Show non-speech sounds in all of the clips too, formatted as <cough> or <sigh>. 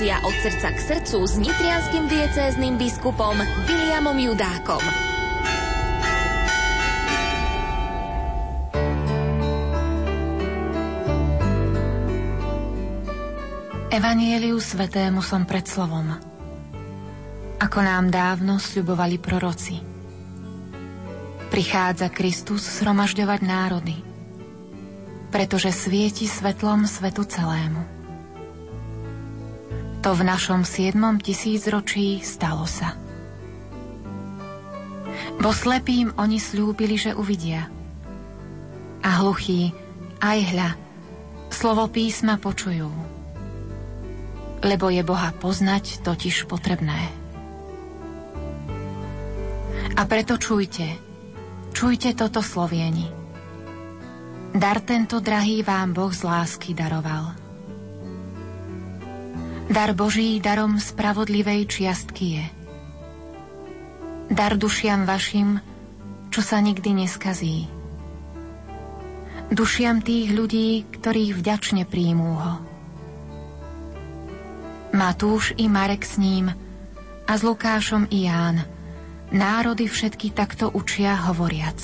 relácia od srdca k srdcu s nitrianským diecézným biskupom Viliamom Judákom. Evanieliu svetému som pred slovom, ako nám dávno sľubovali proroci. Prichádza Kristus sromažďovať národy, pretože svieti svetlom svetu celému. To v našom siedmom tisícročí stalo sa. Bo slepým oni slúbili, že uvidia. A hluchí, aj hľa, slovo písma počujú. Lebo je Boha poznať totiž potrebné. A preto čujte, čujte toto slovieni. Dar tento drahý vám Boh z lásky daroval. Dar Boží darom spravodlivej čiastky je. Dar dušiam vašim, čo sa nikdy neskazí. Dušiam tých ľudí, ktorí vďačne príjmú ho. Matúš i Marek s ním a s Lukášom i Ján národy všetky takto učia hovoriac.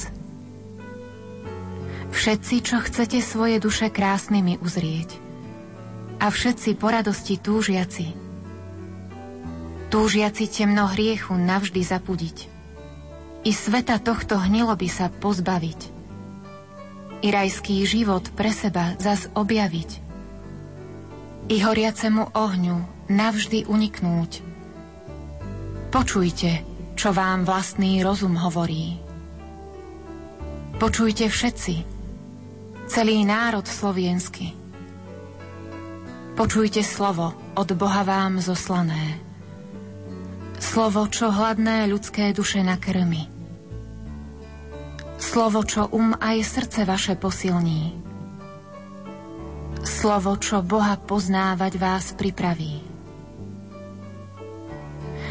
Všetci, čo chcete svoje duše krásnymi uzrieť – a všetci po radosti túžiaci. Túžiaci temno hriechu navždy zapudiť. I sveta tohto hnilo by sa pozbaviť. I rajský život pre seba zas objaviť. I horiacemu ohňu navždy uniknúť. Počujte, čo vám vlastný rozum hovorí. Počujte všetci, celý národ sloviensky Počujte slovo od Boha vám zoslané. Slovo, čo hladné ľudské duše nakrmi. Slovo, čo um aj srdce vaše posilní. Slovo, čo Boha poznávať vás pripraví.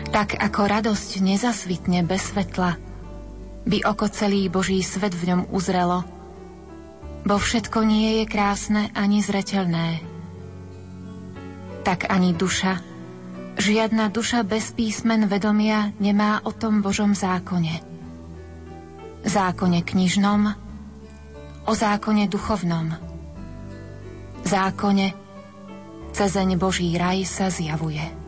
Tak ako radosť nezasvitne bez svetla, by oko celý Boží svet v ňom uzrelo, bo všetko nie je krásne ani zreteľné tak ani duša, žiadna duša bez písmen vedomia nemá o tom Božom zákone. Zákone knižnom, o zákone duchovnom. Zákone, cezeň Boží raj sa zjavuje.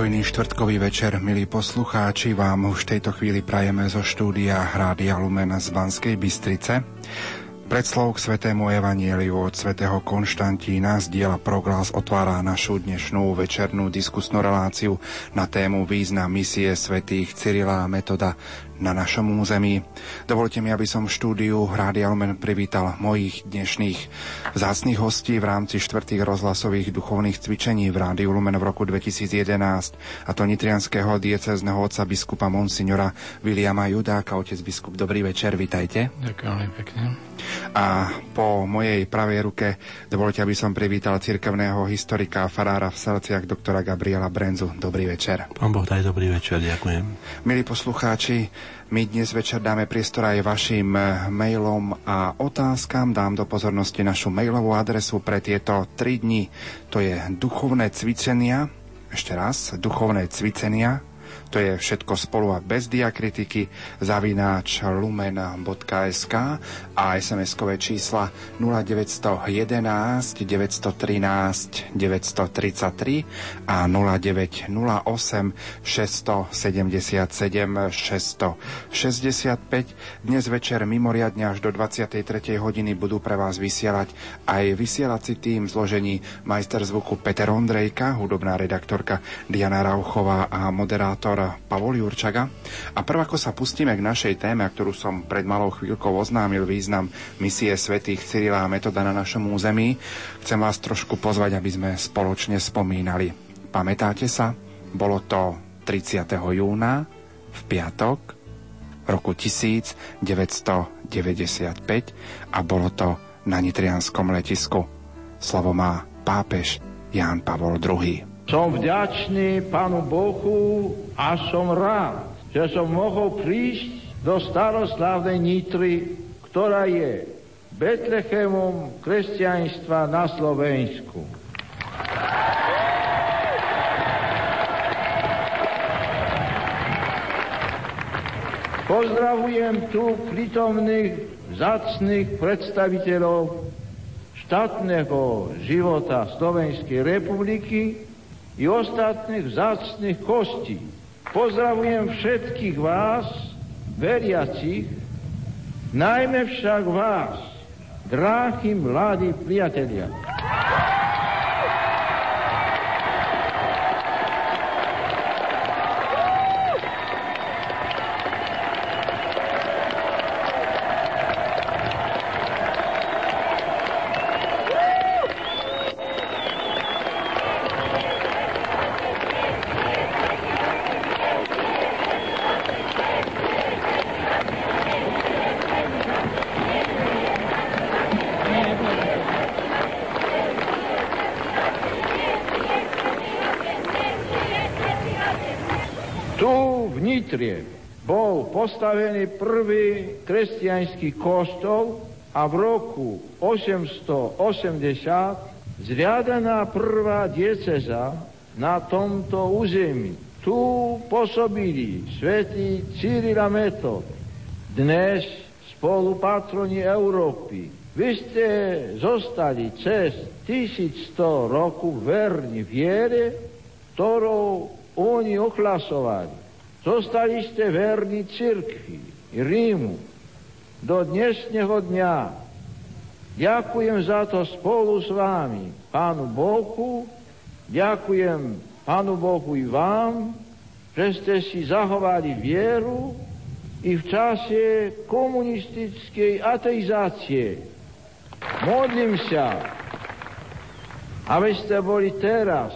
Pokojný štvrtkový večer, milí poslucháči, vám už v tejto chvíli prajeme zo štúdia Rádia Lumen z Banskej Bystrice. Predslov k Svetému Evanieliu od svätého Konštantína z diela Proglas otvára našu dnešnú večernú diskusnú reláciu na tému význam misie svätých Cyrila a Metoda na našom území. Dovolte mi, aby som v štúdiu Rádia Lumen privítal mojich dnešných vzácných hostí v rámci štvrtých rozhlasových duchovných cvičení v Rádiu Lumen v roku 2011 a to nitrianského diecezneho otca biskupa Monsignora Viliama Judáka. Otec biskup, dobrý večer, vitajte. Ďakujem pekne. A po mojej pravej ruke dovolte, aby som privítal cirkevného historika a farára v Selciach doktora Gabriela Brenzu. Dobrý večer. Pán Boh, daj dobrý večer, ďakujem. Milí poslucháči, my dnes večer dáme priestor aj vašim eh, mailom a otázkam. Dám do pozornosti našu mailovú adresu pre tieto 3 dni. To je duchovné cvičenia, ešte raz, duchovné cvičenia, to je všetko spolu a bez diakritiky zavináč lumen.sk a SMS-kové čísla 0911 913 933 a 0908 677 665. Dnes večer mimoriadne až do 23. hodiny budú pre vás vysielať aj vysielací tým zložení majster zvuku Peter Ondrejka, hudobná redaktorka Diana Rauchová a moderátor Pavol Jurčaga. A prv ako sa pustíme k našej téme, ktorú som pred malou chvíľkou oznámil význam misie svätých Cyrila a Metoda na našom území, chcem vás trošku pozvať, aby sme spoločne spomínali. Pamätáte sa? Bolo to 30. júna v piatok roku 1995 a bolo to na nitrianskom letisku. Slovo má pápež Ján Pavol II. Som vďačný Pánu Bohu a som rád, že som mohol prísť do staroslávnej Nitry, ktorá je Betlechemom kresťanstva na Slovensku. Pozdravujem tu prítomných zacných predstaviteľov štátneho života Slovenskej republiky i ostatných vzácných kostí. Pozdravujem všetkých vás, veriacich, najmä však vás, dráhy mladí priatelia. Postavený prvý kresťanský kostol a v roku 880 zriadená prvá dieceza na tomto území. Tu pôsobili svätý Cyril a Metod, dnes spolupatroni Európy. Vy ste zostali cez 1100 roku verní viere, ktorou oni oklasovali. Zostali ste verní cirkvi Rímu do dnešného dňa. Ďakujem za to spolu s vámi, Pánu Bohu, ďakujem Pánu Bohu i vám, že ste si zahovali vieru i v čase komunistickej ateizácie. Modlím sa, aby ste boli teraz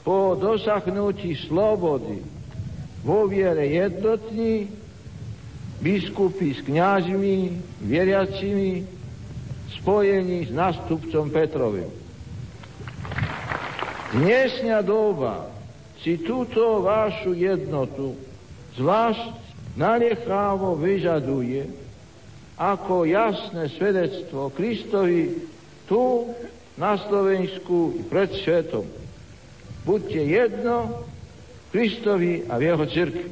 po dosahnutí slobody vo viere jednotní, biskupy s kňažmi, vieriacimi, spojení s nástupcom Petrovým. Dnesňa doba si túto vašu jednotu zvlášť naliechavo vyžaduje ako jasné svedectvo Kristovi tu na Slovensku i pred svetom. Buďte jedno, Kristovi a v jeho cirkvi.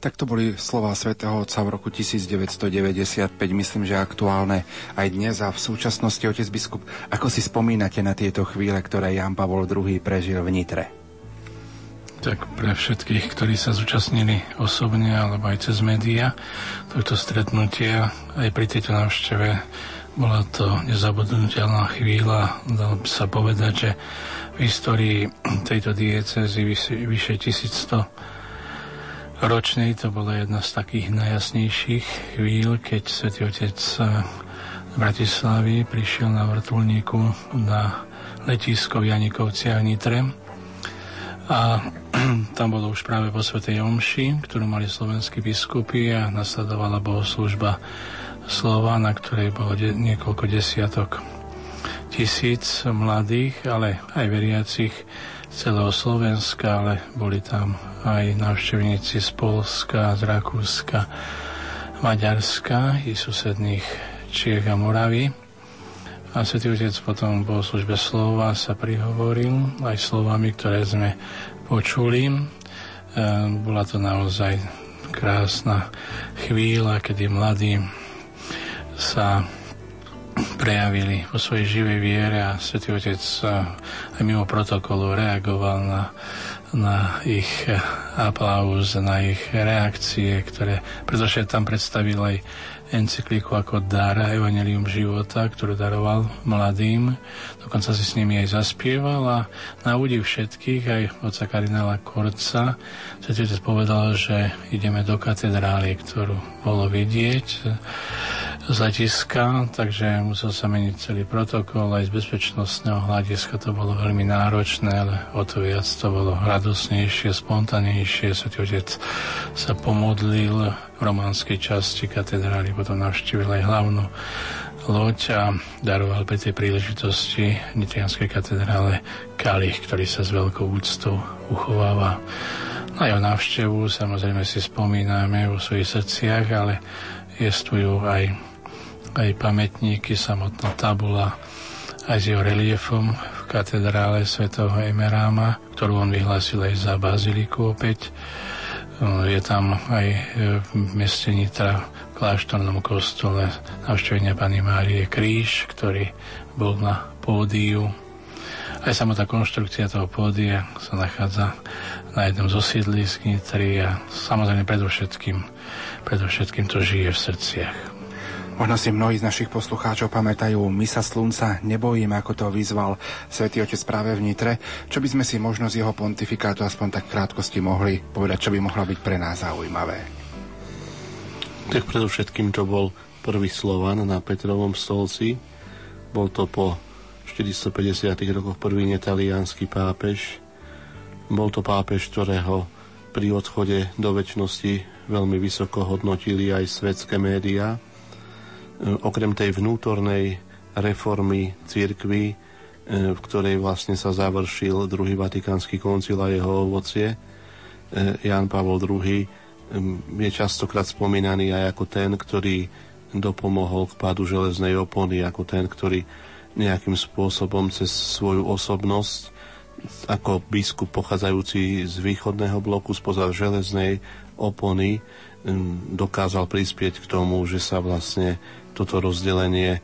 Tak to boli slova svätého Otca v roku 1995, myslím, že aktuálne aj dnes a v súčasnosti, otec biskup, ako si spomínate na tieto chvíle, ktoré Jan Pavol II prežil v Nitre? Tak pre všetkých, ktorí sa zúčastnili osobne alebo aj cez médiá tohto stretnutia, aj pri tejto návšteve bola to nezabudnutelná chvíľa, dalo by sa povedať, že v histórii tejto diecezy vyše, vyše 1100 ročnej. To bola jedna z takých najjasnejších chvíľ, keď svätý Otec z Bratislavy prišiel na vrtulníku na letisko v Janikovci a Nitre. A <clears throat> tam bolo už práve po Svetej Omši, ktorú mali slovenskí biskupy a nasledovala bohoslužba slova, na ktorej bolo de- niekoľko desiatok tisíc mladých, ale aj veriacich z celého Slovenska, ale boli tam aj návštevníci z Polska, z Rakúska, Maďarska i susedných Čiech a Moravy. A Svetý Otec potom po službe slova sa prihovoril aj slovami, ktoré sme počuli. E, bola to naozaj krásna chvíľa, kedy mladí sa prejavili vo svojej živej viere a Svetý Otec aj mimo protokolu reagoval na, na ich aplauz, na ich reakcie, ktoré, pretože tam predstavil aj encykliku ako dar Evangelium života, ktorú daroval mladým. Dokonca si s nimi aj zaspieval a na údiv všetkých, aj oca kardinála Korca, Svetý povedal, že ideme do katedrály, ktorú bolo vidieť z letiska, takže musel sa meniť celý protokol, aj z bezpečnostného hľadiska to bolo veľmi náročné, ale o to viac to bolo radosnejšie, spontánejšie. Svetý Otec sa pomodlil v románskej časti katedrály, potom navštívil aj hlavnú loď a daroval pri tej príležitosti Nitrianskej katedrále kalich, ktorý sa s veľkou úctou uchováva Na jeho návštevu samozrejme si spomíname vo svojich srdciach, ale jestvujú aj, aj pamätníky, samotná tabula aj s jeho reliefom v katedrále svätého Emeráma, ktorú on vyhlásil aj za baziliku opäť. Je tam aj v meste Nitra v kláštornom kostole navštevenia Pany Márie kríž, ktorý bol na pódiu aj samotná konštrukcia toho pódia sa nachádza na jednom zo sídlisk Nitry a samozrejme predovšetkým, predovšetkým to žije v srdciach. Možno si mnohí z našich poslucháčov pamätajú Misa slunca, nebojím, ako to vyzval svätý Otec práve v Nitre. Čo by sme si možno z jeho pontifikátu aspoň tak krátkosti mohli povedať, čo by mohlo byť pre nás zaujímavé? Tak predovšetkým to bol prvý Slovan na Petrovom stolci. Bol to po 450. rokoch prvý netaliánsky pápež. Bol to pápež, ktorého pri odchode do väčšnosti veľmi vysoko hodnotili aj svetské médiá. Okrem tej vnútornej reformy církvy, e, v ktorej vlastne sa završil druhý vatikánsky koncil a jeho ovocie, e, Jan Pavol II je častokrát spomínaný aj ako ten, ktorý dopomohol k pádu železnej opony, ako ten, ktorý nejakým spôsobom cez svoju osobnosť ako biskup pochádzajúci z východného bloku spoza železnej opony dokázal prispieť k tomu, že sa vlastne toto rozdelenie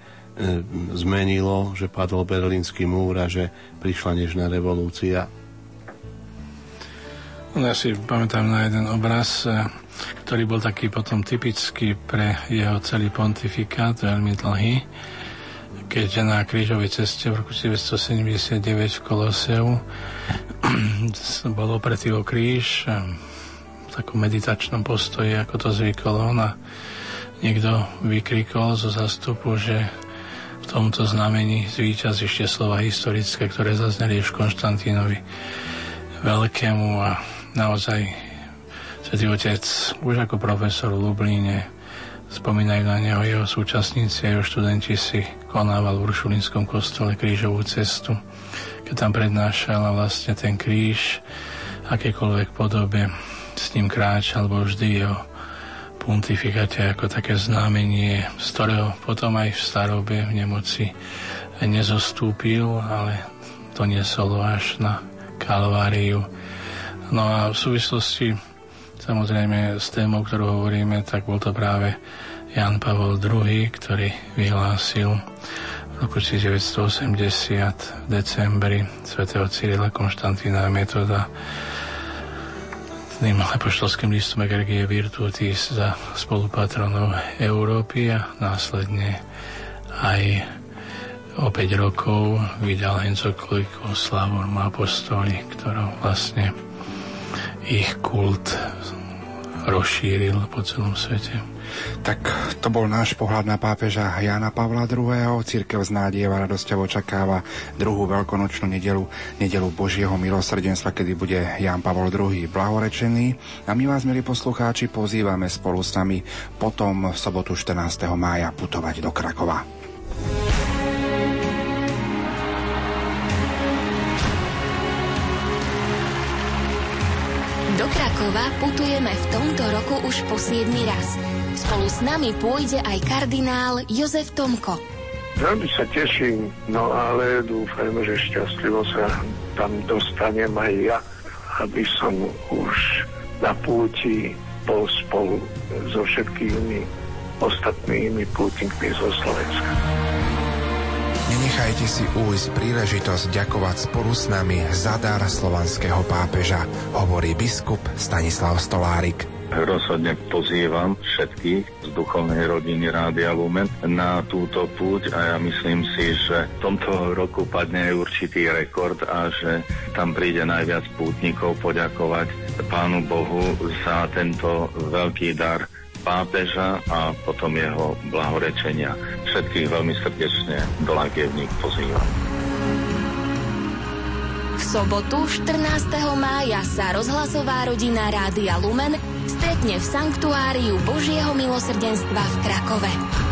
zmenilo, že padol berlínsky múr a že prišla nežná revolúcia. No, ja si pamätám na jeden obraz, e, ktorý bol taký potom typický pre jeho celý pontifikát, veľmi dlhý keď na krížovej ceste v roku 1979 v Koloseu bol opretý o kríž v takom meditačnom postoji, ako to zvykolo a niekto vykrikol zo zastupu, že v tomto znamení zvýťaz ešte slova historické, ktoré zazneli už Konštantínovi Veľkému a naozaj Svetý Otec už ako profesor v Lublíne spomínajú na neho jeho súčasníci a jeho študenti si konával v Uršulinskom kostole krížovú cestu, keď tam prednášal a vlastne ten kríž akékoľvek podobe s ním kráčal, bol vždy jeho pontifikate ako také znamenie, z ktorého potom aj v starobe v nemoci nezostúpil, ale to nesolo až na Kalváriu. No a v súvislosti samozrejme s témou, ktorú hovoríme, tak bol to práve Jan Pavol II, ktorý vyhlásil v roku 1980 v decembri svätého Cyrila Konštantína metoda tým apoštolským listom Egregie Virtutis za spolupatronov Európy a následne aj o 5 rokov vydal encykliku Slavorum Apostoli, ktorou vlastne ich kult rozšíril po celom svete. Tak to bol náš pohľad na pápeža Jana Pavla II. Církev z nádieva radosťou očakáva druhú veľkonočnú nedelu, nedelu Božieho milosrdenstva, kedy bude Jan Pavol II blahorečený. A my vás, milí poslucháči, pozývame spolu s nami potom v sobotu 14. mája putovať do Krakova. Do Krakova putujeme v tomto roku už po 7 raz. Spolu s nami pôjde aj kardinál Jozef Tomko. Veľmi sa teším, no ale dúfajme, že šťastlivo sa tam dostanem aj ja, aby som už na púti bol spolu so všetkými ostatnými pútnikmi zo Slovenska. Nenechajte si újsť príležitosť ďakovať spolu s nami za dar slovanského pápeža, hovorí biskup Stanislav Stolárik rozhodne pozývam všetkých z duchovnej rodiny Rádia Lumen na túto púť a ja myslím si, že v tomto roku padne určitý rekord a že tam príde najviac pútnikov poďakovať Pánu Bohu za tento veľký dar pápeža a potom jeho blahorečenia. Všetkých veľmi srdečne do Lagievník pozývam. Sobotu 14. mája sa rozhlasová rodina Rádia Lumen stretne v Sanktuáriu Božieho milosrdenstva v Krakove.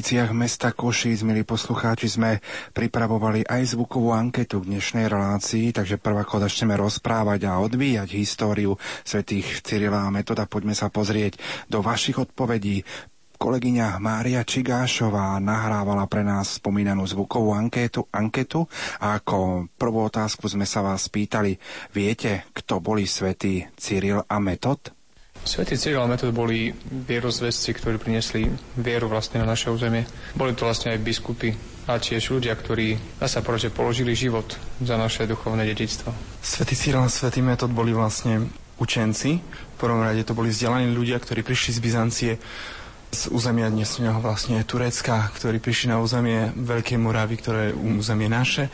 Uliciach mesta Košíc, milí poslucháči, sme pripravovali aj zvukovú anketu k dnešnej relácii, takže prvá ako začneme rozprávať a odvíjať históriu svätých Cyrila a Metoda, poďme sa pozrieť do vašich odpovedí. Kolegyňa Mária Čigášová nahrávala pre nás spomínanú zvukovú anketu, anketu a ako prvú otázku sme sa vás pýtali, viete, kto boli svätí Cyril a Metod? Svetý Cyril a Metod boli vierozvesci, ktorí priniesli vieru vlastne na naše územie. Boli to vlastne aj biskupy a tiež ľudia, ktorí, dá sa povedať, položili život za naše duchovné dedičstvo. Svetý Cyril a Svetý Metod boli vlastne učenci. V prvom rade to boli vzdelaní ľudia, ktorí prišli z Byzancie z územia dnesného vlastne Turecka, ktorí prišli na územie Veľkej Moravy, ktoré je územie naše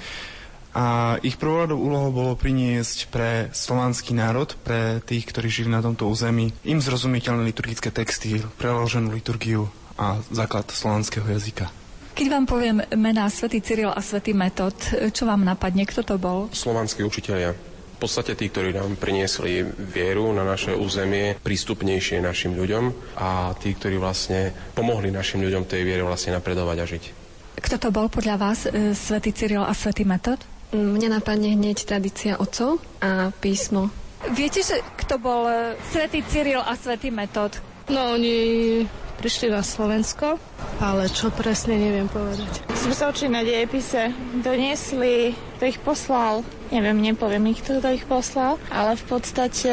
a ich prvoradou úlohou bolo priniesť pre slovanský národ, pre tých, ktorí žili na tomto území, im zrozumiteľné liturgické texty, preloženú liturgiu a základ slovanského jazyka. Keď vám poviem mená svätý Cyril a svätý Metod, čo vám napadne, kto to bol? Slovanskí učitelia. V podstate tí, ktorí nám priniesli vieru na naše územie, prístupnejšie našim ľuďom a tí, ktorí vlastne pomohli našim ľuďom tej viere vlastne napredovať a žiť. Kto to bol podľa vás, e, svätý Cyril a svätý Metod? Mne napadne hneď tradícia otcov a písmo. Viete, že kto bol e, svätý Cyril a svätý Metod? No, oni prišli na Slovensko, ale čo presne neviem povedať. Sme sa učili na dejepise, doniesli, kto ich poslal, neviem, nepoviem ich, kto ich poslal, ale v podstate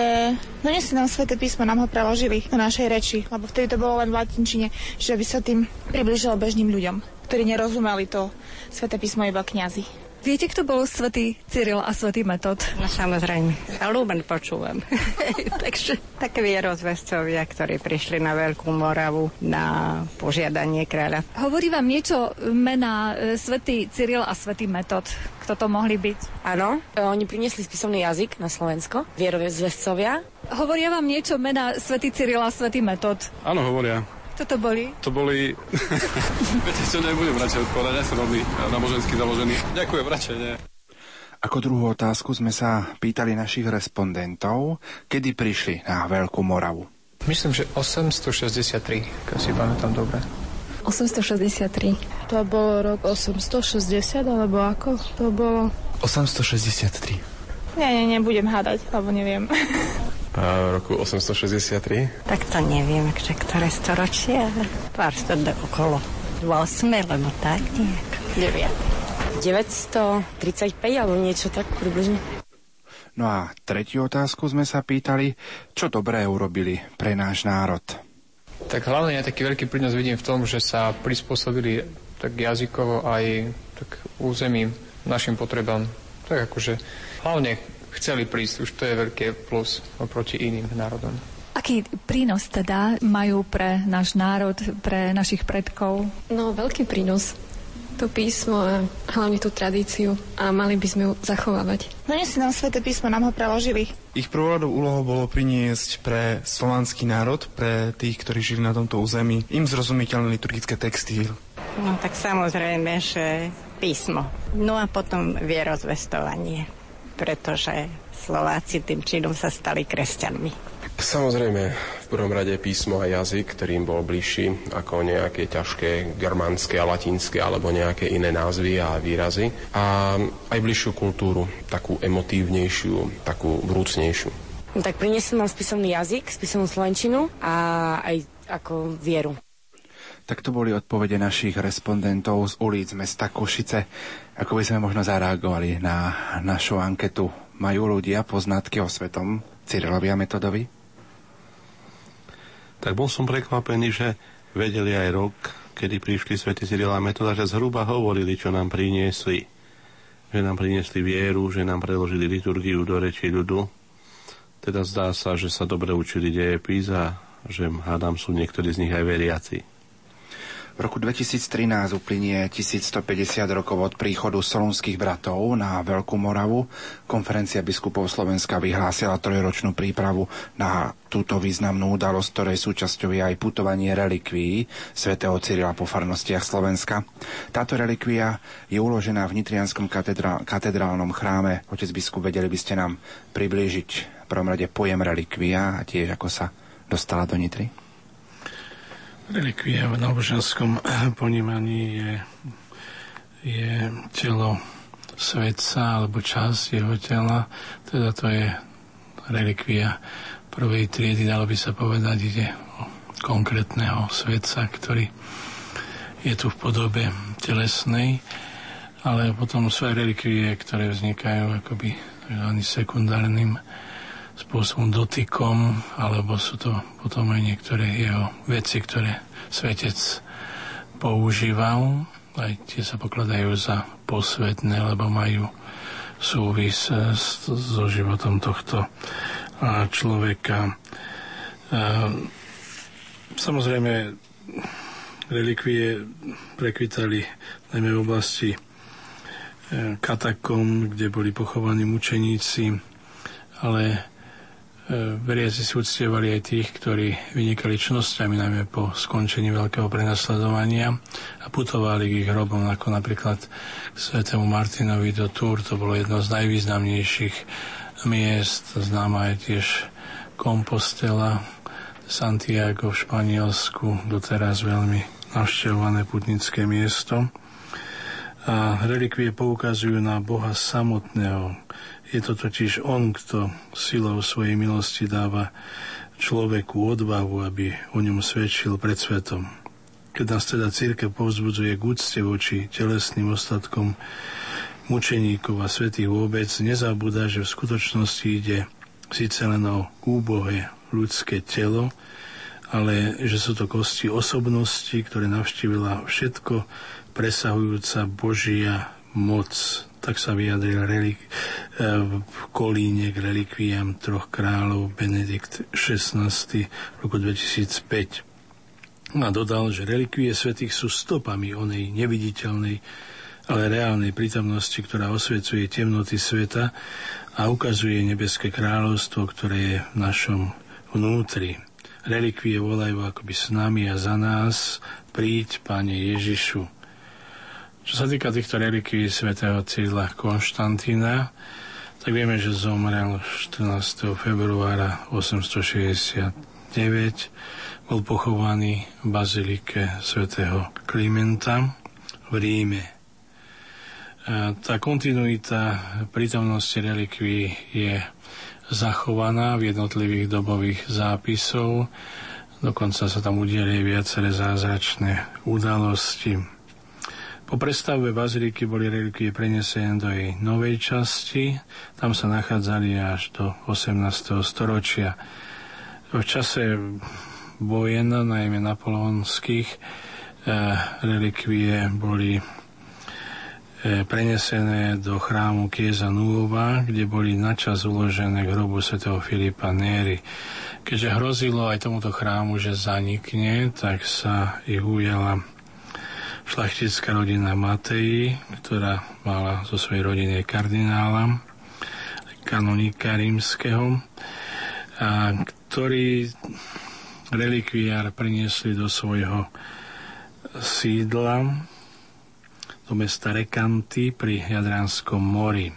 doniesli nám sväté písmo, nám ho preložili do našej reči, lebo vtedy to bolo len v latinčine, že by sa tým približilo bežným ľuďom, ktorí nerozumeli to sväté písmo iba kňazi. Viete, kto bol svätý Cyril a svätý Metod? No samozrejme. A Lumen počúvam. <laughs> Takže také vierozvescovia, ktorí prišli na Veľkú Moravu na požiadanie kráľa. Hovorí vám niečo mena e, svätý Cyril a svätý Metod? Kto to mohli byť? Áno, oni priniesli spisovný jazyk na Slovensko, vierozvescovia. Hovoria vám niečo mena svätý Cyril a svätý Metod? Áno, hovoria. Kto to boli? To boli... <laughs> Viete čo, nebudem radšej odpovedať, ja som veľmi nábožensky založený. Ďakujem, radšej nie. Ako druhú otázku sme sa pýtali našich respondentov, kedy prišli na Veľkú Moravu. Myslím, že 863, keď si pamätám dobre. 863. To bolo rok 860, alebo ako? To bolo... 863. Nie, nie, nebudem hádať, lebo neviem. <laughs> Roku 863? Tak to neviem, že ktoré storočie, ale pár sto okolo 8, lebo tak nejak. Neviem. 935 alebo niečo tak približne. No a tretiu otázku sme sa pýtali, čo dobré urobili pre náš národ. Tak hlavne ja taký veľký prínos vidím v tom, že sa prispôsobili tak jazykovo aj tak územím našim potrebám. Tak akože hlavne chceli prísť. Už to je veľké plus oproti iným národom. Aký prínos teda majú pre náš národ, pre našich predkov? No, veľký prínos to písmo a hlavne tú tradíciu a mali by sme ju zachovávať. si nám sväté písmo, nám ho preložili. Ich prvoradou úlohou bolo priniesť pre slovanský národ, pre tých, ktorí žili na tomto území, im zrozumiteľné liturgické texty. No tak samozrejme, že písmo. No a potom vierozvestovanie pretože Slováci tým činom sa stali kresťanmi. Samozrejme, v prvom rade písmo a jazyk, ktorým bol bližší ako nejaké ťažké germánske a latinské alebo nejaké iné názvy a výrazy. A aj bližšiu kultúru, takú emotívnejšiu, takú vrúcnejšiu. No, tak priniesol nám spisovný jazyk, spisovnú slovenčinu a aj ako vieru. Tak to boli odpovede našich respondentov z ulic mesta Košice. Ako by sme možno zareagovali na našu anketu? Majú ľudia poznatky o svetom Cyrilovi a Metodovi? Tak bol som prekvapený, že vedeli aj rok, kedy prišli svätí Cyril a Metoda, že zhruba hovorili, čo nám priniesli. Že nám priniesli vieru, že nám preložili liturgiu do reči ľudu. Teda zdá sa, že sa dobre učili dejepis a že hádam sú niektorí z nich aj veriaci. V roku 2013 uplynie 1150 rokov od príchodu solunských bratov na Veľkú Moravu. Konferencia biskupov Slovenska vyhlásila trojročnú prípravu na túto významnú udalosť, ktorej súčasťou je aj putovanie relikví svätého Cyrila po farnostiach Slovenska. Táto relikvia je uložená v Nitrianskom katedrál, katedrálnom chráme. Otec biskup, vedeli by ste nám priblížiť v prvom rade pojem relikvia a tiež ako sa dostala do Nitry? Relikvia v náboženskom ponímaní je, je telo svetca alebo časť jeho tela, teda to je relikvia prvej triedy, dalo by sa povedať, ide o konkrétneho svetca, ktorý je tu v podobe telesnej, ale potom sú aj relikvie, ktoré vznikajú akoby sekundárnym spôsobom dotykom, alebo sú to potom aj niektoré jeho veci, ktoré svetec používal. Aj tie sa pokladajú za posvetné, lebo majú súvis so životom tohto človeka. Samozrejme, relikvie prekvitali najmä v oblasti e, katakom, kde boli pochovaní mučeníci, ale E, veriaci si uctievali aj tých, ktorí vynikali čnosťami, najmä po skončení veľkého prenasledovania a putovali k ich hrobom, ako napríklad k svetému Martinovi do Tour, to bolo jedno z najvýznamnejších miest, známa je tiež Compostela, Santiago v Španielsku, doteraz veľmi navštevované putnické miesto. A relikvie poukazujú na Boha samotného, je to totiž On, kto silou svojej milosti dáva človeku odvahu, aby o ňom svedčil pred svetom. Keď nás teda církev povzbudzuje k úcte voči telesným ostatkom mučeníkov a svetých vôbec, nezabúda, že v skutočnosti ide síce len o úbohé ľudské telo, ale že sú to kosti osobnosti, ktoré navštívila všetko presahujúca Božia moc tak sa vyjadril relik, v Kolíne k relikviám troch kráľov Benedikt XVI v roku 2005. A dodal, že relikvie svetých sú stopami onej neviditeľnej, ale reálnej prítomnosti, ktorá osvecuje temnoty sveta a ukazuje nebeské kráľovstvo, ktoré je v našom vnútri. Relikvie volajú akoby s nami a za nás, príď, Pane Ježišu. Čo sa týka týchto relikví svätého Cyrila Konštantína, tak vieme, že zomrel 14. februára 869, bol pochovaný v bazilike svätého Klimenta v Ríme. Tá kontinuita prítomnosti relikví je zachovaná v jednotlivých dobových zápisov, dokonca sa tam udieli viaceré zázračné udalosti. Po prestavbe baziliky boli relikvie prenesené do jej novej časti. Tam sa nachádzali až do 18. storočia. V čase vojen, najmä napoleonských, eh, relikvie boli eh, prenesené do chrámu Kieza Nuova, kde boli načas uložené k hrobu svätého Filipa Néry. Keďže hrozilo aj tomuto chrámu, že zanikne, tak sa ich ujala šlachtická rodina Matei, ktorá mala zo svojej rodiny kardinála, kanonika rímskeho, a ktorý relikviár priniesli do svojho sídla do mesta Rekanty pri Jadranskom mori.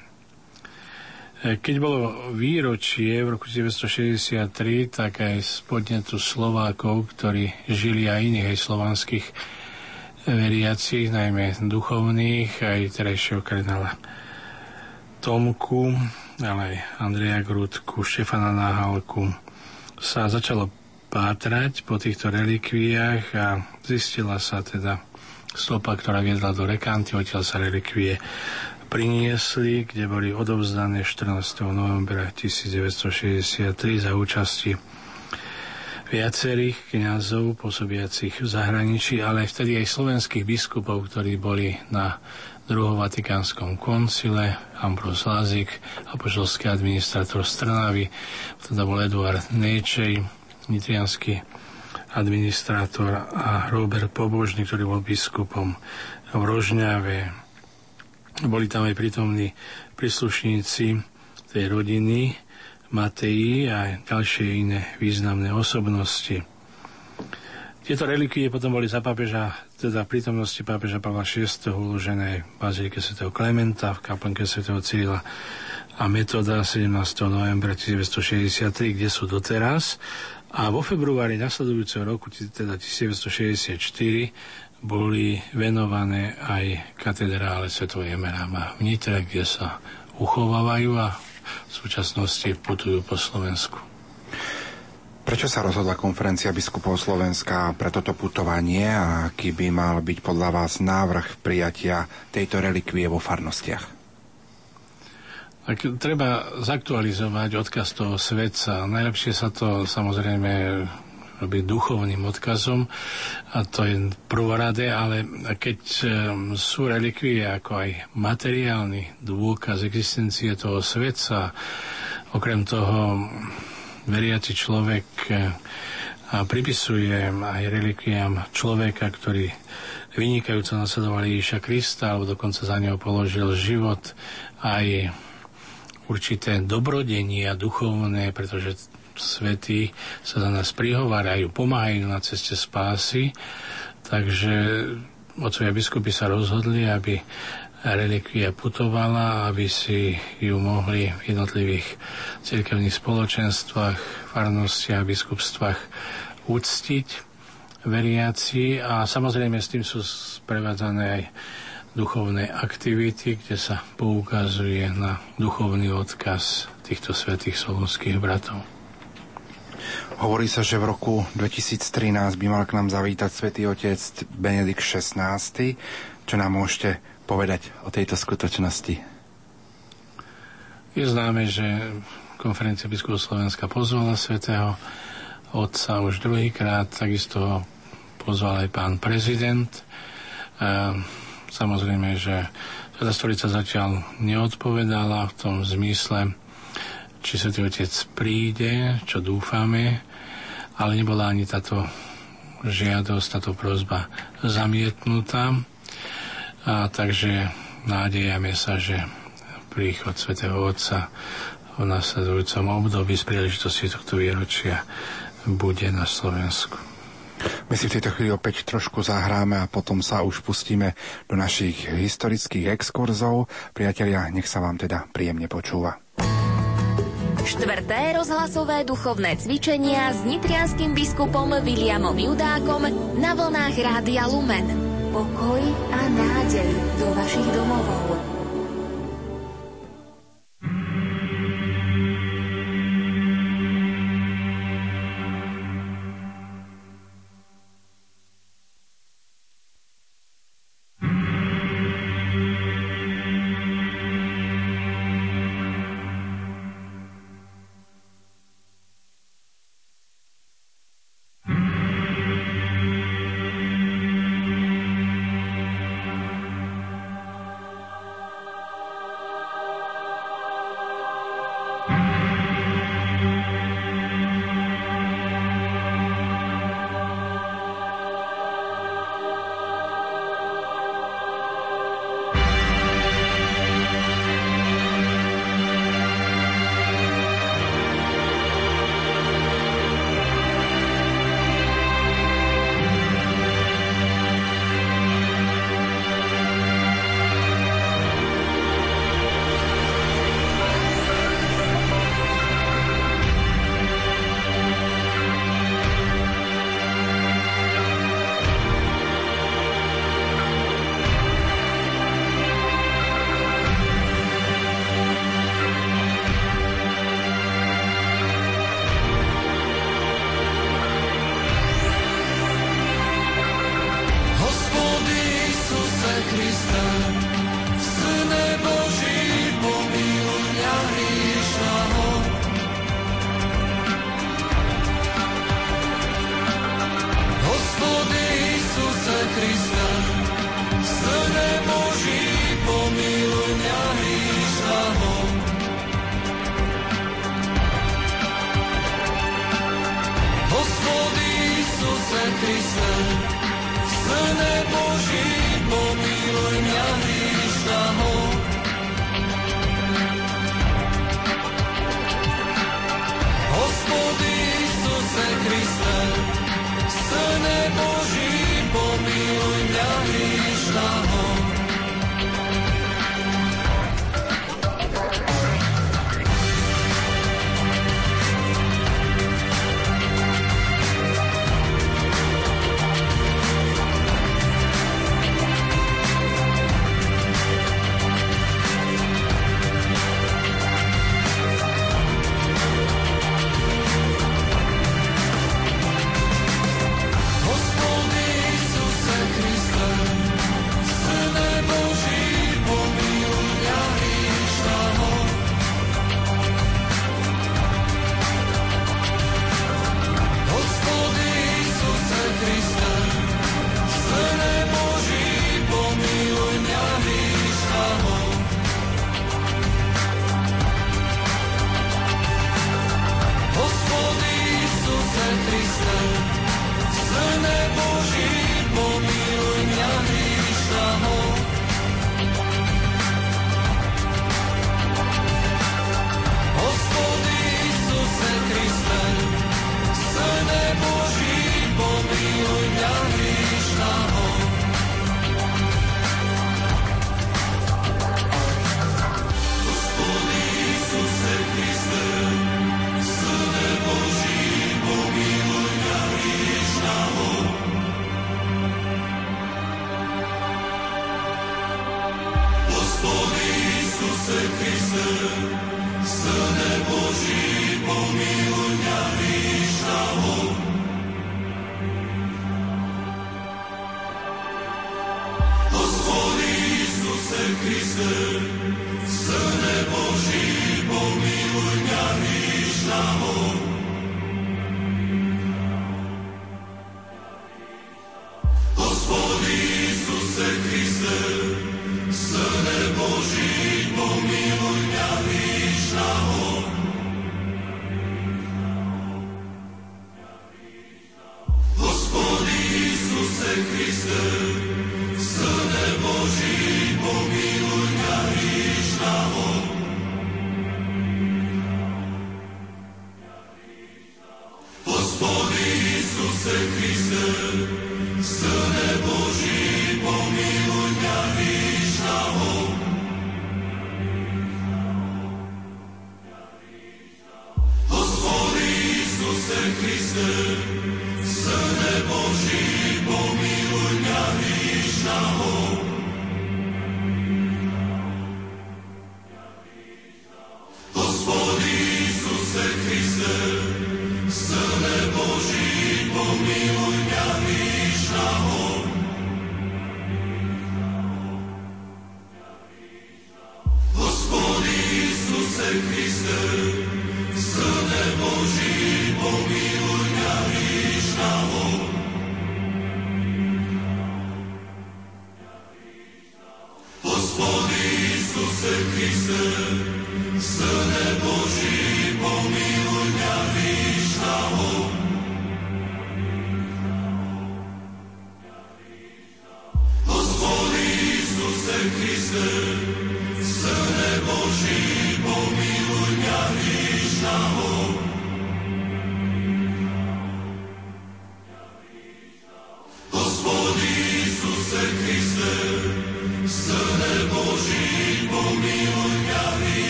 Keď bolo výročie v roku 1963, tak aj z podnetu Slovákov, ktorí žili aj iných aj slovanských veriacich, najmä duchovných, aj terajšieho kardinála Tomku, ale aj Andreja Grudku, Štefana Náhalku, sa začalo pátrať po týchto relikviách a zistila sa teda stopa, ktorá viedla do Rekanty, odtiaľ sa relikvie priniesli, kde boli odovzdané 14. novembra 1963 za účasti viacerých kňazov pôsobiacich v zahraničí, ale vtedy aj slovenských biskupov, ktorí boli na druhom Vatikánskom koncile, Ambros Lázik, apoštolský administrátor Strnavy, teda bol Eduard Nejčej, nitrianský administrátor a Robert Pobožný, ktorý bol biskupom v Rožňave. Boli tam aj prítomní príslušníci tej rodiny, Mateji a ďalšie iné významné osobnosti. Tieto relikvie potom boli za pápeža, teda prítomnosti pápeža Pavla VI. uložené v bazílike sv. Klementa, v kaplnke sv. Cyrila a metoda 17. novembra 1963, kde sú doteraz. A vo februári nasledujúceho roku, teda 1964, boli venované aj katedrále Svetovej Emeráma v Nitre, kde sa uchovávajú a v súčasnosti putujú po Slovensku. Prečo sa rozhodla konferencia biskupov Slovenska pre toto putovanie a aký by mal byť podľa vás návrh prijatia tejto relikvie vo farnostiach? Tak treba zaktualizovať odkaz toho svetca. Najlepšie sa to samozrejme robí duchovným odkazom a to je prvoradé, ale keď sú relikvie ako aj materiálny dôkaz existencie toho svetca, okrem toho veriaci človek eh, a pripisuje aj relikviám človeka, ktorý vynikajúco nasledoval Ježiša Krista alebo dokonca za neho položil život aj určité dobrodenie a duchovné, pretože svetí sa za nás prihovárajú, pomáhajú na ceste spásy. Takže otcovia biskupy sa rozhodli, aby relikvia putovala, aby si ju mohli v jednotlivých cirkevných spoločenstvách, farnostiach, biskupstvách uctiť veriaci a samozrejme s tým sú sprevádzané aj duchovné aktivity, kde sa poukazuje na duchovný odkaz týchto svetých solonských bratov. Hovorí sa, že v roku 2013 by mal k nám zavítať svätý otec Benedikt XVI. Čo nám môžete povedať o tejto skutočnosti? Je známe, že konferencia biskupov Slovenska pozvala svätého otca už druhýkrát, takisto pozval aj pán prezident. Samozrejme, že Sveta stolica zatiaľ neodpovedala v tom zmysle, či Svetý Otec príde, čo dúfame, ale nebola ani táto žiadosť, táto prozba zamietnutá. A takže nádejame sa, že príchod Svetého Otca v nasledujúcom období z príležitosti tohto výročia bude na Slovensku. My si v tejto chvíli opäť trošku zahráme a potom sa už pustíme do našich historických exkurzov. Priatelia, nech sa vám teda príjemne počúva. Štvrté rozhlasové duchovné cvičenia s nitrianským biskupom Williamom Judákom na vlnách Rádia Lumen. Pokoj a nádej do vašich domovov.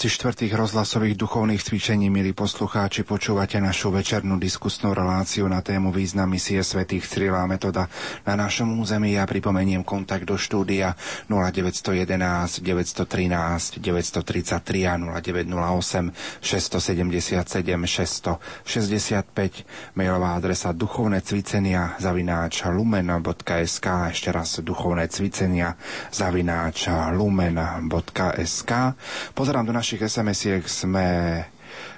Rámci štvrtých rozhlasových duchovných cvičení, milí poslucháči, počúvate našu večernú diskusnú reláciu na tému význam misie svätých Cyrila Metoda na našom území. Ja pripomeniem kontakt do štúdia 0911 913 933 a 0908 677 665 mailová adresa duchovné cvicenia zavináč lumen.sk ešte raz duchovné cvicenia zavináč lumen.sk Pozerám do našich našich SMS-iek sme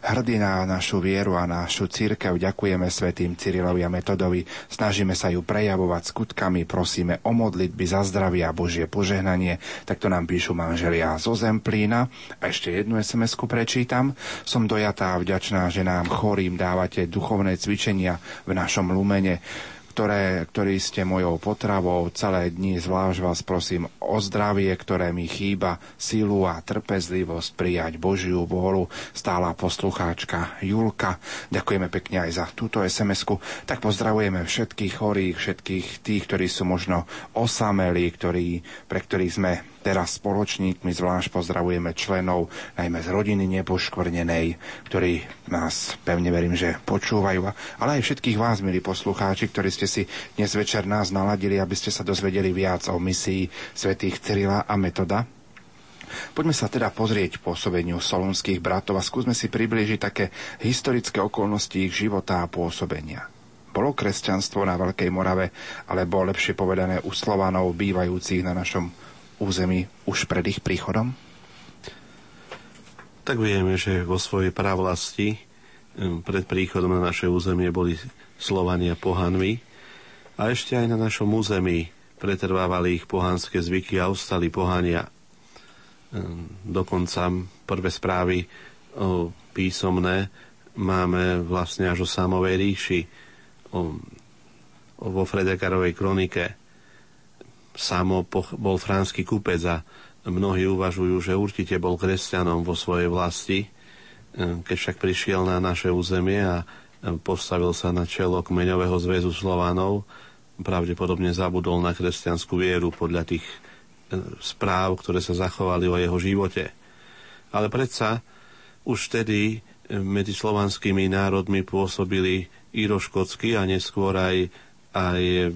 hrdí na našu vieru a našu církev. Ďakujeme svetým Cyrilovi a Metodovi. Snažíme sa ju prejavovať skutkami. Prosíme o modlitby za zdravie a Božie požehnanie. Takto nám píšu manželia zo Zemplína. A ešte jednu sms prečítam. Som dojatá a vďačná, že nám chorým dávate duchovné cvičenia v našom lumene ktoré, ktorí ste mojou potravou celé dni. Zvlášť vás prosím o zdravie, ktoré mi chýba, silu a trpezlivosť prijať Božiu vôľu. Stála poslucháčka Julka. Ďakujeme pekne aj za túto sms -ku. Tak pozdravujeme všetkých chorých, všetkých tých, ktorí sú možno osamelí, ktorí, pre ktorých sme Teraz spoločníkmi zvlášť pozdravujeme členov najmä z rodiny nepoškvrnenej, ktorí nás pevne verím, že počúvajú, ale aj všetkých vás, milí poslucháči, ktorí ste si dnes večer nás naladili, aby ste sa dozvedeli viac o misii svätých Cyrila a Metoda. Poďme sa teda pozrieť pôsobeniu solonských bratov a skúsme si priblížiť také historické okolnosti ich života a pôsobenia. Bolo kresťanstvo na Veľkej Morave, alebo lepšie povedané u Slovanov bývajúcich na našom území už pred ich príchodom? Tak vieme, že vo svojej pravlasti pred príchodom na naše územie boli Slovania pohanmi a ešte aj na našom území pretrvávali ich pohanské zvyky a ostali pohania. Dokonca prvé správy písomné máme vlastne až o samovej ríši, vo Fredekarovej kronike Samo bol franský kúpec a mnohí uvažujú, že určite bol kresťanom vo svojej vlasti, e, keď však prišiel na naše územie a e, postavil sa na čelo kmeňového zväzu Slovanov, pravdepodobne zabudol na kresťanskú vieru podľa tých e, správ, ktoré sa zachovali o jeho živote. Ale predsa už vtedy medzi slovanskými národmi pôsobili íroškotsky a neskôr aj, aj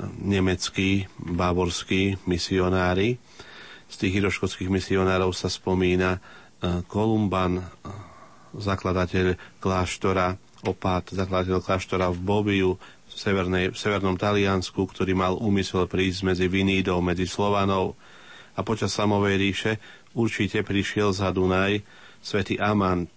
nemeckí, bávorskí misionári. Z tých hiroškotských misionárov sa spomína e, Kolumban, e, zakladateľ kláštora, opát, zakladateľ kláštora v Bobiu, v, severnej, v severnom Taliansku, ktorý mal úmysel prísť medzi Vinídou, medzi Slovanov a počas samovej ríše určite prišiel za Dunaj svätý Amant,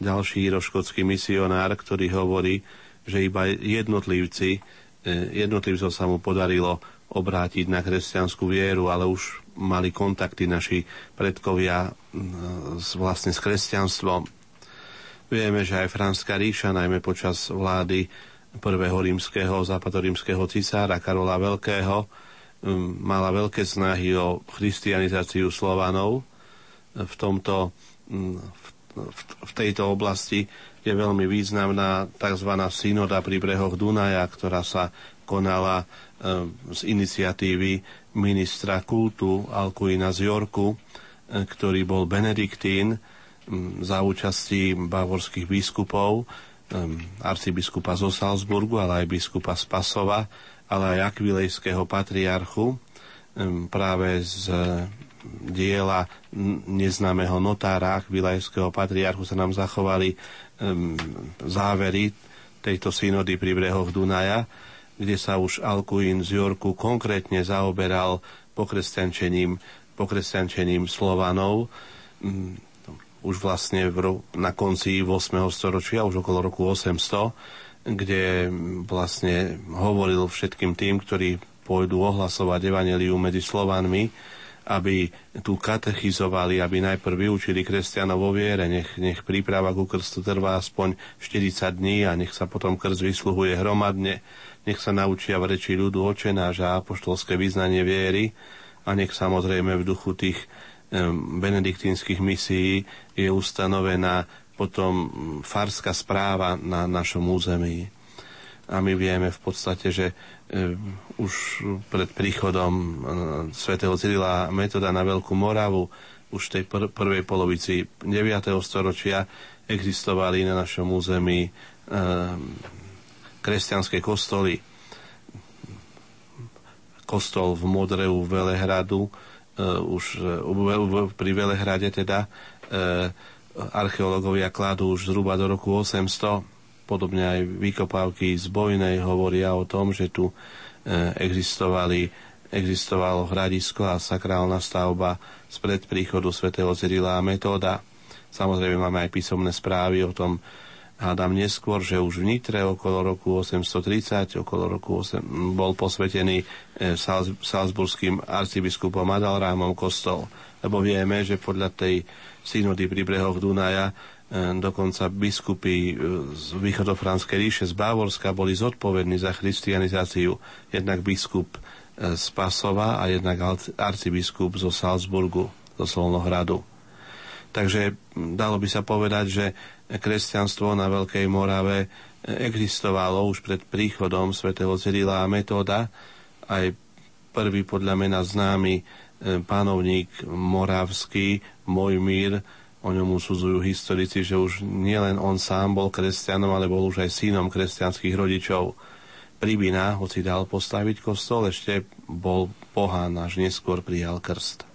ďalší roškotský misionár, ktorý hovorí, že iba jednotlivci, e, jednotlivcov sa mu podarilo obrátiť na kresťanskú vieru, ale už mali kontakty naši predkovia s, vlastne s kresťanstvom. Vieme, že aj Franská ríša, najmä počas vlády prvého rímskeho, západorímskeho cisára Karola Veľkého, mala veľké snahy o christianizáciu Slovanov. V, tomto, v tejto oblasti je veľmi významná tzv. synoda pri brehoch Dunaja, ktorá sa konala z iniciatívy ministra kultu Alkuina z Jorku, ktorý bol benediktín za účasti bavorských biskupov, arcibiskupa zo Salzburgu, ale aj biskupa z Pasova, ale aj akvilejského patriarchu práve z diela neznámeho notára akvilejského patriarchu sa nám zachovali závery tejto synody pri brehoch Dunaja, kde sa už Alkuin z Jorku konkrétne zaoberal pokresťančením, pokresťančením Slovanov už vlastne v, na konci 8. storočia, už okolo roku 800, kde vlastne hovoril všetkým tým, ktorí pôjdu ohlasovať evaneliu medzi Slovanmi, aby tu katechizovali, aby najprv vyučili kresťanov vo viere, nech, nech príprava ku krstu trvá aspoň 40 dní a nech sa potom krst vysluhuje hromadne nech sa naučia v reči ľudu očenáš a apoštolské vyznanie viery a nech samozrejme v duchu tých benediktínskych misií je ustanovená potom farská správa na našom území. A my vieme v podstate, že už pred príchodom svätého Cyrila metoda na Veľkú Moravu už v tej pr- prvej polovici 9. storočia existovali na našom území kresťanské kostoly. Kostol v Modreu Velehradu, uh, už uh, pri Velehrade teda uh, archeológovia kladú už zhruba do roku 800. Podobne aj vykopávky z Bojnej hovoria o tom, že tu uh, existovali, existovalo hradisko a sakrálna stavba spred príchodu svätého Cyrila a Metóda. Samozrejme máme aj písomné správy o tom, hádam neskôr, že už v Nitre okolo roku 830, okolo roku 8, bol posvetený e, salzburským arcibiskupom Adalrámom kostol. Lebo vieme, že podľa tej synody pri brehoch Dunaja e, dokonca biskupy e, z východofranskej ríše z Bávorska boli zodpovední za christianizáciu. Jednak biskup z Pasova a jednak arcibiskup zo Salzburgu, zo Solnohradu. Takže dalo by sa povedať, že kresťanstvo na Veľkej Morave existovalo už pred príchodom svätého Cyrila a Metóda. Aj prvý podľa mena známy e, panovník moravský, Mojmír, o ňom usudzujú historici, že už nielen on sám bol kresťanom, ale bol už aj synom kresťanských rodičov. Pribina, hoci dal postaviť kostol, ešte bol pohán, až neskôr prijal krst.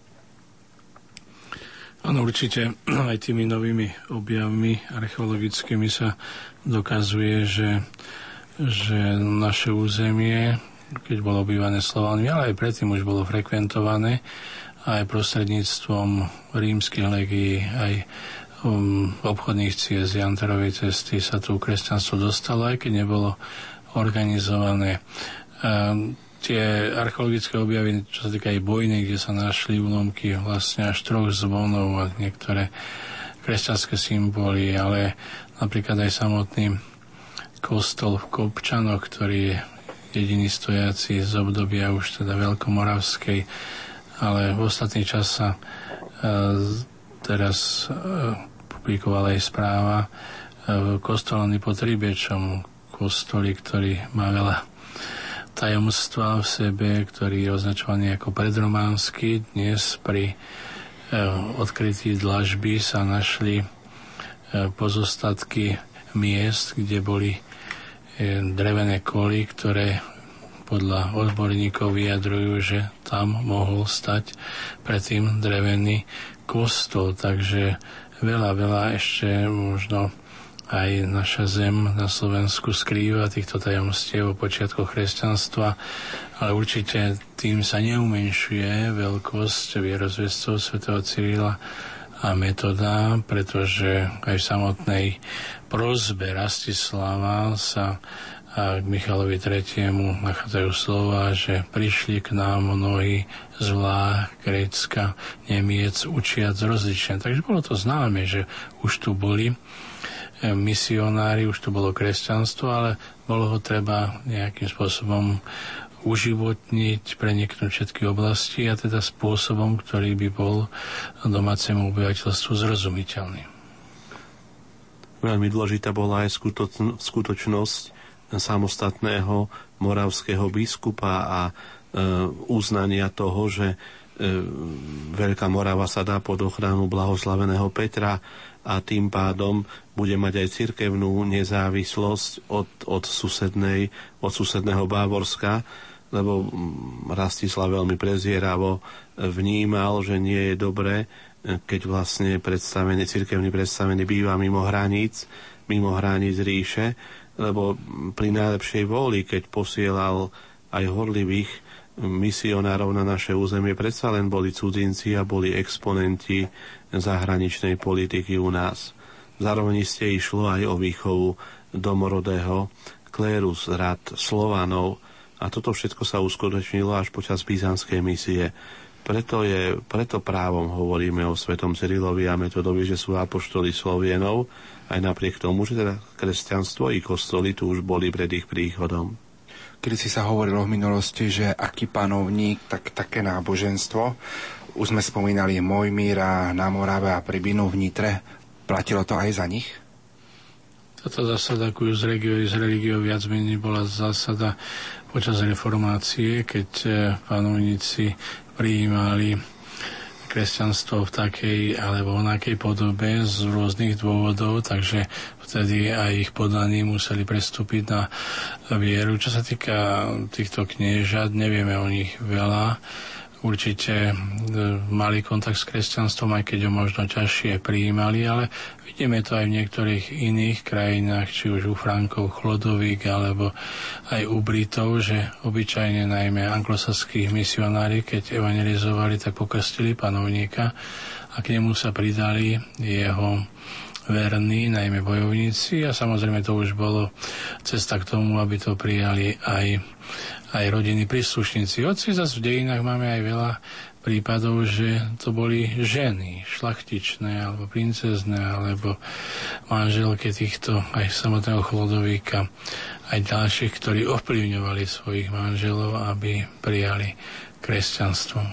Áno, určite <clears throat> aj tými novými objavmi archeologickými sa dokazuje, že, že naše územie, keď bolo obývané Slovánmi, ale aj predtým už bolo frekventované, aj prostredníctvom rímskych legií, aj um, obchodných ciest Janterovej cesty sa tu kresťanstvo dostalo, aj keď nebolo organizované. Um, tie archeologické objavy, čo sa týka aj bojny, kde sa našli úlomky vlastne až troch zvonov a niektoré kresťanské symboly, ale napríklad aj samotný kostol v Kopčanoch, ktorý je jediný stojaci z obdobia už teda veľkomoravskej, ale v ostatný čas sa e, teraz e, publikovala aj správa e, kostolany pod kostoli, ktorý má veľa tajomstva v sebe, ktorý je označovaný ako predrománsky. Dnes pri odkrytí dlažby sa našli pozostatky miest, kde boli drevené koly, ktoré podľa odborníkov vyjadrujú, že tam mohol stať predtým drevený kostol. Takže veľa, veľa ešte možno aj naša zem na Slovensku skrýva týchto tajomstiev o počiatkoch kresťanstva, ale určite tým sa neumenšuje veľkosť vierozvestov svätého Cyrila a metoda, pretože aj v samotnej prozbe Rastislava sa a k Michalovi III. nachádzajú slova, že prišli k nám mnohí z vláh Grécka, Nemiec, učiac rozlične. Takže bolo to známe, že už tu boli eh, misionári, už tu bolo kresťanstvo, ale bolo ho treba nejakým spôsobom uživotniť, preniknúť všetky oblasti a teda spôsobom, ktorý by bol domácemu obyvateľstvu zrozumiteľný. Veľmi dôležitá bola aj skutočnosť, samostatného moravského biskupa a e, uznania toho, že e, Veľká Morava sa dá pod ochranu blahoslaveného Petra a tým pádom bude mať aj cirkevnú nezávislosť od, od, susednej, od susedného Bávorska, lebo Rastislav veľmi prezieravo vnímal, že nie je dobré, keď vlastne predstavený, cirkevný predstavený býva mimo hraníc, mimo hraníc ríše, lebo pri najlepšej vôli, keď posielal aj horlivých misionárov na naše územie, predsa len boli cudzinci a boli exponenti zahraničnej politiky u nás. Zároveň ste išlo aj o výchovu domorodého kléru z rad Slovanov a toto všetko sa uskutočnilo až počas byzantskej misie. Preto, je, preto právom hovoríme o svetom Cyrilovi a metodovi, že sú apoštoli Slovienov, aj napriek tomu, že teda kresťanstvo i kostoly tu už boli pred ich príchodom. Kedy si sa hovorilo v minulosti, že aký panovník, tak také náboženstvo. Už sme spomínali Mojmíra na Morave a Pribinu v Nitre. Platilo to aj za nich? Táto zásada, ako z regiou, z religiou viac menej bola zásada počas reformácie, keď eh, panovníci prijímali kresťanstvo v takej alebo onakej podobe z rôznych dôvodov, takže vtedy aj ich podaní museli prestúpiť na vieru. Čo sa týka týchto kniežat, nevieme o nich veľa určite e, mali kontakt s kresťanstvom, aj keď ho možno ťažšie prijímali, ale vidíme to aj v niektorých iných krajinách, či už u Frankov, Chlodovík, alebo aj u Britov, že obyčajne najmä anglosaských misionári, keď evangelizovali, tak pokrstili panovníka a k nemu sa pridali jeho verní, najmä bojovníci. A samozrejme to už bolo cesta k tomu, aby to prijali aj aj rodiny príslušníci. Hoci zase v dejinách máme aj veľa prípadov, že to boli ženy, šlachtičné, alebo princezné, alebo manželky týchto aj samotného chlodovíka, aj ďalších, ktorí ovplyvňovali svojich manželov, aby prijali kresťanstvo.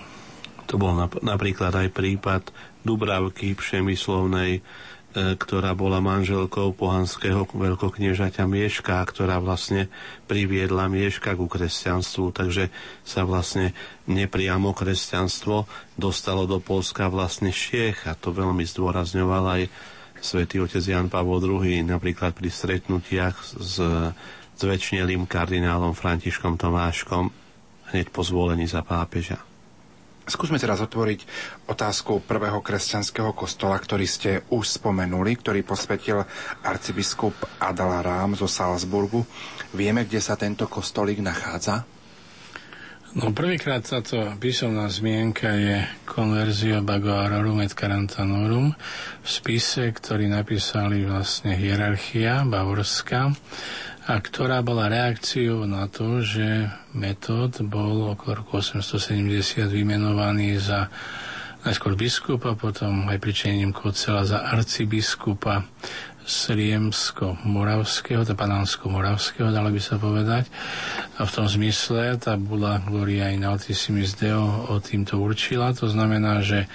To bol napríklad aj prípad Dubravky Přemyslovnej, ktorá bola manželkou pohanského veľkokniežaťa Mieška, ktorá vlastne priviedla Mieška ku kresťanstvu, takže sa vlastne nepriamo kresťanstvo dostalo do Polska vlastne Šiech a to veľmi zdôrazňoval aj svätý otec Jan Pavol II napríklad pri stretnutiach s zväčšnelým kardinálom Františkom Tomáškom hneď po zvolení za pápeža. Skúsme teraz otvoriť otázku prvého kresťanského kostola, ktorý ste už spomenuli, ktorý posvetil arcibiskup Adal Rám zo Salzburgu. Vieme, kde sa tento kostolík nachádza? No prvýkrát táto písomná zmienka je Conversio Bagoarorum et Carantanorum v spise, ktorý napísali vlastne hierarchia Bavorska a ktorá bola reakciou na to, že metód bol okolo roku 870 vymenovaný za najskôr biskupa, potom aj pričením Kocela za arcibiskupa Sriemsko-Moravského, to Panánsko-Moravského, dalo by sa povedať. A v tom zmysle tá bola Gloria in Altissimis Deo o týmto určila. To znamená, že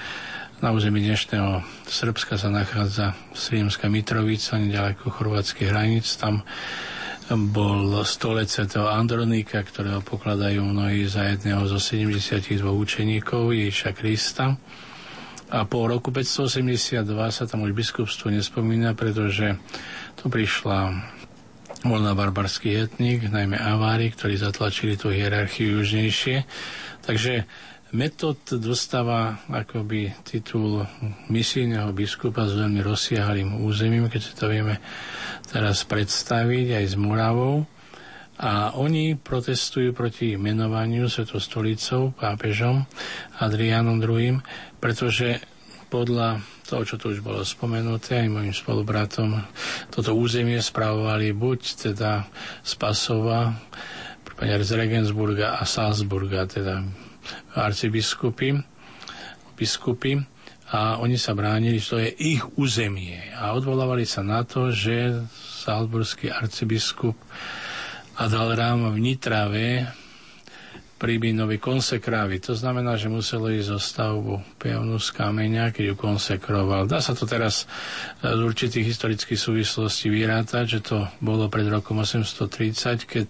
na území dnešného Srbska sa nachádza Sriemská Mitrovica, nedaleko chorvátskych hraníc. Tam bol stolec svätého Andronika, ktorého pokladajú mnohí za jedného zo 72 učeníkov Ježiša Krista. A po roku 582 sa tam už biskupstvo nespomína, pretože tu prišla voľná barbarský etnik, najmä Avári, ktorí zatlačili tú hierarchiu južnejšie. Takže Metod dostáva akoby titul misijného biskupa s veľmi rozsiahlým územím, keď si to vieme teraz predstaviť aj s Muravou. A oni protestujú proti menovaniu Svetou stolicou, pápežom Adrianom II, pretože podľa toho, čo tu už bolo spomenuté, aj môjim spolubratom, toto územie spravovali buď teda z Pasova, z Regensburga a Salzburga, teda arcibiskupy, biskupy a oni sa bránili, že to je ich územie a odvolávali sa na to, že Salzburský arcibiskup Adalrám v Nitrave Príbinovi konsekrávi. To znamená, že muselo ísť zo stavbu pevnú z kameňa, keď ju konsekroval. Dá sa to teraz z určitých historických súvislostí vyrátať, že to bolo pred rokom 830, keď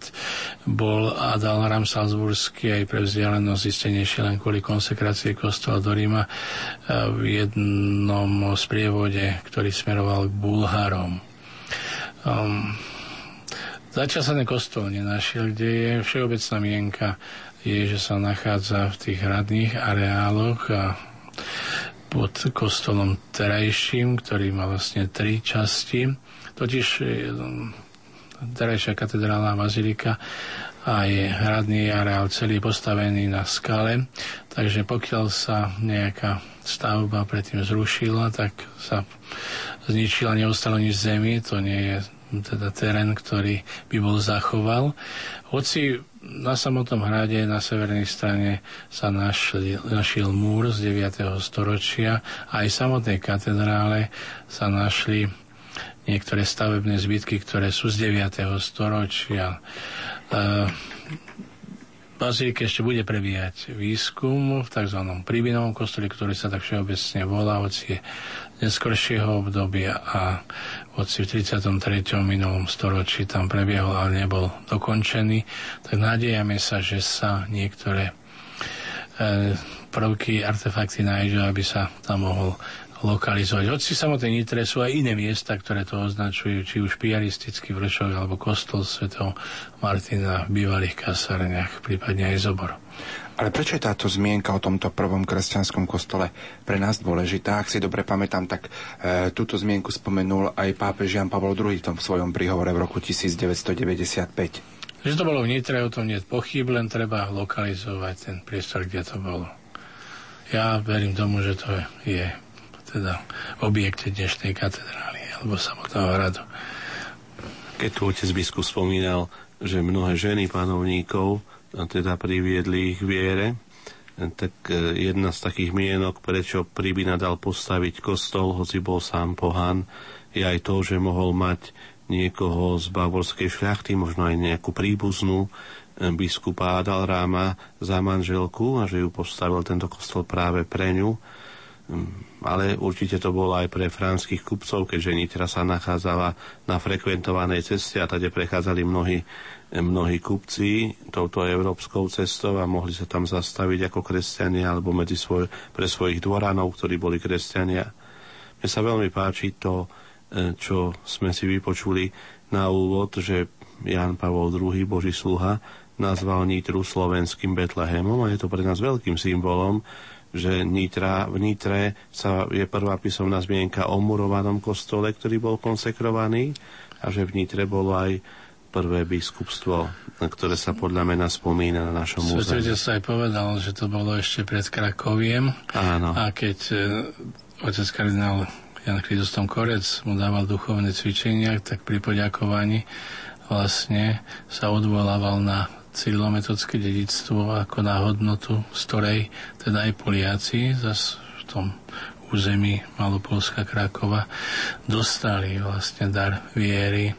bol Adalram Salzburský aj pre vzdialenosť zistenejšie len kvôli konsekrácie kostola do Ríma eh, v jednom sprievode, ktorý smeroval k Bulharom. Um, Zatiaľ sa ten kostol nenašiel, kde je všeobecná mienka je, že sa nachádza v tých hradných areáloch a pod kostolom terajším, ktorý má vlastne tri časti. Totiž terajšia katedrálna bazilika a je hradný areál celý postavený na skale, takže pokiaľ sa nejaká stavba predtým zrušila, tak sa zničila, neostalo nič zemi, to nie je teda terén, ktorý by bol zachoval. Hoci na samotnom hrade na severnej strane sa našli, našiel múr z 9. storočia a aj v samotnej katedrále sa našli niektoré stavebné zbytky, ktoré sú z 9. storočia. E, bazílike ešte bude prebiehať výskum v tzv. príbinovom kostole, ktorý sa tak všeobecne volá, hoci je neskoršieho obdobia a hoci v 33. minulom storočí tam prebiehol, ale nebol dokončený, tak nádejame sa, že sa niektoré e, prvky, artefakty nájdu, aby sa tam mohol lokalizovať. Hoci samotné Nitre sú aj iné miesta, ktoré to označujú, či už piaristický vršok alebo kostol svätého Martina v bývalých kasárniach, prípadne aj Zobor. Ale prečo je táto zmienka o tomto prvom kresťanskom kostole pre nás dôležitá? Ak si dobre pamätám, tak e, túto zmienku spomenul aj pápež Jan Pavol II v tom svojom príhovore v roku 1995. Že to bolo v Nitre, o tom nie je pochyb, len treba lokalizovať ten priestor, kde to bolo. Ja verím tomu, že to je teda objekte dnešnej katedrály alebo samotného hradu. Keď tu otec biskup spomínal, že mnohé ženy panovníkov teda priviedli ich viere, tak e, jedna z takých mienok, prečo Pribina dal postaviť kostol, hoci bol sám pohan, je aj to, že mohol mať niekoho z bavorskej šľachty, možno aj nejakú príbuznú e, biskupa Adalráma za manželku a že ju postavil tento kostol práve pre ňu. Mm, ale určite to bolo aj pre franských kupcov, keďže Nitra sa nachádzala na frekventovanej ceste a tade prechádzali mnohí, mnohí kupci touto európskou cestou a mohli sa tam zastaviť ako kresťania alebo medzi svoj, pre svojich dvoranov, ktorí boli kresťania. Mne sa veľmi páči to, e, čo sme si vypočuli na úvod, že Jan Pavol II, Boží sluha, nazval Nitru slovenským Betlehemom a je to pre nás veľkým symbolom, že Nitra, v Nitre sa je prvá písomná zmienka o murovanom kostole, ktorý bol konsekrovaný a že v Nitre bolo aj prvé biskupstvo, ktoré sa podľa mena spomína na našom území. Svetite sa aj povedal, že to bolo ešte pred Krakoviem. Áno. A keď e, otec kardinál Jan Chryzostom Korec mu dával duchovné cvičenia, tak pri poďakovaní vlastne sa odvolával na cyrilometodské dedictvo ako na hodnotu, z ktorej teda aj Poliaci zas v tom území Malopolska Krakova dostali vlastne dar viery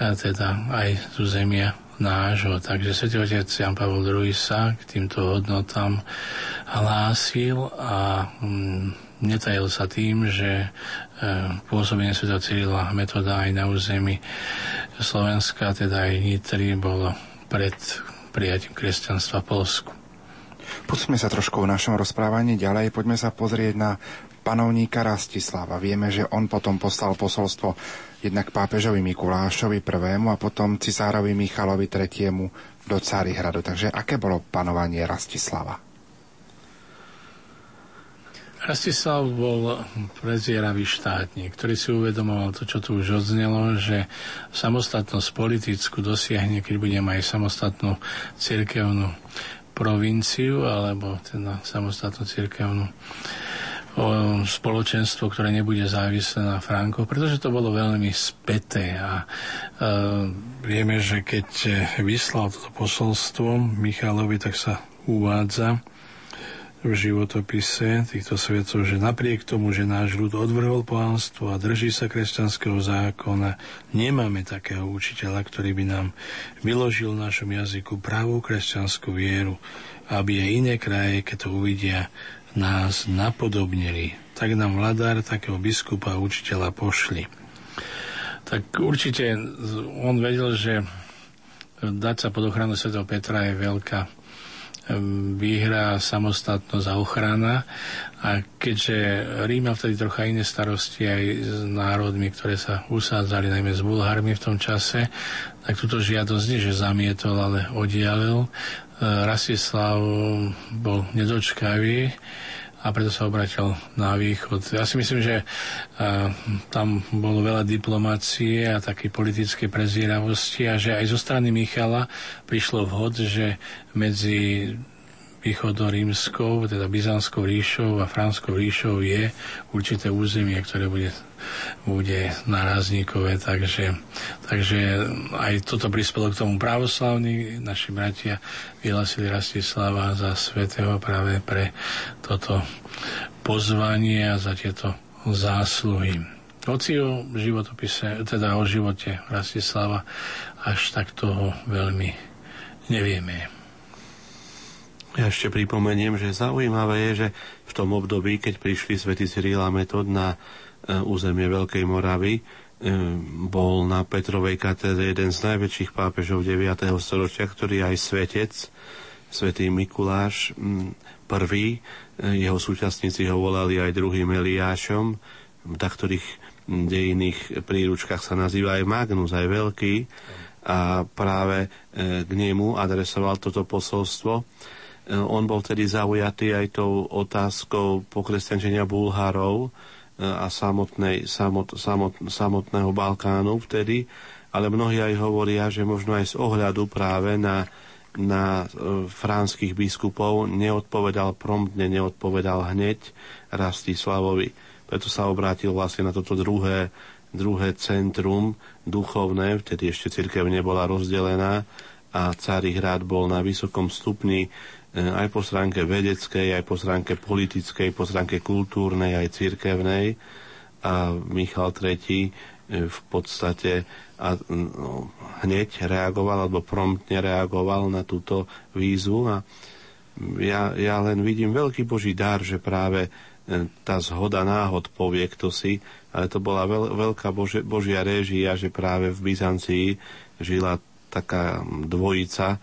a teda aj z územia nášho. Takže Sv. Otec Jan Pavel II sa k týmto hodnotám hlásil a mm, netajil sa tým, že e, pôsobenie Sv. Cyrila metoda aj na území Slovenska, teda aj Nitry, bolo pred prijatím kresťanstva v Polsku. Pusme sa trošku v našom rozprávaní ďalej. Poďme sa pozrieť na panovníka Rastislava. Vieme, že on potom poslal posolstvo jednak pápežovi Mikulášovi I. a potom cisárovi Michalovi III. do Cárihradu. Takže aké bolo panovanie Rastislava? Rastislav bol prezieravý štátnik, ktorý si uvedomoval to, čo tu už odznelo, že samostatnosť politickú dosiahne, keď bude mať samostatnú cirkevnú provinciu alebo teda samostatnú cirkevnú spoločenstvo, ktoré nebude závislé na Frankoch, pretože to bolo veľmi späté. A e, vieme, že keď vyslal toto posolstvo Michalovi, tak sa uvádza, v životopise týchto svetcov, že napriek tomu, že náš ľud odvrhol pánstvo a drží sa kresťanského zákona, nemáme takého učiteľa, ktorý by nám vyložil v našom jazyku pravú kresťanskú vieru, aby aj iné kraje, keď to uvidia, nás napodobnili. Tak nám vladár takého biskupa učiteľa pošli. Tak určite on vedel, že dať sa pod ochranu Sv. Petra je veľká výhra, samostatnosť a ochrana. A keďže Rím mal vtedy trocha iné starosti aj s národmi, ktoré sa usádzali, najmä s Bulharmi v tom čase, tak túto žiadosť nie, že zamietol, ale oddialil. E, Rastislav bol nedočkavý a preto sa obratil na východ. Ja si myslím, že uh, tam bolo veľa diplomácie a také politické prezieravosti a že aj zo strany Michala prišlo vhod, že medzi východorímskou, teda Byzantskou ríšou a Franskou ríšou je určité územie, ktoré bude, bude narazníkové, takže, takže aj toto prispelo k tomu pravoslavní. Naši bratia vyhlasili Rastislava za svetého práve pre toto pozvanie a za tieto zásluhy. Hoci o životopise, teda o živote Rastislava až tak toho veľmi nevieme. Ja ešte pripomeniem, že zaujímavé je, že v tom období, keď prišli svätý Cyril a Metod na územie Veľkej Moravy, e, bol na Petrovej katedre jeden z najväčších pápežov 9. storočia, ktorý aj svetec, svätý Mikuláš prvý, e, jeho súčasníci ho volali aj druhým Eliášom, v ktorých dejinných príručkách sa nazýva aj Magnus, aj Veľký, a práve k nemu adresoval toto posolstvo. E, on bol vtedy zaujatý aj tou otázkou pokresťančenia Bulharov. e, a samotnej, samot, samot, samotného Balkánu vtedy, ale mnohí aj hovoria, že možno aj z ohľadu práve na, na e, fránskych biskupov neodpovedal promptne, neodpovedal hneď Rastislavovi. Preto sa obrátil vlastne na toto druhé, druhé centrum duchovné, vtedy ešte cirkev nebola rozdelená a Carihrad bol na vysokom stupni aj po stránke vedeckej, aj po stránke politickej, po stránke kultúrnej, aj cirkevnej. A Michal III e, v podstate a, no, hneď reagoval alebo promptne reagoval na túto výzvu a ja, ja len vidím veľký Boží dar, že práve e, tá zhoda náhod povie kto si, ale to bola veľ, veľká Bože, Božia réžia, že práve v Byzancii žila taká dvojica,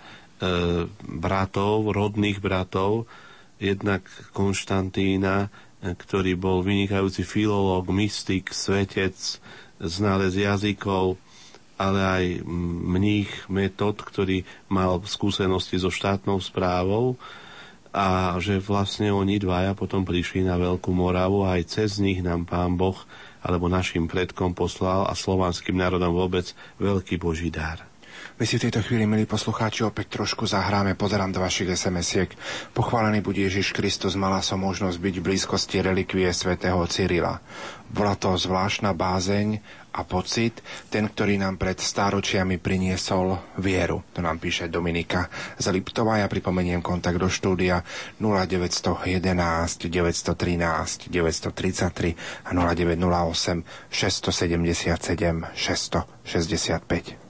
bratov, rodných bratov, jednak Konštantína, e, ktorý bol vynikajúci filológ, mystik, svetec, znalec jazykov, ale aj mních metod, ktorý mal skúsenosti so štátnou správou a že vlastne oni dvaja potom prišli na Veľkú Moravu a aj cez nich nám pán Boh alebo našim predkom poslal a slovanským národom vôbec veľký Boží dar. My si v tejto chvíli, milí poslucháči, opäť trošku zahráme, pozerám do vašich SMS-iek. Pochválený bude Ježiš Kristus, mala som možnosť byť v blízkosti relikvie svätého Cyrila. Bola to zvláštna bázeň a pocit, ten, ktorý nám pred stáročiami priniesol vieru. To nám píše Dominika z Liptova. Ja pripomeniem kontakt do štúdia 0911 913 933 a 0908 677 665.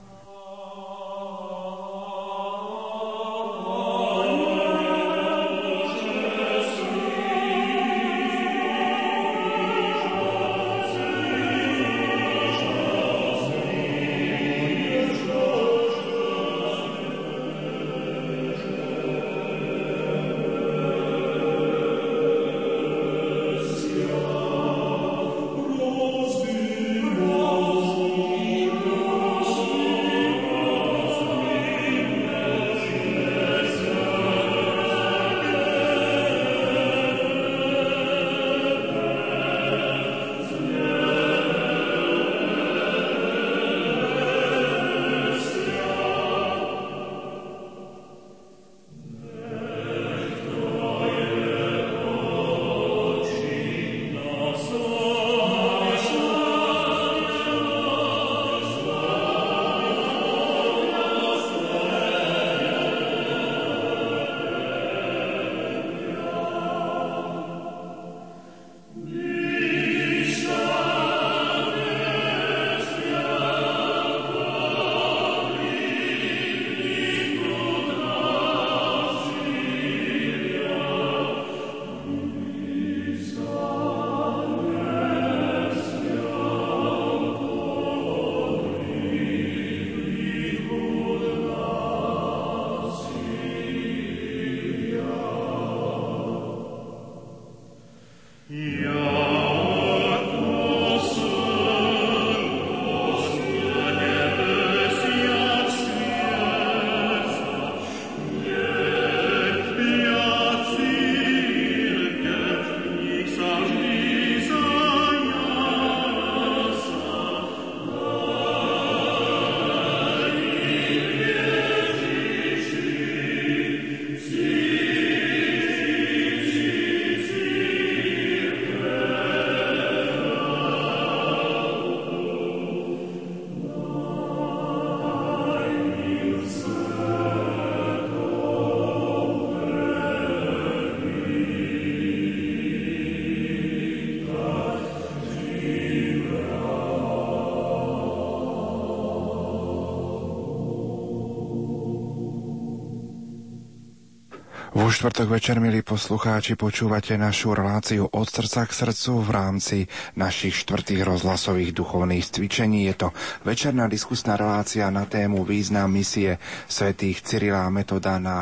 štvrtok večer, milí poslucháči, počúvate našu reláciu od srdca k srdcu v rámci našich štvrtých rozhlasových duchovných cvičení. Je to večerná diskusná relácia na tému význam misie svätých Cyrila Metoda na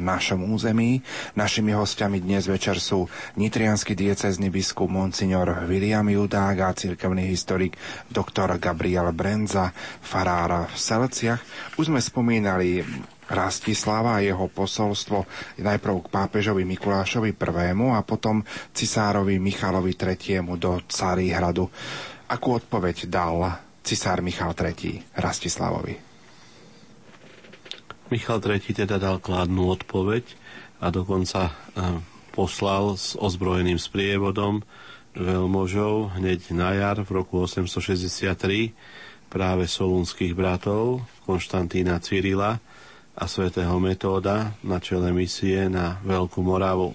našom území. Našimi hostiami dnes večer sú nitrianský diecezny biskup Monsignor William Judák a cirkevný historik doktor Gabriel Brenza, farára v Selciach. Už sme spomínali Rastislava a jeho posolstvo najprv k pápežovi Mikulášovi I. a potom cisárovi Michalovi III. do Caríhradu. Akú odpoveď dal cisár Michal III. Rastislavovi? Michal III. teda dal kládnu odpoveď a dokonca e, poslal s ozbrojeným sprievodom veľmožov hneď na jar v roku 863 práve solúnskych bratov Konštantína Cyrila, a svätého Metóda na čele misie na Veľkú Moravu.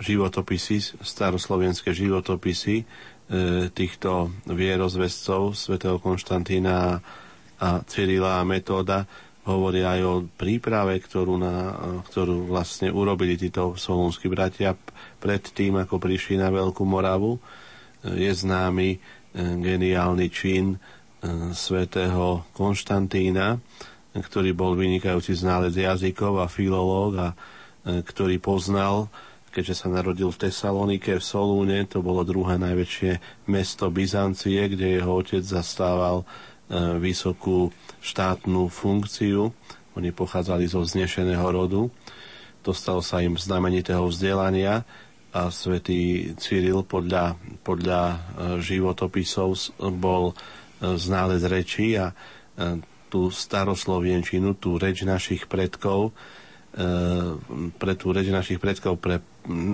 Životopisy, staroslovenské životopisy e, týchto vierozvescov svätého Konštantína a Cyrila a Metóda hovoria aj o príprave, ktorú, na, ktorú vlastne urobili títo solúnsky bratia pred tým, ako prišli na Veľkú Moravu. E, je známy e, geniálny čin svätého Konštantína, ktorý bol vynikajúci ználec jazykov a filológ a e, ktorý poznal, keďže sa narodil v Tesalonike, v Solúne, to bolo druhé najväčšie mesto Byzancie, kde jeho otec zastával e, vysokú štátnu funkciu. Oni pochádzali zo vznešeného rodu. Dostal sa im znamenitého vzdelania a svätý Cyril podľa, podľa e, životopisov bol ználec rečí a tú staroslovienčinu, tú reč našich predkov, e, pre tú reč našich predkov pre,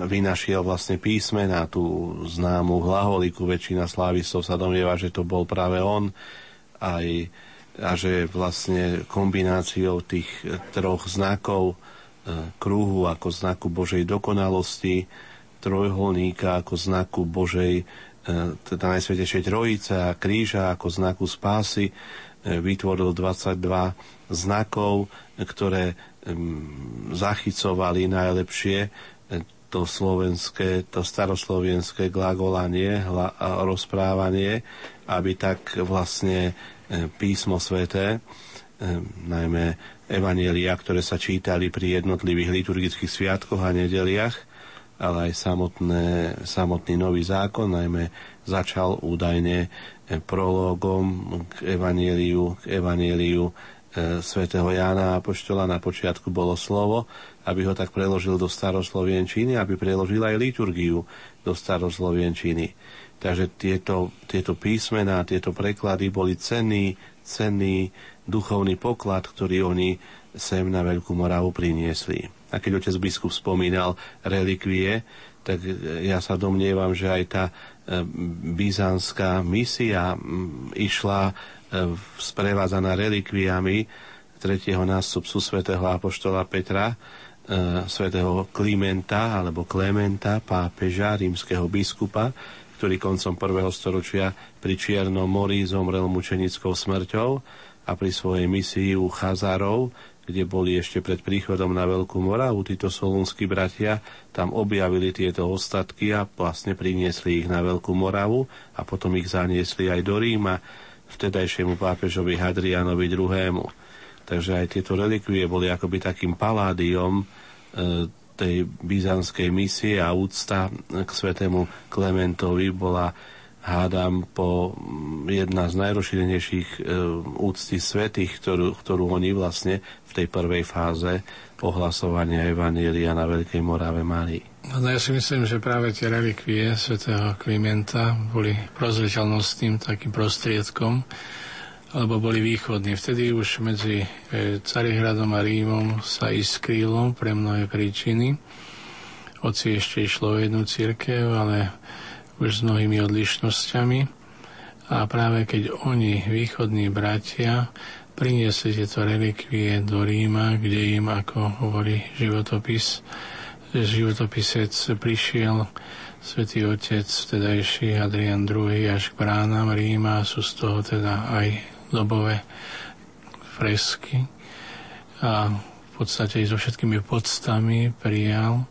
vynašiel vlastne písmena, tú známu hlaholiku, väčšina slávistov sa domnieva, že to bol práve on, aj, a že vlastne kombináciou tých troch znakov e, kruhu ako znaku Božej dokonalosti, trojholníka ako znaku Božej, e, teda Najsvetejšej Trojice a kríža ako znaku spásy, vytvoril 22 znakov, ktoré zachycovali najlepšie to slovenské, to staroslovenské glagolanie, hla, rozprávanie, aby tak vlastne písmo sveté, najmä evanielia, ktoré sa čítali pri jednotlivých liturgických sviatkoch a nedeliach, ale aj samotné, samotný nový zákon, najmä začal údajne prologom k evanieliu, k evanieliu e, svätého Jána Apoštola. Na počiatku bolo slovo, aby ho tak preložil do staroslovienčiny, aby preložil aj liturgiu do staroslovienčiny. Takže tieto, tieto písmená, tieto preklady boli cenný, cenný duchovný poklad, ktorý oni sem na Veľkú Moravu priniesli. A keď otec biskup spomínal relikvie, tak ja sa domnievam, že aj tá byzantská misia išla e, sprevádzaná relikviami tretieho nástupcu svätého Apoštola Petra, e, svätého Klimenta alebo Klementa, pápeža, rímskeho biskupa, ktorý koncom prvého storočia pri Čiernom mori zomrel mučenickou smrťou a pri svojej misii u Chazarov kde boli ešte pred príchodom na Veľkú Moravu, títo solúnsky bratia tam objavili tieto ostatky a vlastne priniesli ich na Veľkú Moravu a potom ich zaniesli aj do Ríma vtedajšiemu pápežovi Hadrianovi II. Takže aj tieto relikvie boli akoby takým paládiom e, tej byzantskej misie a úcta k svetému Klementovi bola hádam po mm, jedna z najrozšírenejších e, úcty svetých, ktorú, ktorú oni vlastne v tej prvej fáze ohlasovania Evanielia na Veľkej Morave mali. No ja si myslím, že práve tie relikvie svätého Klimenta boli prozreteľnostným takým prostriedkom, alebo boli východní. Vtedy už medzi e, Carihradom a Rímom sa iskrilo pre mnohé príčiny. Oci ešte išlo o jednu církev, ale už s mnohými odlišnosťami. A práve keď oni, východní bratia, priniesli tieto relikvie do Ríma, kde im, ako hovorí životopis, životopisec prišiel svätý Otec, vtedajší Adrian II až k bránam Ríma, sú z toho teda aj dobové fresky. A podstate so všetkými podstami prijal,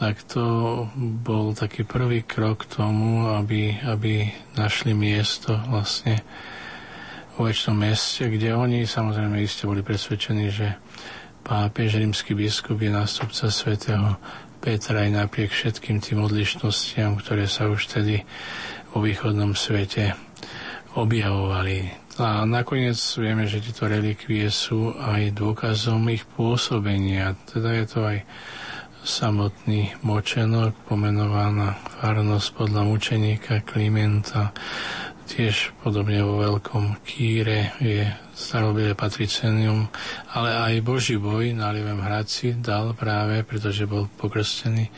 tak to bol taký prvý krok k tomu, aby, aby našli miesto vlastne vo väčšom meste, kde oni samozrejme iste boli presvedčení, že pápež, rímsky biskup je nástupca svätého Petra aj napriek všetkým tým odlišnostiam, ktoré sa už tedy vo východnom svete objavovali. A nakoniec vieme, že tieto relikvie sú aj dôkazom ich pôsobenia. Teda je to aj samotný močenok, pomenovaná farnosť podľa mučeníka Klimenta, tiež podobne vo Veľkom Kýre je starobilé patricenium, ale aj Boží boj na Livem Hradci dal práve, pretože bol pokrstený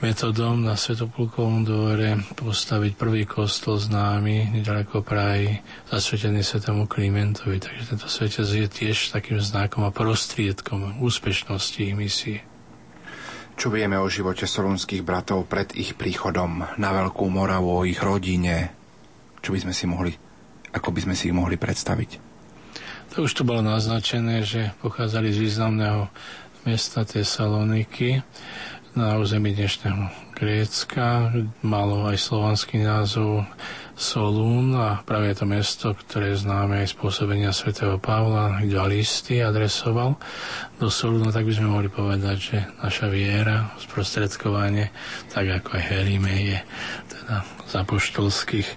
metodom na Svetopulkovom dvore postaviť prvý kostol známy nedaleko Prahy, zasvetený svetému Klimentovi. Takže tento svetec je tiež takým znakom a prostriedkom úspešnosti ich misie. Čo vieme o živote solunských bratov pred ich príchodom na Veľkú Moravu, o ich rodine? Čo by sme si mohli, ako by sme si ich mohli predstaviť? To už tu bolo naznačené, že pochádzali z významného mesta Tesaloniky na území dnešného Grécka. Malo aj slovanský názov Solún a práve to mesto, ktoré je známe aj spôsobenia svätého Pavla, kde listy adresoval do Solúna, tak by sme mohli povedať, že naša viera, sprostredkovanie, tak ako aj Herime je teda z apoštolských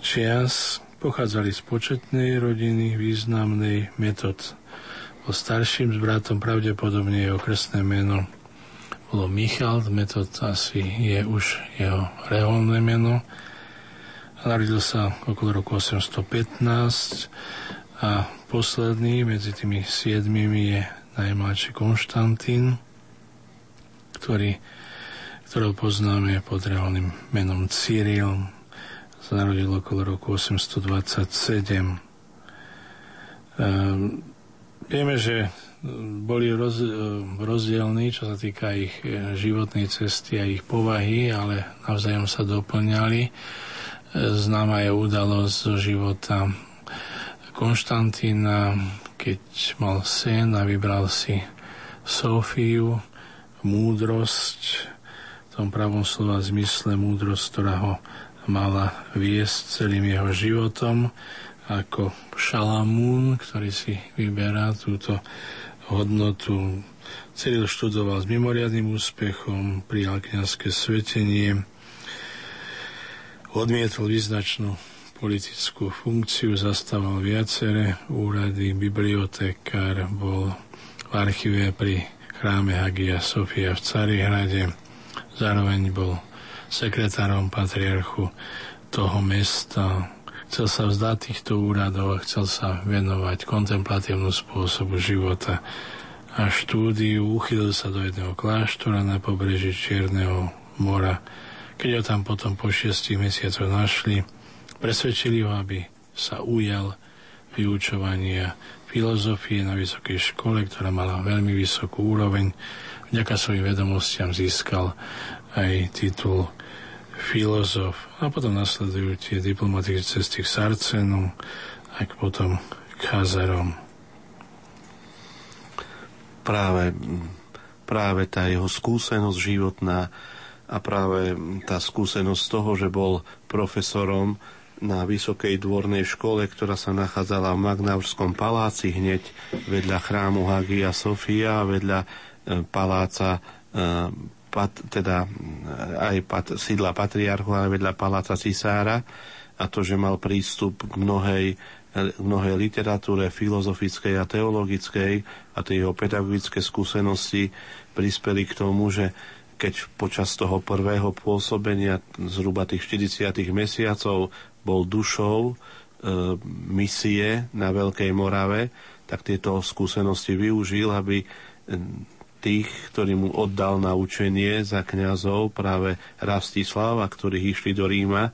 čias, pochádzali z početnej rodiny významnej metod. O starším s bratom pravdepodobne jeho krstné meno bolo Michal, metod asi je už jeho reholné meno, Narodil sa okolo roku 815 a posledný medzi tými siedmimi je najmladší Konštantín, ktorý, ktorého poznáme pod reálnym menom Cyril. Sa narodil okolo roku 827. Ehm, vieme, že boli roz, rozdielní, čo sa týka ich životnej cesty a ich povahy, ale navzájom sa doplňali. Známa je udalosť zo života Konštantína, keď mal sen a vybral si Sofiu, múdrosť, v tom pravom slova zmysle múdrosť, ktorá ho mala viesť celým jeho životom, ako Šalamún, ktorý si vyberá túto hodnotu. Cyril študoval s mimoriadným úspechom, prijal kniazské svetenie, Odmietol význačnú politickú funkciu, zastával viaceré úrady, bibliotekár, bol v archíve pri chráme Hagia Sofia v Carihrade, zároveň bol sekretárom patriarchu toho mesta. Chcel sa vzdať týchto úradov a chcel sa venovať kontemplatívnu spôsobu života a štúdiu. Uchylil sa do jedného kláštora na pobreží Čierneho mora keď ho tam potom po šiestich mesiacoch našli, presvedčili ho, aby sa ujal vyučovania filozofie na vysokej škole, ktorá mala veľmi vysokú úroveň. Vďaka svojim vedomostiam získal aj titul filozof. A potom nasledujú tie diplomatické cesty k Sarcenu a potom k Hazarom. Práve, práve tá jeho skúsenosť životná a práve tá skúsenosť toho, že bol profesorom na Vysokej dvornej škole, ktorá sa nachádzala v Magnaurskom paláci hneď vedľa chrámu Hagia Sofia, vedľa e, paláca e, pat, teda e, aj pat, sídla patriarchu, ale vedľa paláca cisára. A to, že mal prístup k mnohej, mnohej literatúre filozofickej a teologickej a tie jeho pedagogické skúsenosti prispeli k tomu, že keď počas toho prvého pôsobenia zhruba tých 40 mesiacov bol dušou e, misie na Veľkej Morave, tak tieto skúsenosti využil, aby e, tých, ktorí mu oddal na učenie za kňazov práve Rastislava, ktorých išli do Ríma,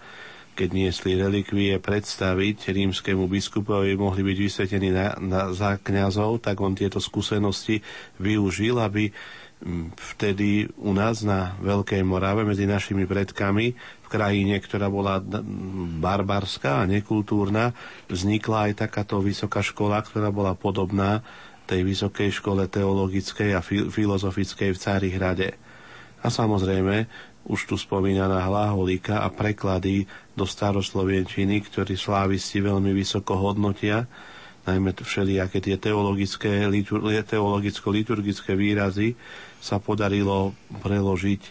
keď niesli relikvie predstaviť rímskému biskupovi, mohli byť vysvetení na, na, za kňazov, tak on tieto skúsenosti využil, aby vtedy u nás na Veľkej Morave medzi našimi predkami v krajine, ktorá bola barbarská a nekultúrna, vznikla aj takáto vysoká škola, ktorá bola podobná tej vysokej škole teologickej a filozofickej v Cárihrade. A samozrejme, už tu spomínaná Hláholika a preklady do staroslovenčiny, ktorí slávisti veľmi vysoko hodnotia, najmä všelijaké tie teologické, teologicko-liturgické výrazy sa podarilo preložiť e,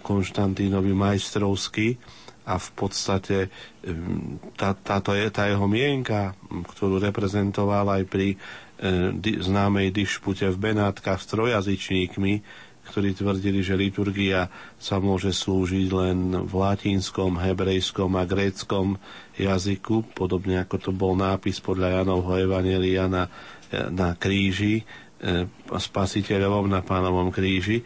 Konštantínovi majstrovsky a v podstate tá, táto je, tá jeho mienka, ktorú reprezentoval aj pri e, známej dišpute v Benátkach s trojazyčníkmi, ktorí tvrdili, že liturgia sa môže slúžiť len v latínskom, hebrejskom a gréckom jazyku, podobne ako to bol nápis podľa Janovho Evangelia na, na kríži, e, spasiteľovom na pánovom kríži,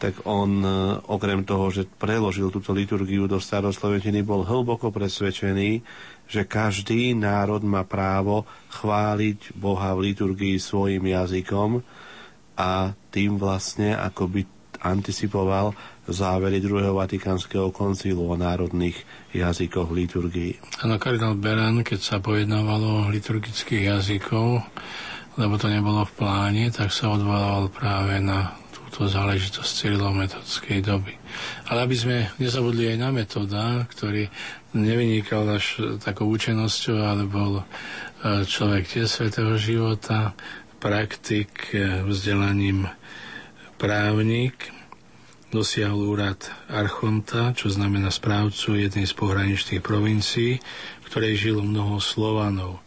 tak on e, okrem toho, že preložil túto liturgiu do staroslovenčiny, bol hlboko presvedčený, že každý národ má právo chváliť Boha v liturgii svojim jazykom, a tým vlastne ako by anticipoval závery druhého Vatikánskeho koncilu o národných jazykoch liturgii. Áno, kardinál Beran, keď sa pojednávalo o liturgických jazykov, lebo to nebolo v pláne, tak sa odvolával práve na túto záležitosť cyrilometodskej doby. Ale aby sme nezabudli aj na metoda, ktorý nevynikal až takou účenosťou, ale bol e, človek tiež svetého života, praktik, eh, vzdelaním právnik, dosiahol úrad archonta, čo znamená správcu jednej z pohraničných provincií, v ktorej žilo mnoho Slovanov.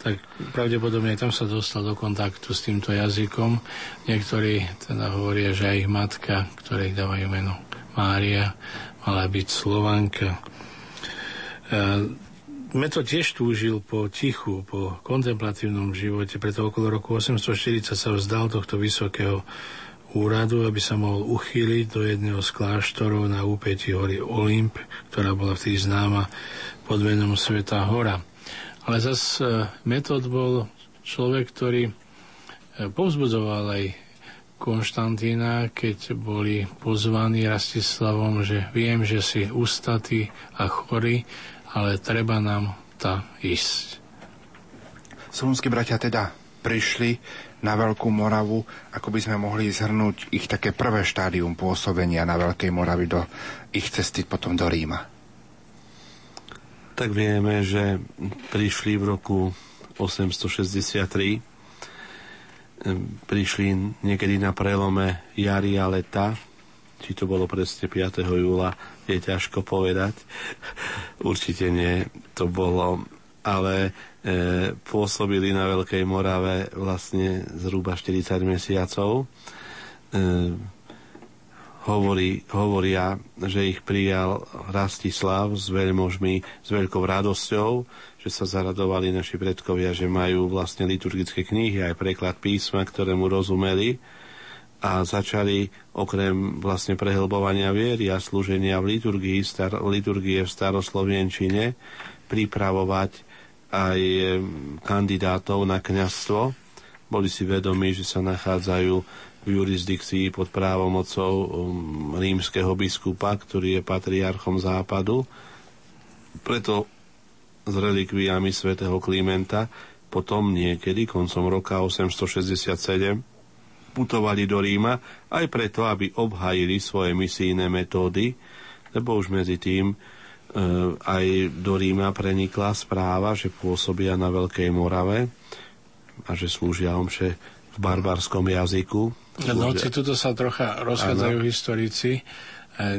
Tak pravdepodobne tam sa dostal do kontaktu s týmto jazykom. Niektorí teda hovoria, že aj ich matka, ktorej dávajú meno Mária, mala byť Slovanka. Eh, Metod tiež túžil po tichu, po kontemplatívnom živote, preto okolo roku 840 sa vzdal tohto vysokého úradu, aby sa mohol uchýliť do jedného z kláštorov na úpeti hory Olymp, ktorá bola vtedy známa pod menom Sveta hora. Ale zas e, metod bol človek, ktorý e, povzbudzoval aj Konštantína, keď boli pozvaní Rastislavom, že viem, že si ustatý a chorý, ale treba nám tá ísť. Solunskí bratia teda prišli na Veľkú Moravu, ako by sme mohli zhrnúť ich také prvé štádium pôsobenia na Veľkej Moravi do ich cesty potom do Ríma. Tak vieme, že prišli v roku 863 prišli niekedy na prelome jary a leta, či to bolo presne 5. júla je ťažko povedať. Určite nie, to bolo, ale e, pôsobili na Veľkej Morave vlastne zhruba 40 mesiacov. E, hovorí, hovoria, že ich prijal Rastislav s veľmožmi, s veľkou radosťou, že sa zaradovali naši predkovia, že majú vlastne liturgické knihy, aj preklad písma, ktorému rozumeli a začali okrem vlastne prehlbovania viery a slúženia v liturgii, star, liturgie v staroslovenčine pripravovať aj kandidátov na kňazstvo. Boli si vedomí, že sa nachádzajú v jurisdikcii pod právomocou um, rímskeho biskupa, ktorý je patriarchom západu. Preto s relikviami svätého Klimenta potom niekedy koncom roka 867 putovali do Ríma aj preto, aby obhajili svoje misijné metódy, lebo už medzi tým e, aj do Ríma prenikla správa, že pôsobia na Veľkej Morave a že slúžia omše v barbarskom jazyku. No, hoci tuto sa trocha rozchádzajú ano. historici, e,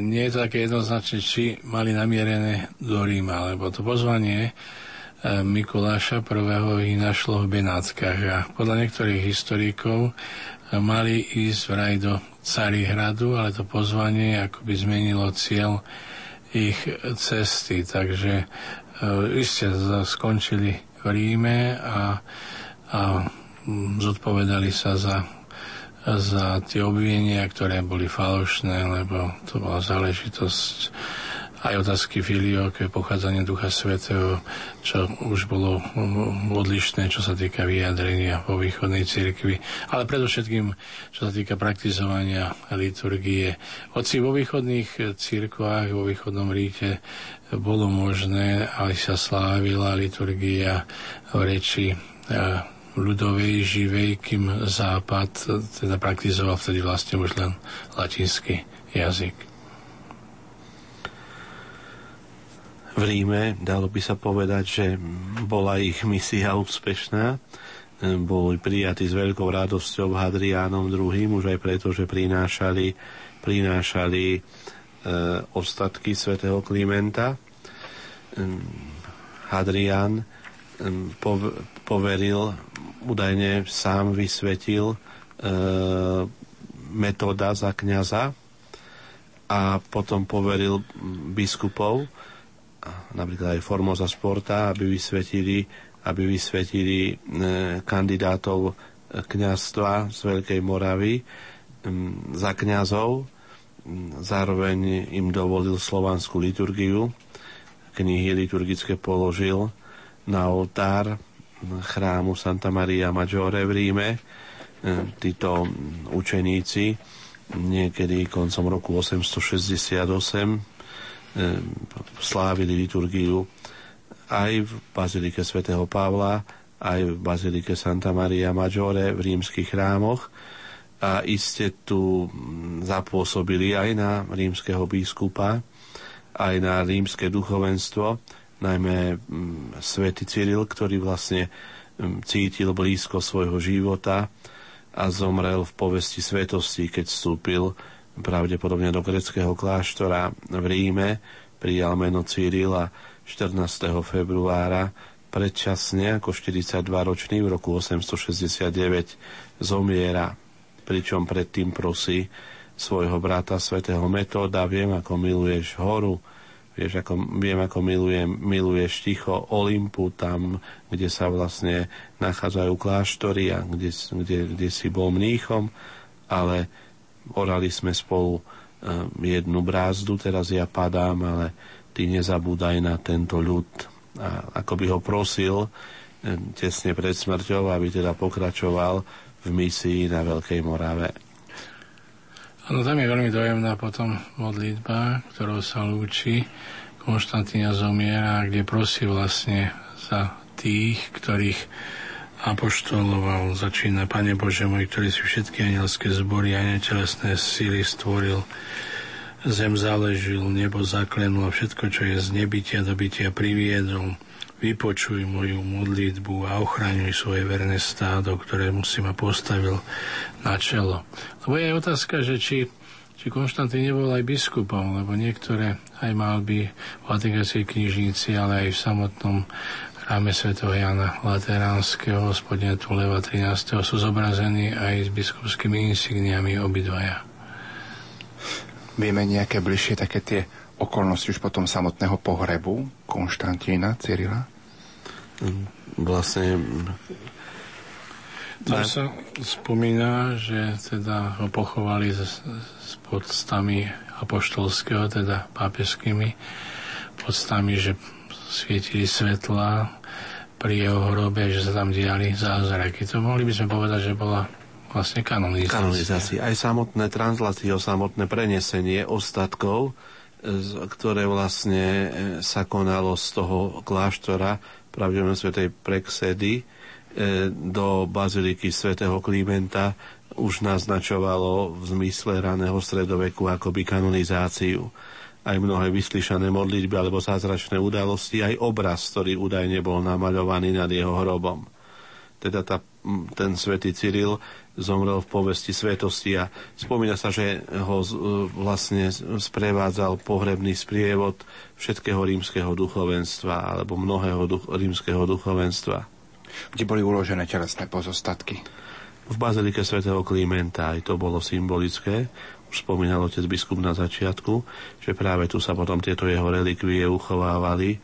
nie je také jednoznačne, či mali namierené do Ríma, lebo to pozvanie e, Mikuláša I. ich našlo v Benáckach a podľa niektorých historikov mali ísť vraj do Carihradu, ale to pozvanie akoby zmenilo cieľ ich cesty, takže e, iste skončili v Ríme a, a zodpovedali sa za, za tie obvinenia, ktoré boli falošné, lebo to bola záležitosť aj otázky filioke, pochádzanie Ducha Svetého, čo už bolo odlišné, čo sa týka vyjadrenia vo východnej cirkvi, ale predovšetkým, čo sa týka praktizovania liturgie. Hoci vo východných cirkvách, vo východnom ríte bolo možné, aby sa slávila liturgia v reči e, ľudovej, živej, kým Západ teda praktizoval vtedy vlastne už len latinský jazyk. V Ríme dalo by sa povedať, že bola ich misia úspešná. Boli prijatí s veľkou radosťou Hadriánom II, už aj preto, že prinášali, prinášali e, ostatky svätého Klimenta. Hadrián poveril, údajne sám vysvetil e, metóda za kniaza a potom poveril biskupov, napríklad aj Formoza Sporta, aby vysvetili, aby vysvetili e, kandidátov kniazstva z Veľkej Moravy za kňazov. Zároveň im dovolil slovanskú liturgiu, knihy liturgické položil na oltár chrámu Santa Maria Maggiore v Ríme. E, títo učeníci niekedy koncom roku 868 e, slávili liturgiu aj v Bazilike svätého Pavla, aj v Bazilike Santa Maria Maggiore v rímskych chrámoch a iste tu zapôsobili aj na rímskeho biskupa, aj na rímske duchovenstvo, najmä mm, svätý Cyril, ktorý vlastne mm, cítil blízko svojho života a zomrel v povesti svetosti, keď vstúpil pravdepodobne do greckého kláštora v Ríme, prijal meno Cyril a 14. februára predčasne ako 42-ročný v roku 869 zomiera, pričom predtým prosí svojho brata svätého Metóda, viem, ako miluješ horu, Vieš, ako, viem, ako milujem, miluješ ticho Olympu, tam, kde sa vlastne nachádzajú kláštory a kde, kde, kde si bol mníchom, ale orali sme spolu um, jednu brázdu, teraz ja padám, ale ty nezabúdaj na tento ľud. A ako by ho prosil um, tesne pred smrťou, aby teda pokračoval v misii na Veľkej Morave. Áno, tam je veľmi dojemná potom modlitba, ktorou sa lúči Konštantína zomiera, kde prosí vlastne za tých, ktorých apoštoloval, začína Pane Bože môj, ktorý si všetky anielské zbory a netelesné síly stvoril, zem zaležil, nebo zaklenul a všetko, čo je z nebytia do bytia priviedol vypočuj moju modlitbu a ochraňuj svoje verné stádo, ktoré si ma postavil na čelo. Lebo je otázka, že či, či Konštantín nebol aj biskupom, lebo niektoré aj mal by v Vatikanskej knižnici, ale aj v samotnom chráme Sv. Jana Lateránskeho, spodne Leva 13. sú zobrazení aj s biskupskými insigniami obidvaja. Vieme nejaké bližšie také tie okolnosti už potom samotného pohrebu Konštantína Cyrila? vlastne tam sa spomína, že teda ho pochovali s, s podstami apoštolského, teda pápežskými podstami, že svietili svetla pri jeho hrobe, že sa tam diali zázraky. To mohli by sme povedať, že bola vlastne kanonizácia. Kanonizácia. Aj samotné translácio, samotné prenesenie ostatkov, ktoré vlastne e, sa konalo z toho kláštora pravdepodobne svätej Prexedy e, do baziliky svätého Klimenta už naznačovalo v zmysle raného stredoveku akoby kanonizáciu. Aj mnohé vyslyšané modlitby alebo zázračné udalosti, aj obraz, ktorý údajne bol namaľovaný nad jeho hrobom. Teda tá, ten svätý Cyril zomrel v povesti svetosti a spomína sa, že ho vlastne sprevádzal pohrebný sprievod všetkého rímskeho duchovenstva alebo mnohého duch, rímskeho duchovenstva. Kde boli uložené telesné pozostatky? V bazilike svätého Klimenta, aj to bolo symbolické. Už spomínal otec biskup na začiatku, že práve tu sa potom tieto jeho relikvie uchovávali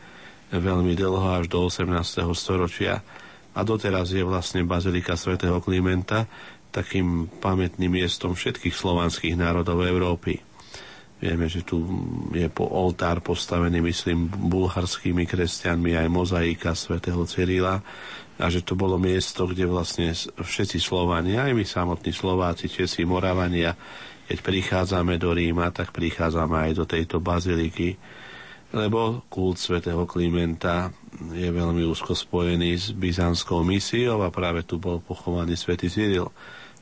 veľmi dlho až do 18. storočia. A doteraz je vlastne bazilika svätého Klimenta takým pamätným miestom všetkých slovanských národov Európy. Vieme, že tu je po oltár postavený, myslím, bulharskými kresťanmi aj mozaika svätého Cyrila a že to bolo miesto, kde vlastne všetci Slovania, aj my samotní Slováci, Česi, Moravania, keď prichádzame do Ríma, tak prichádzame aj do tejto baziliky, lebo kult svätého Klimenta je veľmi úzko spojený s byzantskou misiou a práve tu bol pochovaný svätý Cyril.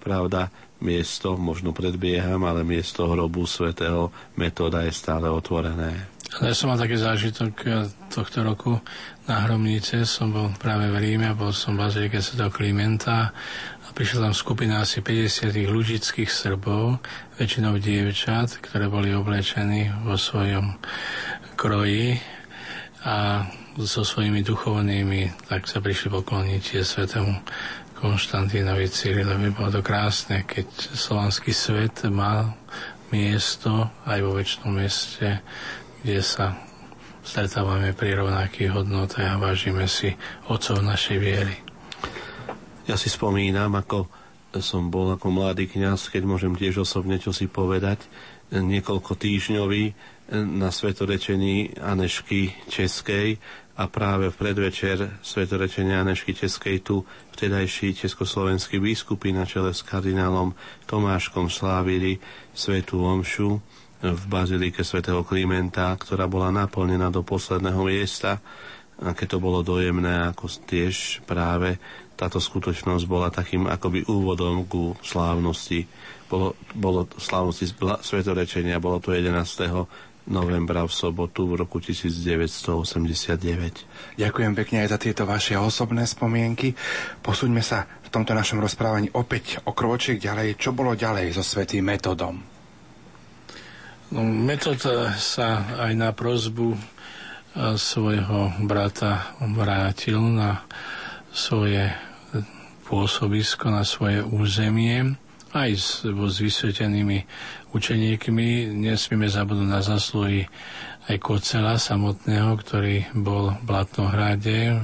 Pravda, miesto, možno predbieham, ale miesto hrobu svätého Metóda je stále otvorené. Ja som mal taký zážitok eh, tohto roku na Hromnice. Som bol práve v Ríme, bol som v Bazilike Sv. Klimenta a prišla tam skupina asi 50 ľudických Srbov, väčšinou dievčat, ktoré boli oblečení vo svojom kroji a so svojimi duchovnými, tak sa prišli pokloniť svetému Konštantínovi Cyrilovi. Bolo to krásne, keď slovanský svet mal miesto aj vo väčšnom meste, kde sa stretávame pri rovnakých hodnotách a vážime si otcov našej viery. Ja si spomínam, ako som bol ako mladý kňaz, keď môžem tiež osobne čo si povedať, niekoľko týždňový na svetorečení Anešky Českej a práve v predvečer svetorečenia Anešky Českej tu vtedajší československí biskupy na čele s kardinálom Tomáškom slávili svetú omšu v bazilike svätého Klimenta, ktorá bola naplnená do posledného miesta. A keď to bolo dojemné, ako tiež práve táto skutočnosť bola takým akoby úvodom ku slávnosti. Bolo, bolo slávnosti svetorečenia, bolo to 11 novembra v sobotu v roku 1989. Ďakujem pekne aj za tieto vaše osobné spomienky. Posúďme sa v tomto našom rozprávaní opäť o krôčik ďalej. Čo bolo ďalej so svetým metodom? No, metod sa aj na prozbu e, svojho brata vrátil na svoje pôsobisko, na svoje územie aj s, s vysvetenými učeníkmi. Nesmieme zabudnúť na zasluhy aj Kocela samotného, ktorý bol v Blatnohrade.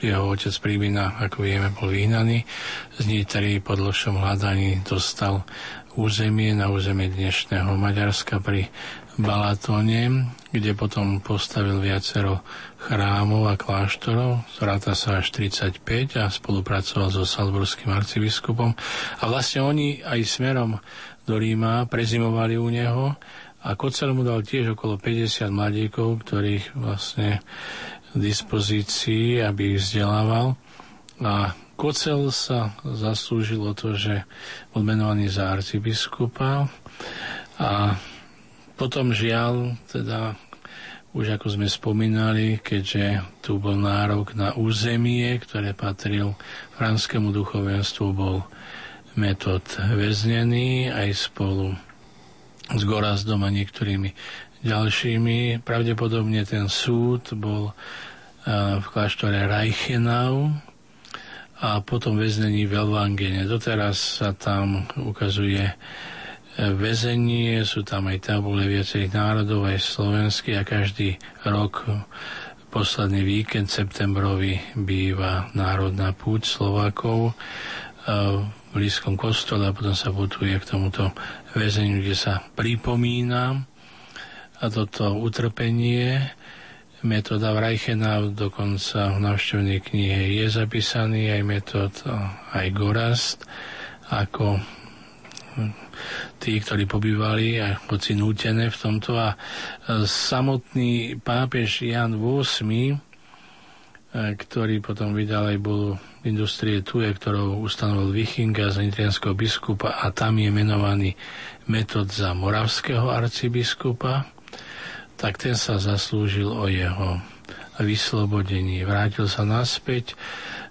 Jeho otec Príbina, ako vieme, bol vyhnaný. Z Nitry po dlhšom hľadaní dostal územie na územie dnešného Maďarska pri Balatóne, kde potom postavil viacero chrámov a kláštorov, zráta sa až 35 a spolupracoval so Salzburským arcibiskupom. A vlastne oni aj smerom do Ríma prezimovali u neho a Kocel mu dal tiež okolo 50 mladíkov, ktorých vlastne v dispozícii, aby ich vzdelával. A Kocel sa zaslúžil o to, že bol menovaný za arcibiskupa a potom žiaľ, teda už ako sme spomínali, keďže tu bol nárok na územie, ktoré patril franskému duchovenstvu, bol metod väznený aj spolu s Gorazdom a niektorými ďalšími. Pravdepodobne ten súd bol v kláštore Reichenau a potom väznení v Elvangene. Doteraz sa tam ukazuje väzenie, sú tam aj tabule viacerých národov, aj slovenský a každý rok posledný víkend septembrový býva národná púť Slovákov v blízkom kostole a potom sa putuje k tomuto väzeniu, kde sa pripomína a toto utrpenie metóda Reichenau dokonca v navštevnej knihe je zapísaný aj metód, aj Gorast ako tí, ktorí pobývali a hoci v tomto. A samotný pápež Jan VIII, ktorý potom vydal aj bol industrie Tuje, ktorou ustanovil Vichinga z nitrianského biskupa a tam je menovaný metod za moravského arcibiskupa, tak ten sa zaslúžil o jeho vyslobodení. Vrátil sa naspäť,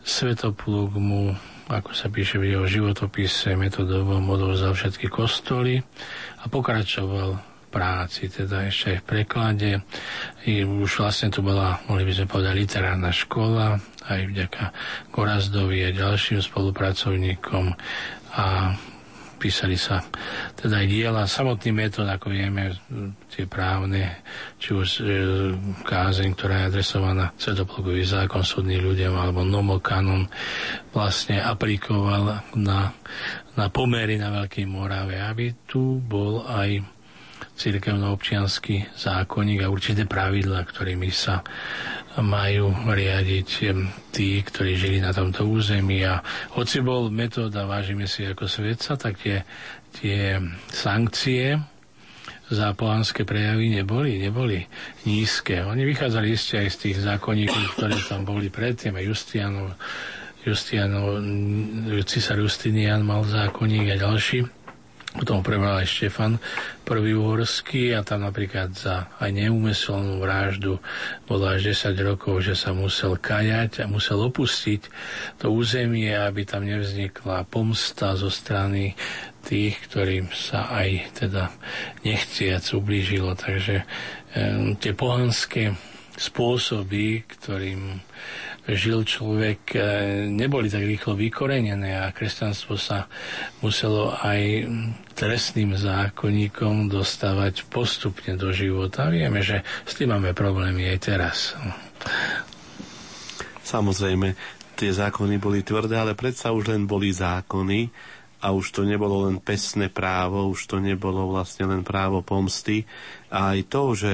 Svetopluk mu ako sa píše v jeho životopise, metodovom odovzdal všetky kostoly a pokračoval práci, teda ešte aj v preklade. I už vlastne tu bola, mohli by sme povedať, literárna škola, aj vďaka Gorazdovi a ďalším spolupracovníkom a písali sa teda aj diela. Samotný metód, ako vieme, tie právne, či už e, kázeň, ktorá je adresovaná Svetoplukový zákon, súdny ľuďom, alebo nomokanon, vlastne aplikoval na, na pomery na Veľkej Morave, aby tu bol aj cirkevno-občianský zákonník a určité pravidla, ktorými sa majú riadiť tí, ktorí žili na tomto území. A hoci bol metóda, vážime si ako svedca, tak tie, tie sankcie za pohanské prejavy neboli, neboli nízke. Oni vychádzali ešte aj z tých zákonníkov, ktoré tam boli predtým, Justianov, Justianov, cisár Justinian mal zákonník a ďalší. Potom prebral aj Štefan prvý uhorský a tam napríklad za aj neúmyselnú vraždu bolo až 10 rokov, že sa musel kajať a musel opustiť to územie, aby tam nevznikla pomsta zo strany tých, ktorým sa aj teda nechciac ublížilo. Takže e, tie pohanské spôsoby, ktorým žil človek, e, neboli tak rýchlo vykorenené a kresťanstvo sa muselo aj trestným zákonníkom dostávať postupne do života. Vieme, že s tým máme problémy aj teraz. Samozrejme, tie zákony boli tvrdé, ale predsa už len boli zákony a už to nebolo len pesné právo, už to nebolo vlastne len právo pomsty. A aj to, že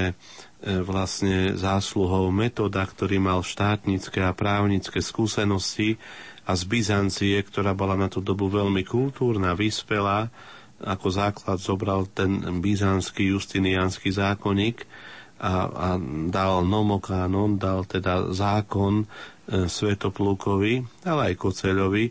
vlastne zásluhou metoda, ktorý mal štátnické a právnické skúsenosti a z Byzancie, ktorá bola na tú dobu veľmi kultúrna, vyspelá, ako základ zobral ten byzantský justinianský zákonník a, a dal nomokánon, dal teda zákon e, Svetoplúkovi, ale aj Koceľovi,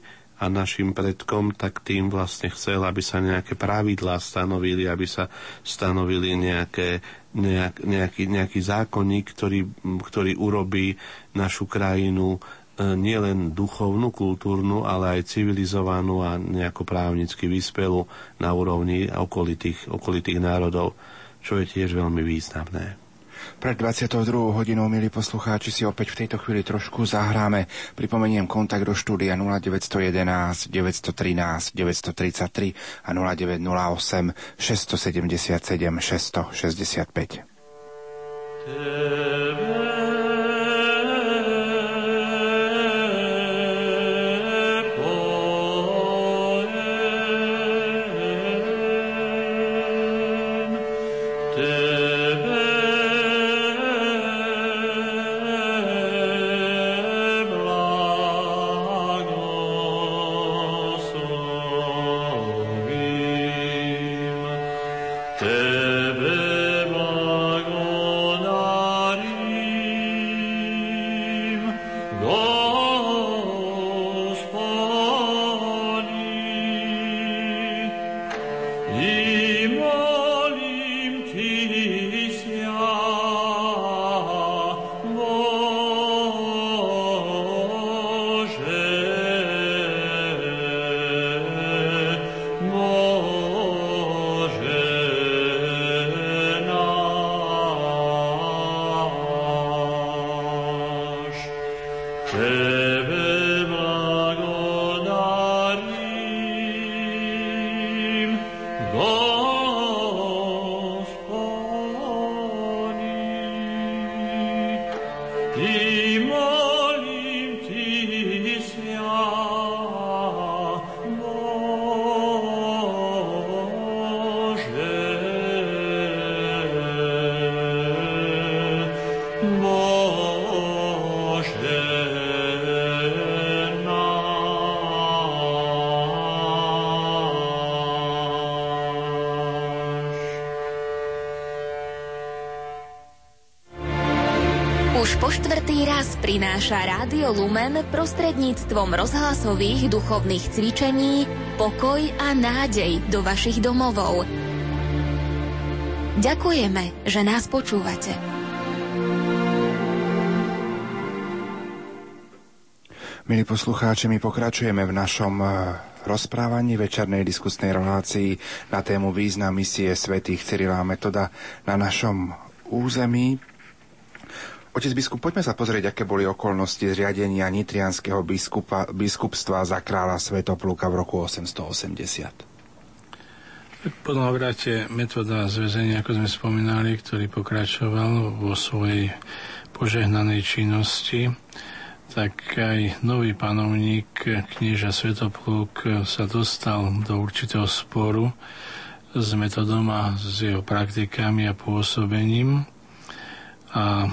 a našim predkom, tak tým vlastne chcel, aby sa nejaké pravidlá stanovili, aby sa stanovili nejaké, nejak, nejaký, nejaký zákonník, ktorý, ktorý urobí našu krajinu e, nielen duchovnú, kultúrnu, ale aj civilizovanú a nejako právnicky vyspelú na úrovni okolitých, okolitých národov, čo je tiež veľmi významné. Pred 22. hodinou, milí poslucháči, si opäť v tejto chvíli trošku zahráme. Pripomeniem kontakt do štúdia 0911 913 933 a 0908 677 665. Tebe prináša Rádio Lumen prostredníctvom rozhlasových duchovných cvičení pokoj a nádej do vašich domovov. Ďakujeme, že nás počúvate. Milí poslucháči, my pokračujeme v našom eh, rozprávaní večernej diskusnej relácii na tému význam misie svätých Cyrila Metoda na našom území. Otec biskup, poďme sa pozrieť, aké boli okolnosti zriadenia nitrianského biskupa, biskupstva za kráľa Svetopluka v roku 880. Po návrate metóda zväzenia, ako sme spomínali, ktorý pokračoval vo svojej požehnanej činnosti, tak aj nový panovník knieža Svetopluk sa dostal do určitého sporu s metodom a s jeho praktikami a pôsobením. A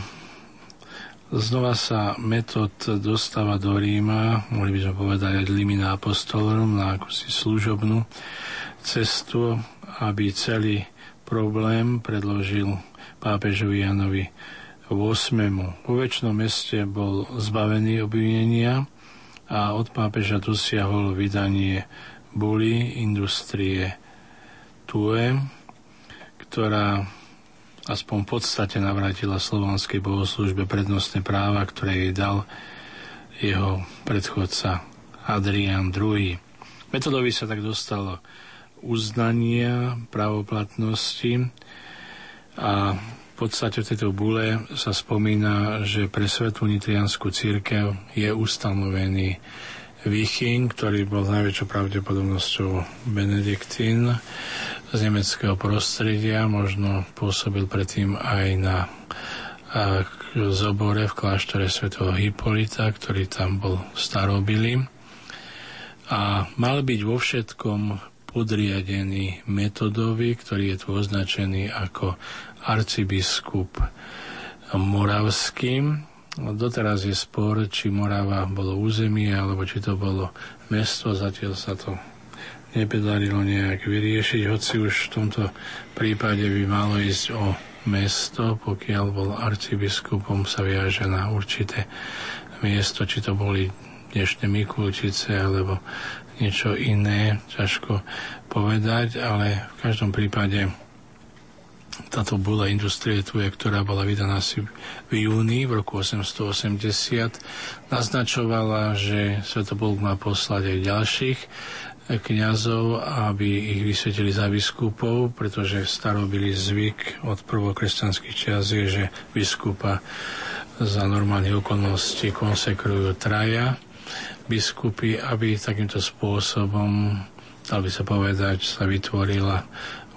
Znova sa metód dostáva do Ríma, mohli by sme povedať aj limina apostolorum, na akúsi služobnú cestu, aby celý problém predložil pápežovi Janovi 8. Po väčšnom meste bol zbavený obvinenia a od pápeža dosiahol vydanie buly industrie Tue, ktorá aspoň v podstate navrátila slovanskej bohoslužbe prednostné práva, ktoré jej dal jeho predchodca Adrian II. Metodovi sa tak dostalo uznania pravoplatnosti a v podstate v tejto bule sa spomína, že pre Svetú Nitrianskú církev je ustanovený Vichyň, ktorý bol najväčšou pravdepodobnosťou Benediktín z nemeckého prostredia, možno pôsobil predtým aj na zobore v kláštore svätého Hipolita, ktorý tam bol starobilý. A mal byť vo všetkom podriadený metodovi, ktorý je tu označený ako arcibiskup moravským. Doteraz je spor, či Morava bolo územie, alebo či to bolo mesto. Zatiaľ sa to nepodarilo nejak vyriešiť, hoci už v tomto prípade by malo ísť o mesto, pokiaľ bol arcibiskupom, sa viaže na určité miesto, či to boli dnešné Mikulčice alebo niečo iné, ťažko povedať, ale v každom prípade táto bula industrie tu je, ktorá bola vydaná asi v júni v roku 880, naznačovala, že Svetobulk má poslať aj ďalších kňazov, aby ich vysvetili za biskupov, pretože starobili zvyk od prvokresťanských čas je, že biskupa za normálnych okolností konsekrujú traja biskupy, aby takýmto spôsobom, dal by sa povedať, sa vytvorila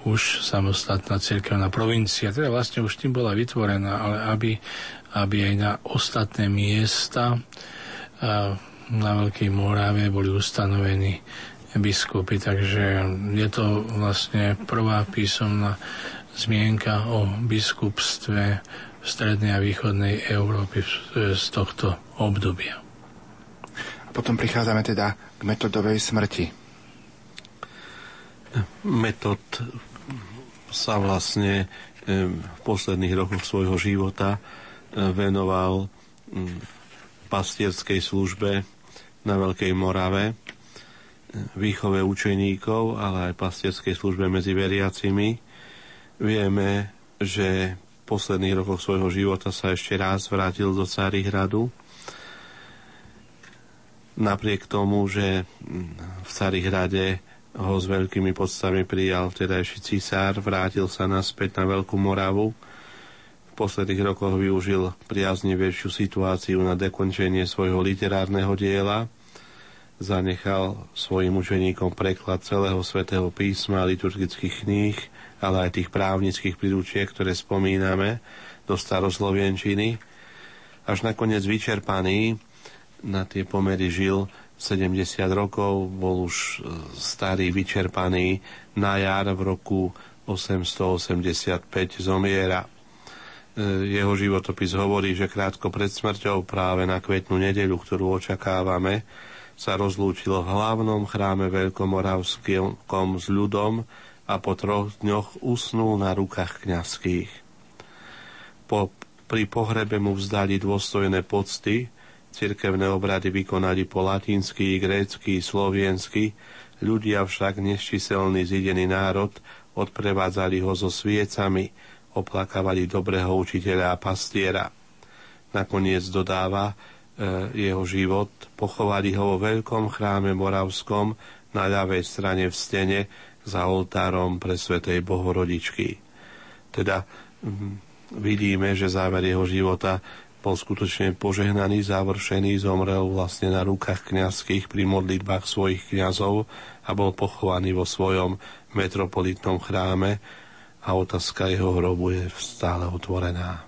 už samostatná cirkevná provincia. Teda vlastne už tým bola vytvorená, ale aby, aby aj na ostatné miesta na Veľkej Morave boli ustanovení biskupy. Takže je to vlastne prvá písomná zmienka o biskupstve v strednej a východnej Európy z tohto obdobia. A potom prichádzame teda k metodovej smrti. Metod sa vlastne v posledných rokoch svojho života venoval pastierskej službe na Veľkej Morave, výchove učeníkov, ale aj pastierskej službe medzi veriacimi. Vieme, že v posledných rokoch svojho života sa ešte raz vrátil do Carihradu. Napriek tomu, že v Carihrade ho s veľkými podstavami prijal vtedajší cisár, vrátil sa naspäť na Veľkú Moravu. V posledných rokoch využil priaznivejšiu situáciu na dekončenie svojho literárneho diela. Zanechal svojim učeníkom preklad celého svätého písma, liturgických kníh, ale aj tých právnických príručiek, ktoré spomíname do staroslovenčiny. Až nakoniec vyčerpaný na tie pomery žil 70 rokov, bol už e, starý, vyčerpaný, na jar v roku 885 zomiera. E, jeho životopis hovorí, že krátko pred smrťou práve na kvetnú nedeľu, ktorú očakávame, sa rozlúčil v hlavnom chráme Veľkomoravskom s ľudom a po troch dňoch usnul na rukách kňazských. Po, pri pohrebe mu vzdali dôstojné pocty, Cirkevné obrady vykonali po latinsky, grécky, sloviensky, ľudia však neščiselný zidený národ odprevádzali ho so sviecami, oplakávali dobrého učiteľa a pastiera. Nakoniec dodáva e, jeho život, pochovali ho vo veľkom chráme Moravskom na ľavej strane v stene za oltárom pre svetej Bohorodičky. Teda mm, vidíme, že záver jeho života bol skutočne požehnaný, završený, zomrel vlastne na rukách kňazských pri modlitbách svojich kňazov a bol pochovaný vo svojom metropolitnom chráme a otázka jeho hrobu je stále otvorená.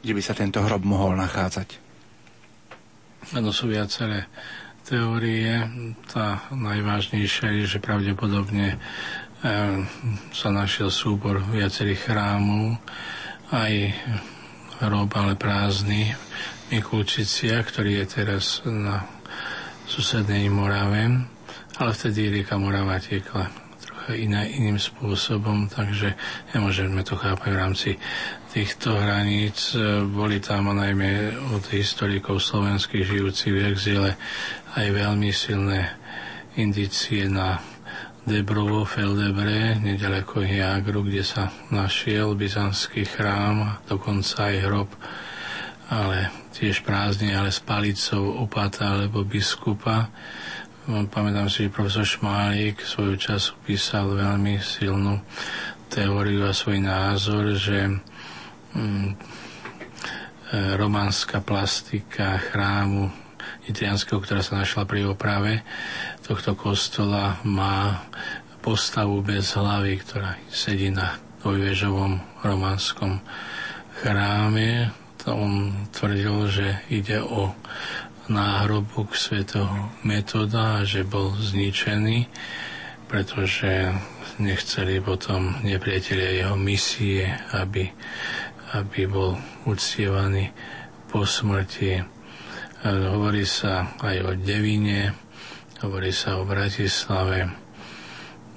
Kde by sa tento hrob mohol nachádzať? Áno, sú viaceré teórie. Tá najvážnejšia je, že pravdepodobne e, sa našiel súbor viacerých chrámov, aj hrob, ale prázdny Mikulčicia, ktorý je teraz na susednej Morave, ale vtedy rieka Morava tiekla trocha iné, iným spôsobom, takže nemôžeme to chápať v rámci týchto hraníc. Boli tam najmä od historikov slovenských žijúcich v exíle aj veľmi silné indície na Debrovo Feldebre, nedaleko Jagru, kde sa našiel byzantský chrám, dokonca aj hrob, ale tiež prázdny, ale s palicou opata alebo biskupa. Pamätám si, že profesor Šmálik svojho času písal veľmi silnú teóriu a svoj názor, že mm, e, románska plastika chrámu Nitrianského, ktorá sa našla pri oprave tohto kostola, má postavu bez hlavy, ktorá sedí na dvojvežovom románskom chráme. On tvrdil, že ide o náhrobok svätého metoda že bol zničený, pretože nechceli potom nepriatelia jeho misie, aby, aby bol uctievaný po smrti Hovorí sa aj o Devine, hovorí sa o Bratislave.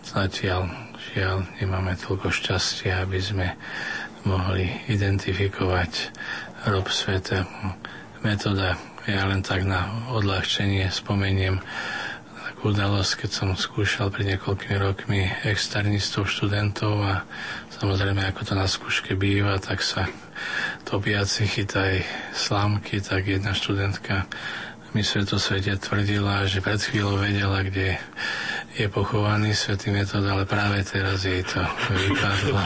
Zatiaľ, žiaľ, nemáme toľko šťastia, aby sme mohli identifikovať rob svete. Metóda, ja len tak na odľahčenie spomeniem takú udalosť, keď som skúšal pred niekoľkými rokmi externistov, študentov a samozrejme, ako to na skúške býva, tak sa topiaci chytaj slámky, tak jedna študentka mi svetosvete tvrdila, že pred chvíľou vedela, kde je pochovaný svätý metód, ale práve teraz jej to vypadlo.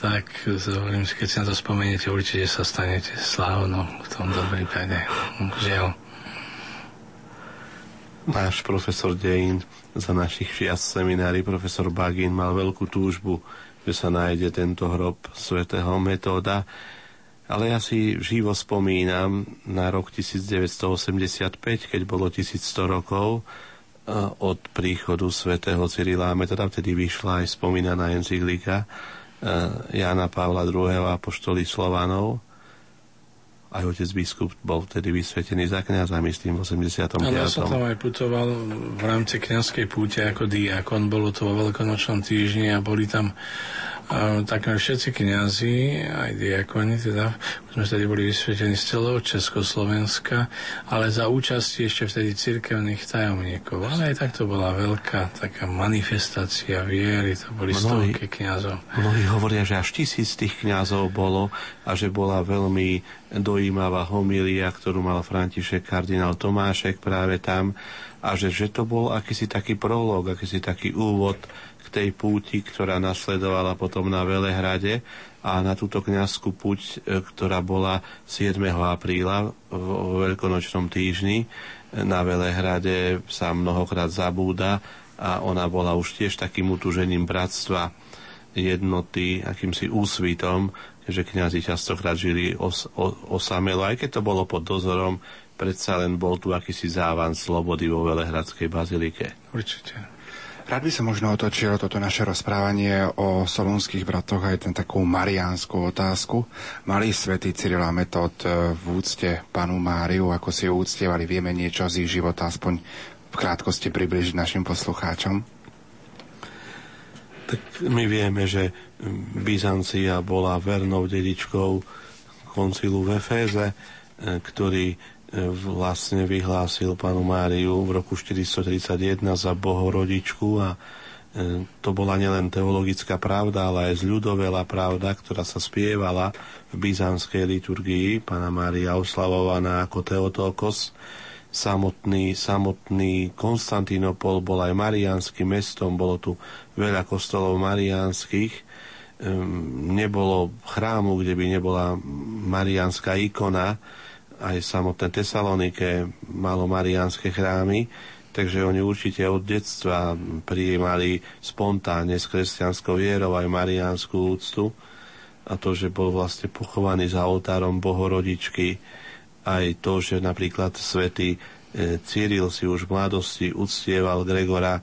tak hovorím, keď si na to spomeniete, určite sa stanete slávnou v tomto prípade. Žiaľ. Náš profesor dejín za našich čias seminári, profesor Bagin, mal veľkú túžbu, že sa nájde tento hrob svätého metóda ale ja si živo spomínam na rok 1985, keď bolo 1100 rokov e, od príchodu svätého Cyrila a Metoda, vtedy vyšla aj spomínaná encyklika e, Jana Pavla II. apoštoli Slovanov. Aj otec biskup bol vtedy vysvetený za kniaza, myslím, v 89. Ale ja som tam aj putoval v rámci kniazkej púte ako diakon. Bolo to vo veľkonočnom týždni a boli tam takmer všetci kniazy, aj diakoni, teda, sme vtedy boli vysvetení z celého Československa, ale za účasti ešte vtedy cirkevných tajomníkov. Ale aj tak to bola veľká taká manifestácia viery, to boli mnohí, stovky kniazov. Mnohí hovoria, že až tisíc tých kniazov bolo a že bola veľmi dojímavá homilia, ktorú mal František kardinál Tomášek práve tam a že, že to bol akýsi taký prolog, akýsi taký úvod tej púti, ktorá nasledovala potom na Velehrade a na túto kniazskú púť, e, ktorá bola 7. apríla vo veľkonočnom týždni na Velehrade sa mnohokrát zabúda a ona bola už tiež takým utužením bratstva jednoty, akýmsi úsvitom, že kniazy častokrát žili os, o, osamelo, aj keď to bolo pod dozorom, predsa len bol tu akýsi závan slobody vo Velehradskej bazilike. Určite. Rád by som možno otočil toto naše rozprávanie o solúnskych bratoch aj ten takú mariánsku otázku. Malý svätý Cyrila Metod e, v úcte panu Máriu, ako si ju úctievali, vieme niečo z ich života, aspoň v krátkosti približiť našim poslucháčom? Tak my vieme, že Byzancia bola vernou dedičkou koncilu v Eféze, e, ktorý vlastne vyhlásil panu Máriu v roku 431 za bohorodičku a e, to bola nielen teologická pravda, ale aj zľudovela pravda, ktorá sa spievala v byzantskej liturgii. Pana Mária oslavovaná ako Teotokos. Samotný, samotný Konstantinopol bol aj marianským mestom, bolo tu veľa kostolov marianských. Ehm, nebolo chrámu, kde by nebola marianská ikona, aj samotné Tesalonike malo mariánske chrámy, takže oni určite od detstva prijímali spontánne s kresťanskou vierou aj mariánsku úctu. A to, že bol vlastne pochovaný za oltárom Bohorodičky, aj to, že napríklad svätý e, Cyril si už v mladosti uctieval Gregora,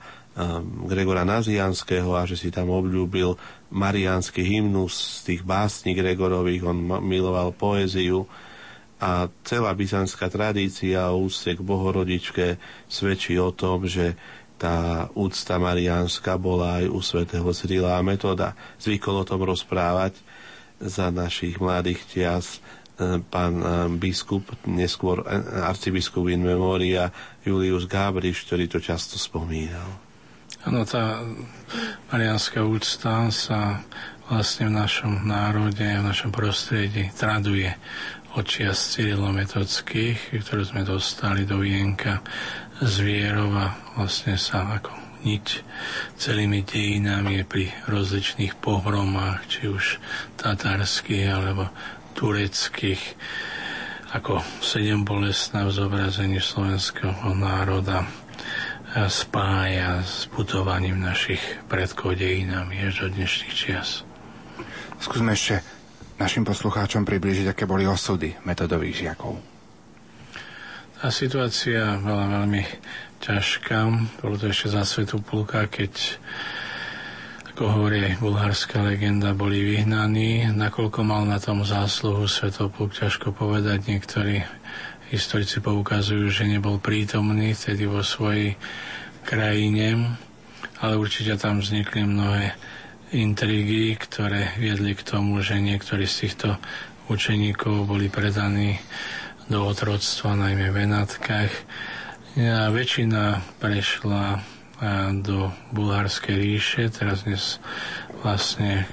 Gregora Nazianského a že si tam obľúbil mariánsky hymnus z tých básní Gregorových, on miloval poéziu, a celá byzantská tradícia o úcte k Bohorodičke svedčí o tom, že tá úcta mariánska bola aj u svätého Cyrila a Metoda. Zvykol o tom rozprávať za našich mladých čias e, pán e, biskup, neskôr e, arcibiskup in memoria Julius Gabriš, ktorý to často spomínal. Áno, tá mariánska úcta sa vlastne v našom národe a v našom prostredí traduje od čias cyrilometodských, ktoré sme dostali do Vienka z vierov a vlastne sa ako niť celými dejinami pri rozličných pohromách, či už tatarských alebo tureckých, ako sedem bolestná v zobrazení slovenského národa spája s putovaním našich predkov dejinami až do dnešných čias. Skúsme ešte našim poslucháčom približiť, aké boli osudy metodových žiakov. Tá situácia bola veľmi ťažká. Bolo to ešte za svetu pulka, keď ako hovorí bulharská legenda, boli vyhnaní. Nakoľko mal na tom zásluhu Svetopulk, ťažko povedať. Niektorí Historici poukazujú, že nebol prítomný vtedy vo svojej krajine, ale určite tam vznikli mnohé intrigy, ktoré viedli k tomu, že niektorí z týchto učeníkov boli predaní do otroctva, najmä v Benátkach. A väčšina prešla do Bulharskej ríše, teraz dnes vlastne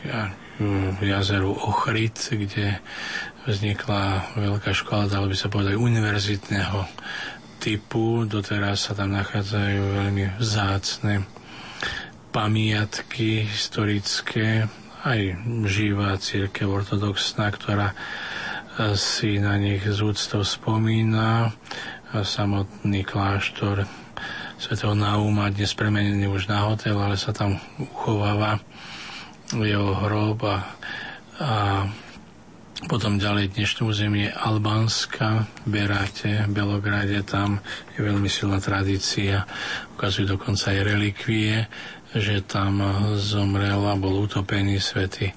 v jazeru Ochrid, kde vznikla veľká škola, dalo by sa povedať, univerzitného typu. Doteraz sa tam nachádzajú veľmi vzácne pamiatky historické, aj živá církev ortodoxná, ktorá si na nich z úctou spomína. A samotný kláštor svätého Nauma, dnes premenený už na hotel, ale sa tam uchováva jeho hrob a, a potom ďalej dnešné územie Albánska, Beráte, Belograde, tam je veľmi silná tradícia, ukazujú dokonca aj relikvie, že tam zomrel a bol utopený svätý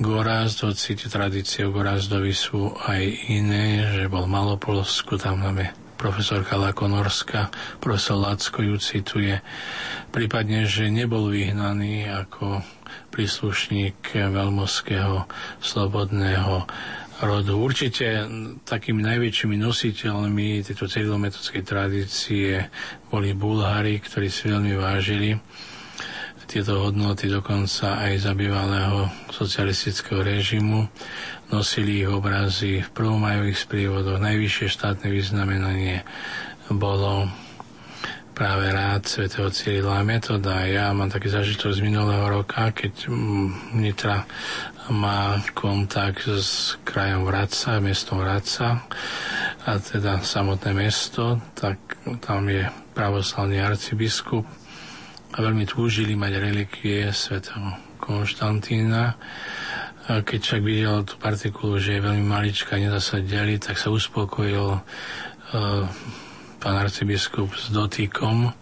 Gorazd, hoci tradície o Gorazdovi sú aj iné, že bol v Malopolsku, tam máme profesorka Lakonorská, profesor Lacko ju cituje, prípadne, že nebol vyhnaný ako príslušník veľmoského slobodného rodu. Určite takými najväčšími nositeľmi tejto cyrilometodskej tradície boli Bulhári, ktorí si veľmi vážili tieto hodnoty dokonca aj za bývalého socialistického režimu. Nosili ich obrazy v prvomajových sprievodoch. Najvyššie štátne vyznamenanie bolo práve rád svätého Cyrila Metoda. Ja mám taký zažitok z minulého roka, keď mm, Nitra má kontakt s krajom Vraca, mestom Vraca, a teda samotné mesto, tak tam je pravoslavný arcibiskup a veľmi túžili mať relikvie svätého Konštantína. A keď však videl tú partikulu, že je veľmi maličká, nedá sa deliť, tak sa uspokojil uh, pán arcibiskup s dotýkom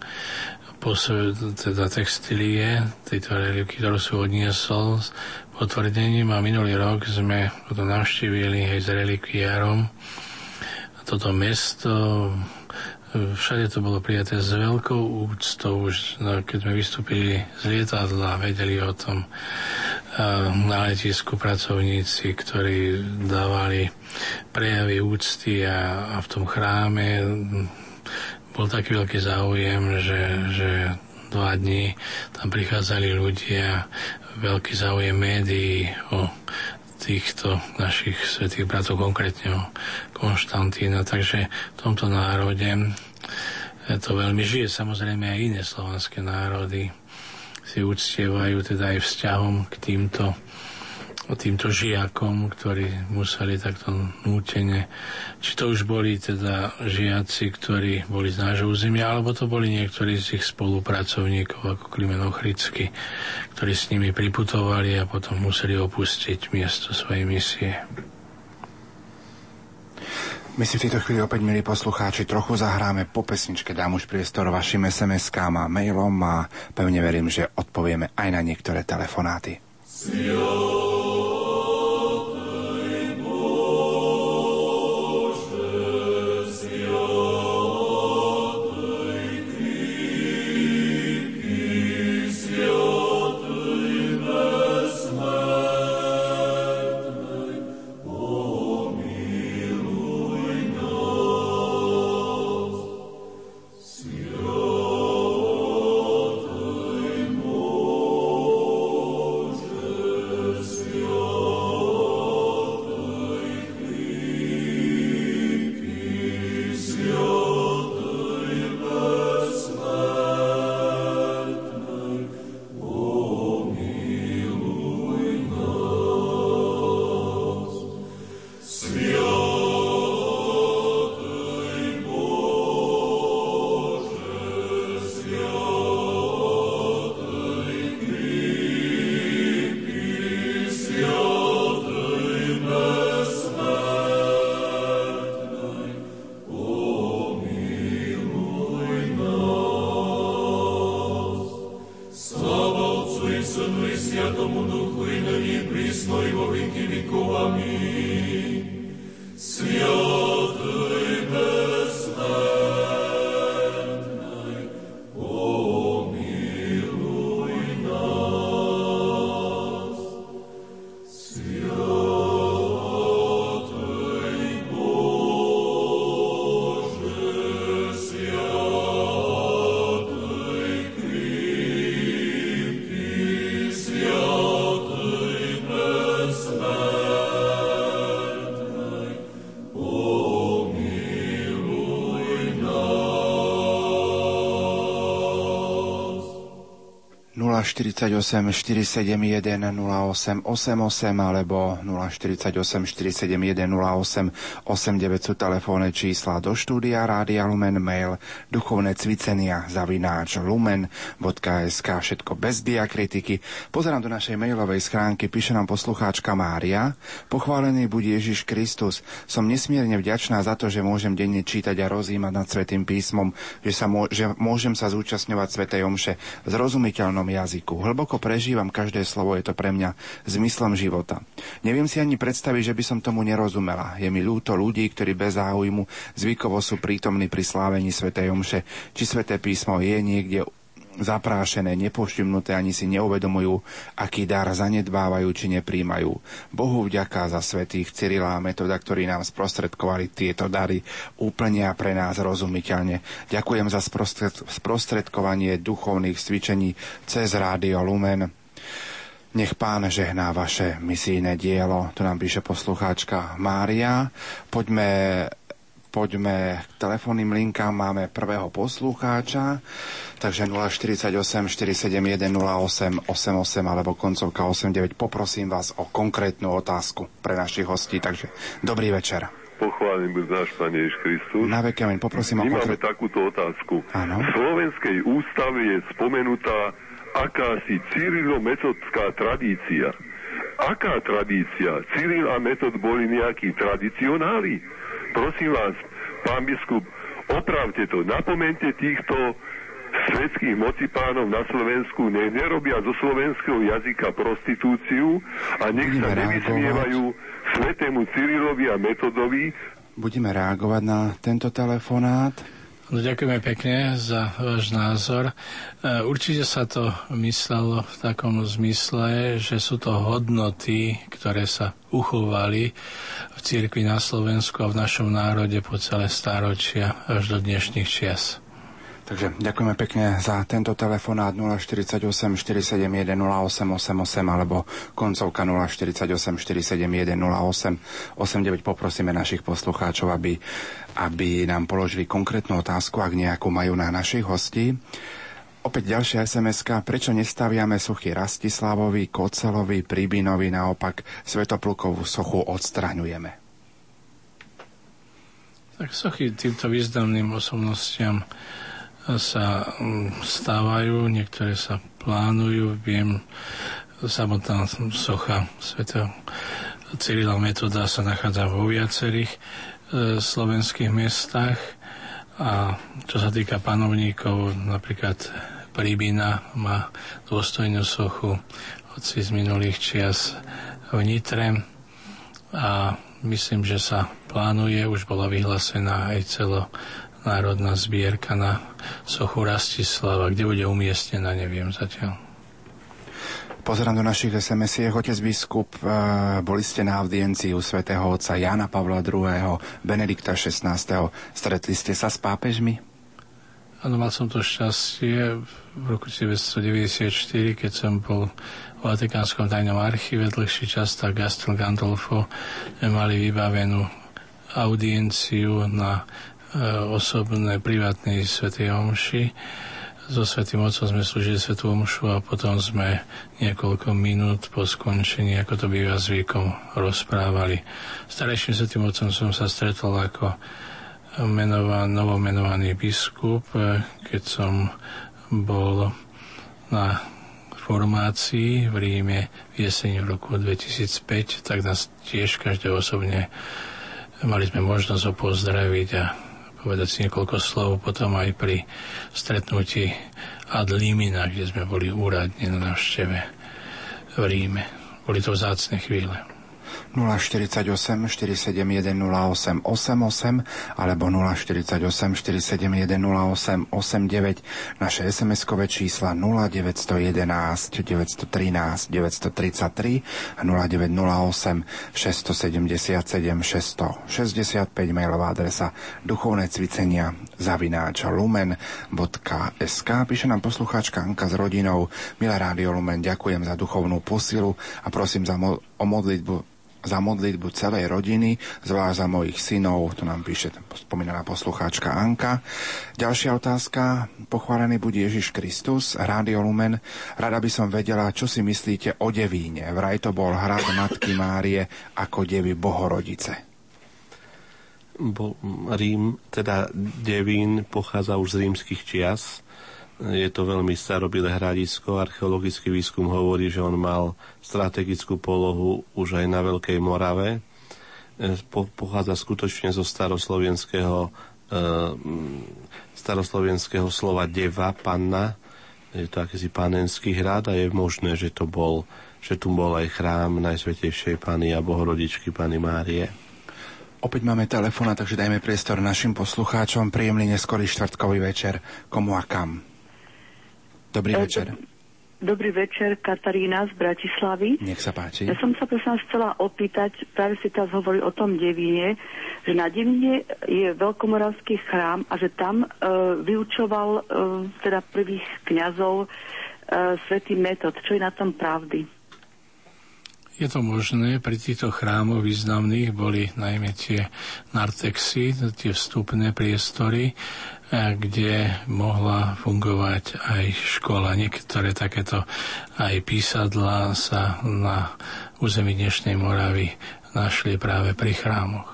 teda textilie tejto reliky, ktorú sú odniesol s potvrdením a minulý rok sme to navštívili aj s relikviárom toto mesto všade to bolo prijaté s veľkou úctou už no, keď sme vystúpili z lietadla vedeli o tom na letisku pracovníci, ktorí dávali prejavy úcty a, a v tom chráme bol taký veľký záujem, že, že dva dní tam prichádzali ľudia, veľký záujem médií o týchto našich svetých bratov, konkrétne Konštantína. Takže v tomto národe to veľmi žije. Samozrejme aj iné slovanské národy si uctievajú teda aj vzťahom k týmto týmto žiakom, ktorí museli takto nútene, či to už boli teda žiaci, ktorí boli z nášho územia, alebo to boli niektorí z ich spolupracovníkov, ako Klimen Ochricky, ktorí s nimi priputovali a potom museli opustiť miesto svojej misie. My si v tejto chvíli opäť, milí poslucháči, trochu zahráme po pesničke, dám už priestor vašim SMS-kám a mailom a pevne verím, že odpovieme aj na niektoré telefonáty. Sion. 048 471 08 88 alebo 048 471 08 89 sú telefónne čísla do štúdia Rádia Lumen mail duchovné cvicenia zavináč lumen.sk všetko bez diakritiky. Pozerám do našej mailovej schránky, píše nám poslucháčka Mária. Pochválený buď Ježiš Kristus. Som nesmierne vďačná za to, že môžem denne čítať a rozímať nad Svetým písmom, že, sa mô, že môžem sa zúčastňovať Svetej Omše v zrozumiteľnom jazyku. Hlboko prežívam každé slovo, je to pre mňa zmyslom života. Neviem si ani predstaviť, že by som tomu nerozumela. Je mi ľúto ľudí, ktorí bez záujmu zvykovo sú prítomní pri slávení Svetej Omše, či Sveté písmo je niekde zaprášené, nepoštimnuté, ani si neuvedomujú, aký dar zanedbávajú či nepríjmajú. Bohu vďaka za svetých Cyrila a Metoda, ktorí nám sprostredkovali tieto dary úplne a pre nás rozumiteľne. Ďakujem za sprostredkovanie duchovných cvičení cez Rádio Lumen. Nech pán žehná vaše misijné dielo. Tu nám píše poslucháčka Mária. Poďme poďme k telefónnym linkám. Máme prvého poslucháča, takže 048 471 08 88 alebo koncovka 89. Poprosím vás o konkrétnu otázku pre našich hostí, takže dobrý večer. Pochválim buď náš Pane Ježiš Kristus. Na veky, amen. Poprosím My o máme konkrét... takúto otázku. Áno. V Slovenskej ústave je spomenutá akási Cyrilo-metodská tradícia. Aká tradícia? Cyril a Metod boli nejakí tradicionáli? Prosím vás, pán biskup, opravte to. Napomente týchto svetských mocipánov na Slovensku, nech nerobia zo slovenského jazyka prostitúciu a nech sa Budeme nevysmievajú svetému Cyrilovi a Metodovi, Budeme reagovať na tento telefonát. No, ďakujeme pekne za váš názor. E, Určite sa to myslelo v takom zmysle, že sú to hodnoty, ktoré sa uchovali v cirkvi na Slovensku a v našom národe po celé stáročia až do dnešných čias. Takže ďakujeme pekne za tento telefonát 048 471 0888 alebo koncovka 048 471 08 89. Poprosíme našich poslucháčov, aby, aby nám položili konkrétnu otázku, ak nejakú majú na našich hostí. Opäť ďalšia sms Prečo nestaviame sochy Rastislavovi, Kocelovi, Príbinovi, naopak Svetoplukovú sochu odstraňujeme? Tak sochy týmto významným osobnostiam sa mm, stávajú, niektoré sa plánujú. Viem, samotná socha svätého Cyrila Metoda sa nachádza vo viacerých e, slovenských mestách a čo sa týka panovníkov, napríklad Príbina má dôstojnú sochu hoci z minulých čias v Nitre a myslím, že sa plánuje, už bola vyhlásená aj celo národná zbierka na sochu Rastislava. Kde bude umiestnená, neviem zatiaľ. Pozerám do našich SMS-iek. Otec biskup, e, boli ste na audiencii u svätého otca Jana Pavla II. Benedikta XVI. Stretli ste sa s pápežmi? Áno, mal som to šťastie v roku 1994, keď som bol v Vatikánskom tajnom archíve dlhší čas, tak Gastel Gandolfo mali vybavenú audienciu na e, osobné privátnej svetej omši. So Svetým Otcom sme slúžili Svetú Omšu a potom sme niekoľko minút po skončení, ako to býva zvykom, rozprávali. Starejším Svetým Otcom som sa stretol ako menovaný, novomenovaný biskup, e, keď som bol na formácii v Ríme v jeseni v roku 2005, tak nás tiež každé osobne mali sme možnosť ho pozdraviť a povedať si niekoľko slov potom aj pri stretnutí ad limina, kde sme boli úradne na návšteve v Ríme. Boli to vzácne chvíle. 048 471 08 88 alebo 048 471 08 89 naše SMS-kové čísla 0911 913 933 a 0908 677 665 mailová adresa duchovné cvicenia zavináč lumen.sk Píše nám poslucháčka Anka s rodinou. Milé Rádio Lumen, ďakujem za duchovnú posilu a prosím za mo- o modlitbu za modlitbu celej rodiny, zvlášť za mojich synov, to nám píše spomínaná poslucháčka Anka. Ďalšia otázka, pochválený buď Ježiš Kristus, Rádio Lumen. Rada by som vedela, čo si myslíte o Devíne. Vraj to bol hrad Matky Márie ako devy Bohorodice. Bo, Rím, teda Devín pochádza už z rímskych čias, je to veľmi starobilé hradisko. Archeologický výskum hovorí, že on mal strategickú polohu už aj na Veľkej Morave. E, pochádza skutočne zo staroslovenského e, staroslovenského slova deva, panna. Je to akýsi panenský hrad a je možné, že to bol že tu bol aj chrám Najsvetejšej Pany a Bohorodičky Pany Márie. Opäť máme telefona, takže dajme priestor našim poslucháčom. Príjemný neskorý štvrtkový večer. Komu a kam? Dobrý e, večer. Dobrý večer, Katarína z Bratislavy. Nech sa páči. Ja som sa prosím chcela opýtať, práve si teraz hovorí o tom Devíne, že na Devíne je veľkomoravský chrám a že tam e, vyučoval e, teda prvých kňazov e, svätý Metod. Čo je na tom pravdy? Je to možné, pri týchto chrámoch významných boli najmä tie nartexy, tie vstupné priestory, kde mohla fungovať aj škola. Niektoré takéto aj písadla sa na území dnešnej Moravy našli práve pri chrámoch.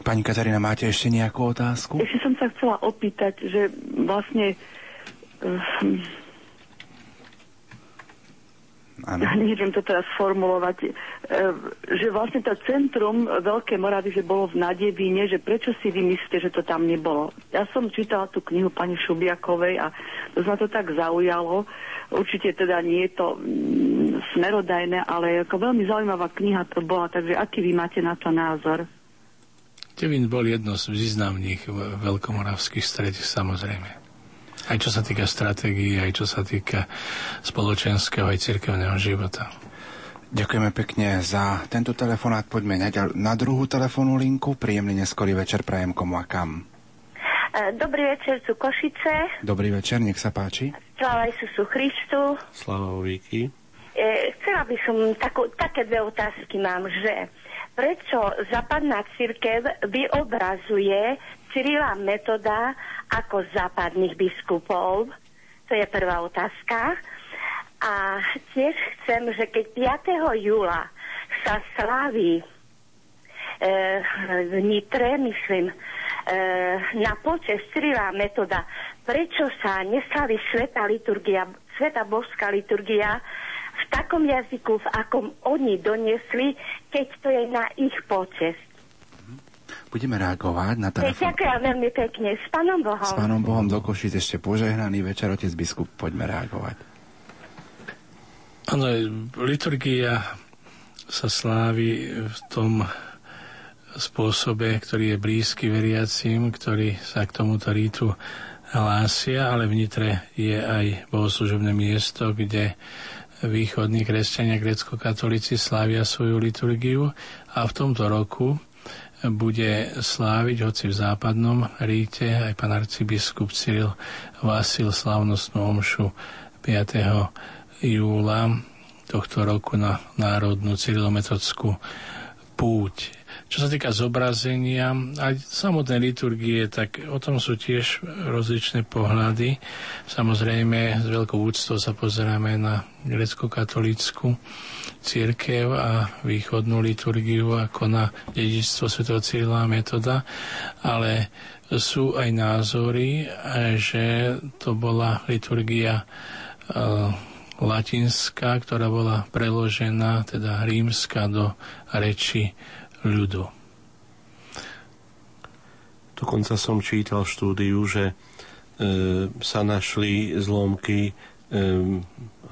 Pani Katarína, máte ešte nejakú otázku? Ešte som sa chcela opýtať, že vlastne ano. neviem to teraz formulovať, e, že vlastne to centrum Veľkej Moravy, že bolo v Nadevíne, že prečo si vy myslíte, že to tam nebolo? Ja som čítala tú knihu pani Šubiakovej a to ma to tak zaujalo. Určite teda nie je to mm, smerodajné, ale ako veľmi zaujímavá kniha to bola, takže aký vy máte na to názor? Devín bol jedno z významných veľkomoravských stredí, samozrejme. Aj čo sa týka stratégií, aj čo sa týka spoločenského aj cirkevného života. Ďakujeme pekne za tento telefonát. Poďme na, na druhú telefónnu linku. Príjemný neskorý večer prajem komu a kam. E, dobrý večer, tu Košice. Dobrý večer, nech sa páči. Sláva Isusu Christu. Sláva Ovíky. E, chcela by som, takú, také dve otázky mám, že prečo západná církev vyobrazuje Cyrila metoda ako západných biskupov? To je prvá otázka. A tiež chcem, že keď 5. júla sa slávi e, v Nitre, myslím, e, na počest Cyrila metoda, prečo sa neslaví sveta liturgia, sveta božská liturgia v takom jazyku, v akom oni doniesli, keď to je na ich počest. Budeme reagovať na telefón. Ďakujem veľmi pekne. S pánom Bohom. S pánom Bohom do Košic ešte požehnaný večer, otec biskup. Poďme reagovať. Áno, liturgia sa slávi v tom spôsobe, ktorý je blízky veriacim, ktorí sa k tomuto rítu hlásia, ale v Nitre je aj bohoslužobné miesto, kde východní kresťania grecko-katolíci slávia svoju liturgiu a v tomto roku bude sláviť, hoci v západnom ríte, aj pán arcibiskup Cyril Vasil slavnostnú omšu 5. júla tohto roku na národnú cyrilometodskú púť. Čo sa týka zobrazenia a samotnej liturgie, tak o tom sú tiež rozličné pohľady. Samozrejme, s veľkou úctou sa pozeráme na grecko-katolícku církev a východnú liturgiu ako na dedičstvo Sv. Cyrila metoda, ale sú aj názory, že to bola liturgia uh, latinská, ktorá bola preložená, teda rímska, do reči ľudu. Dokonca som čítal v štúdiu, že e, sa našli zlomky e,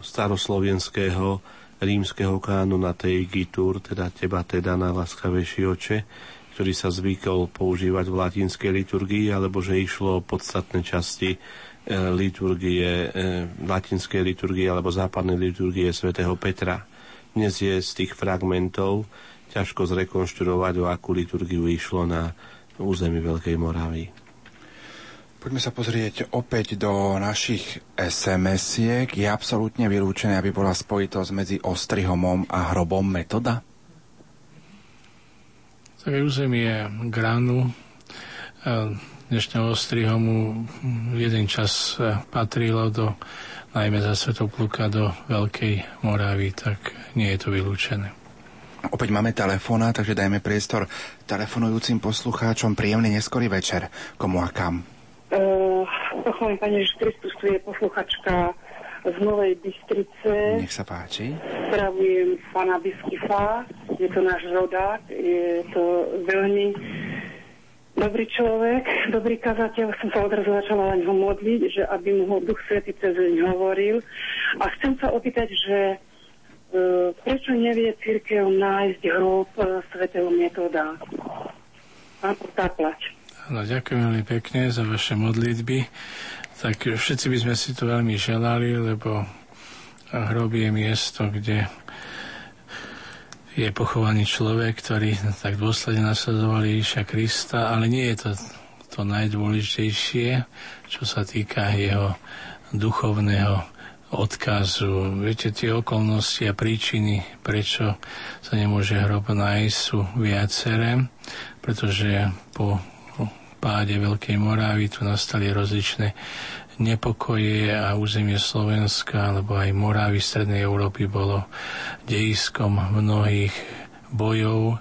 staroslovenského rímskeho na tej gitur, teda teba teda na láskavejší oče, ktorý sa zvykol používať v latinskej liturgii, alebo že išlo o podstatné časti e, liturgie, e, latinskej liturgie alebo západnej liturgie svätého Petra. Dnes je z tých fragmentov ťažko zrekonštruovať, o akú liturgiu išlo na území Veľkej Moravy. Poďme sa pozrieť opäť do našich SMS-iek. Je absolútne vylúčené, aby bola spojitosť medzi ostrihomom a hrobom metoda? Tak územie Granu dnešného Ostrihomu jeden čas patrilo do najmä za Svetopluka do Veľkej Moravy, tak nie je to vylúčené. Opäť máme telefóna, takže dajme priestor telefonujúcim poslucháčom. Príjemný neskorý večer. Komu a kam? Uh, Pochválim Pane Ježiš Kristus, tu je posluchačka z Novej Bystrice. Nech sa páči. Zdravujem pána biskupa, je to náš rodák, je to veľmi dobrý človek, dobrý kazateľ. Som sa odrazu začala len ho modliť, že aby mu ho Duch Svety cez deň hovoril. A chcem sa opýtať, že prečo nevie církev nájsť hrob uh, svätého metoda? Pán. No, ďakujem veľmi pekne za vaše modlitby. Tak všetci by sme si to veľmi želali, lebo hrob je miesto, kde je pochovaný človek, ktorý tak dôsledne nasledoval Ježiša Krista, ale nie je to to najdôležitejšie, čo sa týka jeho duchovného odkazu. Viete, tie okolnosti a príčiny, prečo sa nemôže hrob nájsť, sú viaceré, pretože po páde Veľkej Morávy tu nastali rozličné nepokoje a územie Slovenska alebo aj Morávy Strednej Európy bolo dejiskom mnohých bojov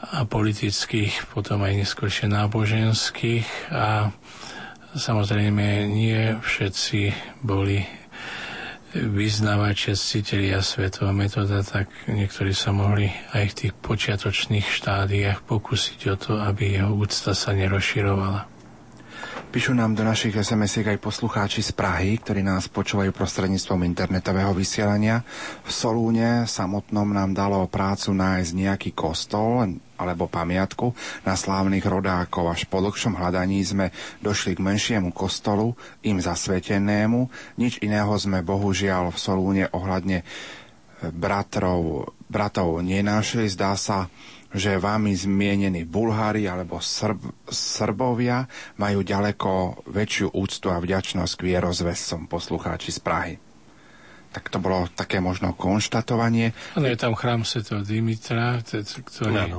a politických, potom aj neskôršie náboženských a samozrejme nie všetci boli vyznávať ctitelia svetova metóda, tak niektorí sa mohli aj v tých počiatočných štádiách pokúsiť o to, aby jeho úcta sa nerozširovala. Píšu nám do našich sms aj poslucháči z Prahy, ktorí nás počúvajú prostredníctvom internetového vysielania. V Solúne samotnom nám dalo prácu nájsť nejaký kostol alebo pamiatku na slávnych rodákov. Až po dlhšom hľadaní sme došli k menšiemu kostolu, im zasvetenému. Nič iného sme bohužiaľ v Solúne ohľadne bratrov, bratov nenášli. Zdá sa, že vámi zmienení Bulhári alebo Srb, Srbovia majú ďaleko väčšiu úctu a vďačnosť k vierozvescom poslucháči z Prahy. Tak to bolo také možno konštatovanie. Ano, je tam chrám Sv. Dimitra, ktorý ano.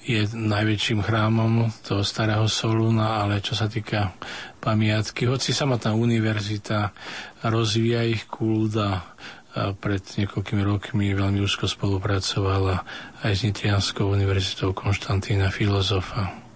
je najväčším chrámom toho starého Solúna, ale čo sa týka pamiatky, hoci samotná univerzita rozvíja ich kult a a pred niekoľkými rokmi veľmi úzko spolupracovala aj s Nitrianskou univerzitou Konštantína filozofa.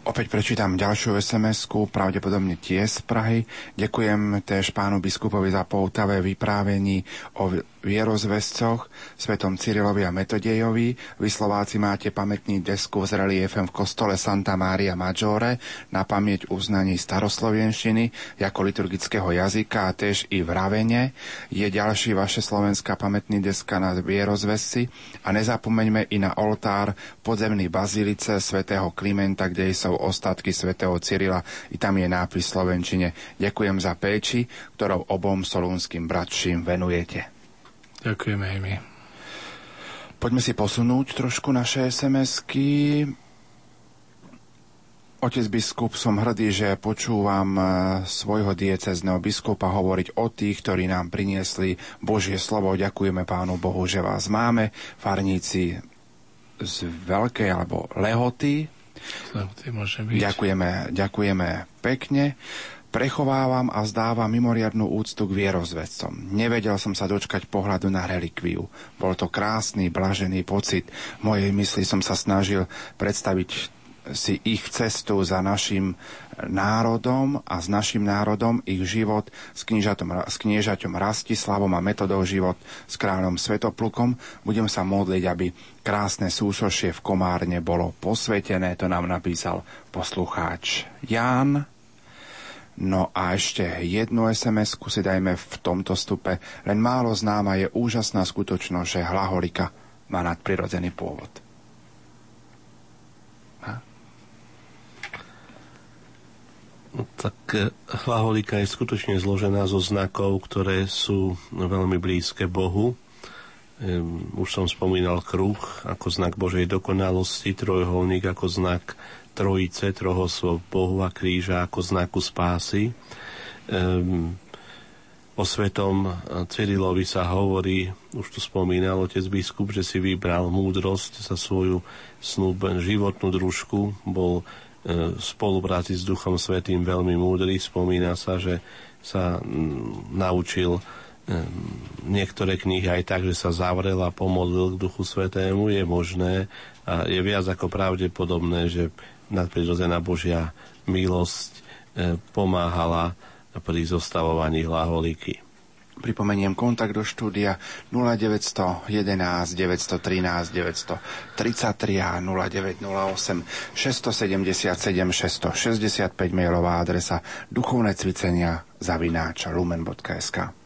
Opäť prečítam ďalšiu sms pravdepodobne tie z Prahy. Ďakujem též pánu biskupovi za poutavé vyprávení o vierozvescoch, svetom Cyrilovi a Metodejovi. Vy Slováci máte pamätný desku s reliefem v kostole Santa Maria Maggiore na pamäť uznaní staroslovenštiny ako liturgického jazyka a tiež i v Ravene. Je ďalší vaše slovenská pamätný deska na vierozvesci a nezapomeňme i na oltár podzemnej bazilice svätého Klimenta, kde sú ostatky svätého Cyrila. I tam je nápis Slovenčine. Ďakujem za péči, ktorou obom solúnskym bratším venujete. Ďakujeme aj my. Poďme si posunúť trošku naše SMS-ky. Otec biskup, som hrdý, že počúvam e, svojho diecezneho biskupa hovoriť o tých, ktorí nám priniesli Božie slovo. Ďakujeme Pánu Bohu, že vás máme. Farníci z Veľkej alebo Lehoty, môže byť. Ďakujeme, ďakujeme pekne. Prechovávam a zdávam mimoriadnú úctu k vierozvedcom. Nevedel som sa dočkať pohľadu na relikviu. Bol to krásny, blažený pocit. V mojej mysli som sa snažil predstaviť si ich cestu za našim národom a s našim národom ich život s, kniežatom, s kniežaťom Rastislavom a metodou život s kráľom Svetoplukom. Budem sa modliť, aby krásne súsošie v Komárne bolo posvetené. To nám napísal poslucháč Ján. No a ešte jednu sms si dajme v tomto stupe. Len málo známa je úžasná skutočnosť, že hlaholika má nadprirodzený pôvod. No, tak e, hlaholika je skutočne zložená zo znakov, ktoré sú veľmi blízke Bohu. Už som spomínal kruh ako znak Božej dokonalosti, trojholník ako znak trojice, troch osôb Bohu a kríža ako znaku spásy. Um, o svetom Cyrilovi sa hovorí, už tu spomínal otec biskup, že si vybral múdrosť za svoju snúb, životnú družku, bol v spolupráci s Duchom Svetým veľmi múdry. Spomína sa, že sa naučil niektoré knihy aj tak, že sa zavrel a pomodlil k Duchu Svetému. Je možné a je viac ako pravdepodobné, že nadprirodzená Božia milosť pomáhala pri zostavovaní hlaholiky. Pripomeniem kontakt do štúdia 0911 913 933 a 0908 677 665 mailová adresa duchovné cvicenia zavináč lumen.sk.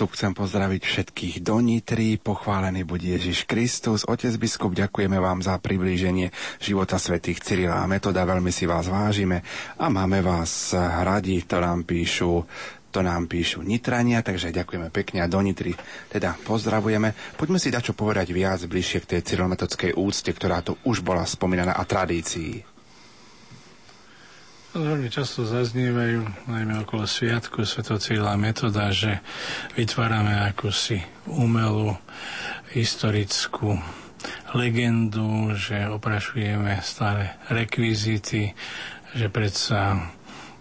tento stup chcem pozdraviť všetkých do Nitry. Pochválený buď Ježiš Kristus. Otec biskup, ďakujeme vám za priblíženie života svätých Cyrila a Metoda. Veľmi si vás vážime a máme vás radi. To nám píšu to nám píšu Nitrania, takže ďakujeme pekne a do Nitry teda pozdravujeme. Poďme si dať povedať viac bližšie k tej cyrilometodskej úcte, ktorá tu už bola spomínaná a tradícii. Často zaznievajú, najmä okolo sviatku Svetocíla metoda, že vytvárame akúsi umelú historickú legendu, že oprašujeme stále rekvizity, že predsa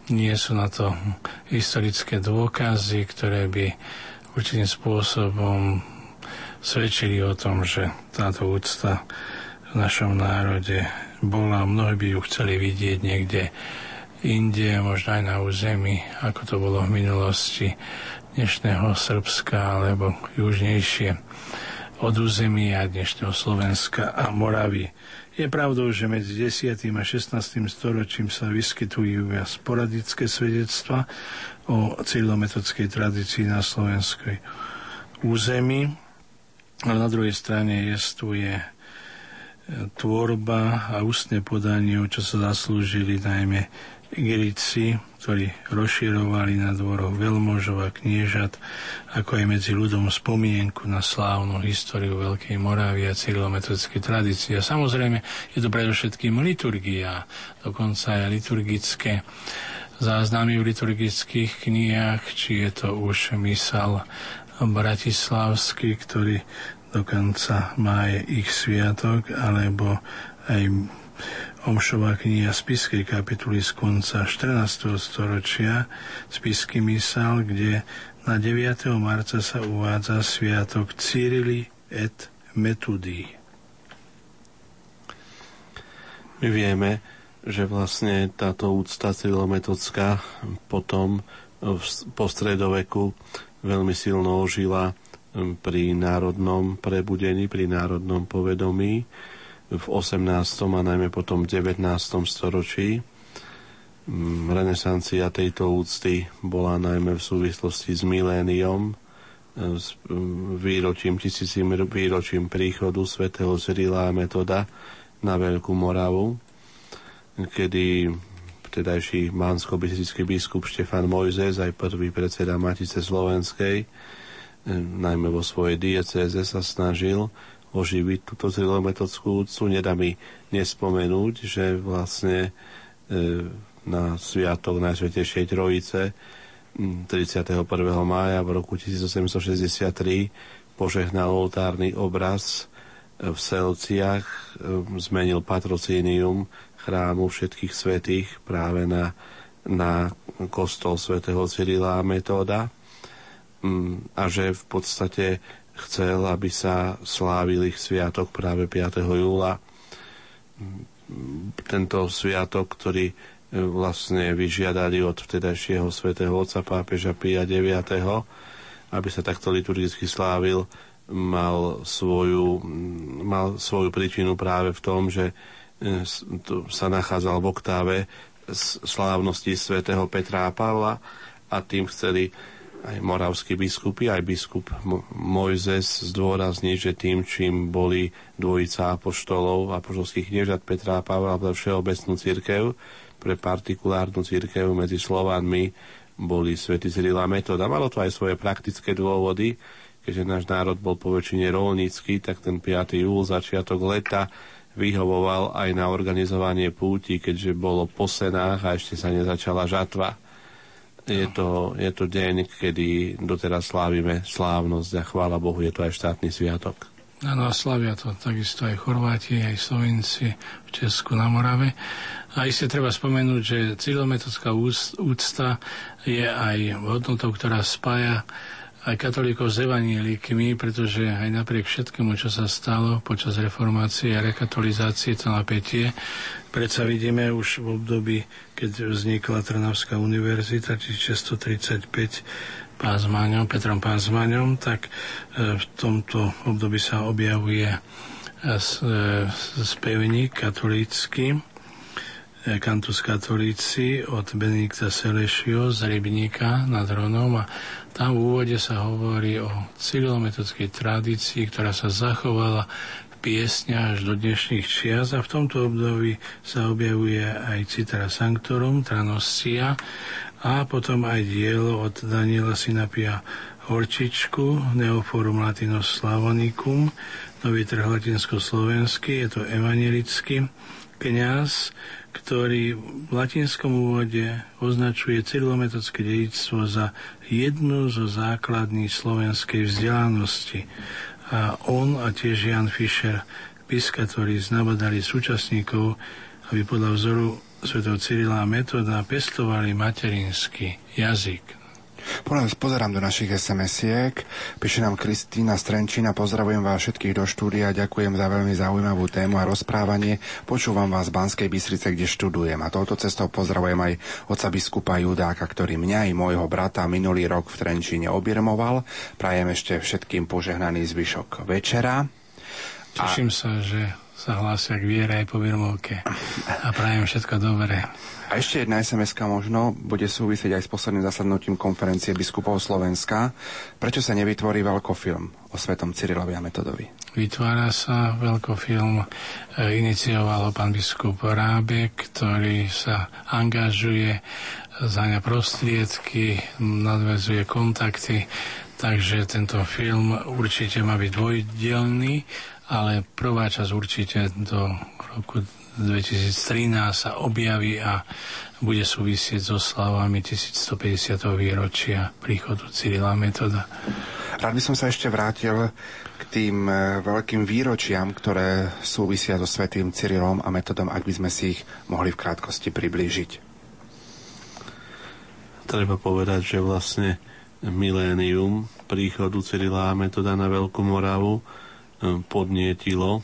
nie sú na to historické dôkazy, ktoré by určitým spôsobom svedčili o tom, že táto úcta v našom národe bola, mnohí by ju chceli vidieť niekde inde, možno aj na území, ako to bolo v minulosti dnešného Srbska alebo južnejšie od územia dnešného Slovenska a Moravy. Je pravdou, že medzi 10. a 16. storočím sa vyskytujú viac sporadické svedectva o cieľometodskej tradícii na slovenskej území, ale na druhej strane jestuje tvorba a ústne podanie, čo sa zaslúžili najmä Gerici, ktorí rozširovali na dvoroch veľmožov a kniežat, ako aj medzi ľudom spomienku na slávnu históriu Veľkej Moravy a cyrilometodické tradície. A samozrejme je to predovšetkým liturgia, dokonca aj liturgické záznamy v liturgických knihách, či je to už mysal bratislavský, ktorý dokonca má aj ich sviatok, alebo aj Omšová kniha spiskej kapituly z konca 14. storočia, spisky mysal, kde na 9. marca sa uvádza sviatok Cyrili et Metudí. My vieme, že vlastne táto úcta cyrilometodská potom po stredoveku veľmi silno ožila pri národnom prebudení, pri národnom povedomí v 18. a najmä potom v 19. storočí. Mm, renesancia tejto úcty bola najmä v súvislosti s miléniom, e, s mm, výročím, tisícim výročím príchodu svätého Cyrila a Metoda na Veľkú Moravu, kedy vtedajší mansko biskup Štefan Mojzes, aj prvý predseda Matice Slovenskej, e, najmä vo svojej diecéze sa snažil oživiť túto cyrilometodskú úctu. Nedá mi nespomenúť, že vlastne e, na sviatok Najsvetejšej Trojice 31. mája v roku 1863 požehnal oltárny obraz e, v Selciach, e, zmenil patrocínium chrámu všetkých svetých práve na, na kostol svätého Cyrila a Metóda a že v podstate chcel, aby sa slávil ich sviatok práve 5. júla. Tento sviatok, ktorý e, vlastne vyžiadali od vtedajšieho svätého otca pápeža Pia IX, aby sa takto liturgicky slávil, mal svoju, mal svoju príčinu práve v tom, že e, sa nachádzal v oktáve slávnosti svätého Petra a Pavla a tým chceli aj moravskí biskupy, aj biskup Mojzes zdôrazniť, že tým, čím boli dvojica apoštolov, apoštolských kniežat Petra a Pavla pre všeobecnú církev, pre partikulárnu církev medzi Slovanmi boli svätý Cyril a Metoda. Malo to aj svoje praktické dôvody, keďže náš národ bol po väčšine rolnícky, tak ten 5. júl, začiatok leta, vyhovoval aj na organizovanie púti, keďže bolo po senách a ešte sa nezačala žatva je to, je to deň, kedy doteraz slávime slávnosť a chvála Bohu, je to aj štátny sviatok. Áno, a slavia to takisto aj Chorváti, aj Slovenci v Česku na Morave. A iste treba spomenúť, že cyrilometodská úcta je aj hodnotou, ktorá spája aj katolíkov s evanielikmi, pretože aj napriek všetkému, čo sa stalo počas reformácie a rekatolizácie, to napätie, predsa vidíme už v období, keď vznikla Trnavská univerzita, či 635 Pázmaňom, Petrom Pázmaňom, tak e, v tomto období sa objavuje e, e, spevník katolícky, Cantus Catholici od Benedikta Selešio z Rybníka nad Ronom a tam v úvode sa hovorí o cyrilometodskej tradícii, ktorá sa zachovala v piesňa až do dnešných čias a v tomto období sa objavuje aj Citara Sanctorum, Tranoscia a potom aj dielo od Daniela Sinapia Horčičku, Neoforum Latinos Slavonicum, Nový trh latinsko-slovenský, je to evangelický kniaz, ktorý v latinskom úvode označuje cyrilometodské dedictvo za jednu zo základných slovenskej vzdelanosti. A on a tiež Jan Fischer, piskatori, znabadali súčasníkov, aby podľa vzoru sv. Cyrila a metoda pestovali materinský jazyk. Pozerám do našich SMS-iek. Píše nám Kristýna Strenčina. Pozdravujem vás všetkých do štúdia. Ďakujem za veľmi zaujímavú tému a rozprávanie. Počúvam vás v Banskej Bystrice, kde študujem. A touto cestou pozdravujem aj oca biskupa Judáka, ktorý mňa i môjho brata minulý rok v Trenčine obirmoval. Prajem ešte všetkým požehnaný zvyšok večera. Teším a... sa, že sa hlásia k viere aj po Birmovke. A prajem všetko dobré. A ešte jedna sms možno bude súvisieť aj s posledným zasadnutím konferencie biskupov Slovenska. Prečo sa nevytvorí veľkofilm o svetom Cyrilovi a Metodovi? Vytvára sa veľkofilm, e, inicioval pán biskup Rábek, ktorý sa angažuje, záňa prostriedky, nadvezuje kontakty, takže tento film určite má byť dvojdielný, ale prvá časť určite do roku 2013 sa objaví a bude súvisieť so slavami 1150. výročia príchodu Cyrila Metoda. Rád by som sa ešte vrátil k tým e, veľkým výročiam, ktoré súvisia so svetým Cyrilom a Metodom, ak by sme si ich mohli v krátkosti priblížiť. Treba povedať, že vlastne milénium príchodu Cyrila a Metoda na Veľkú Moravu e, podnietilo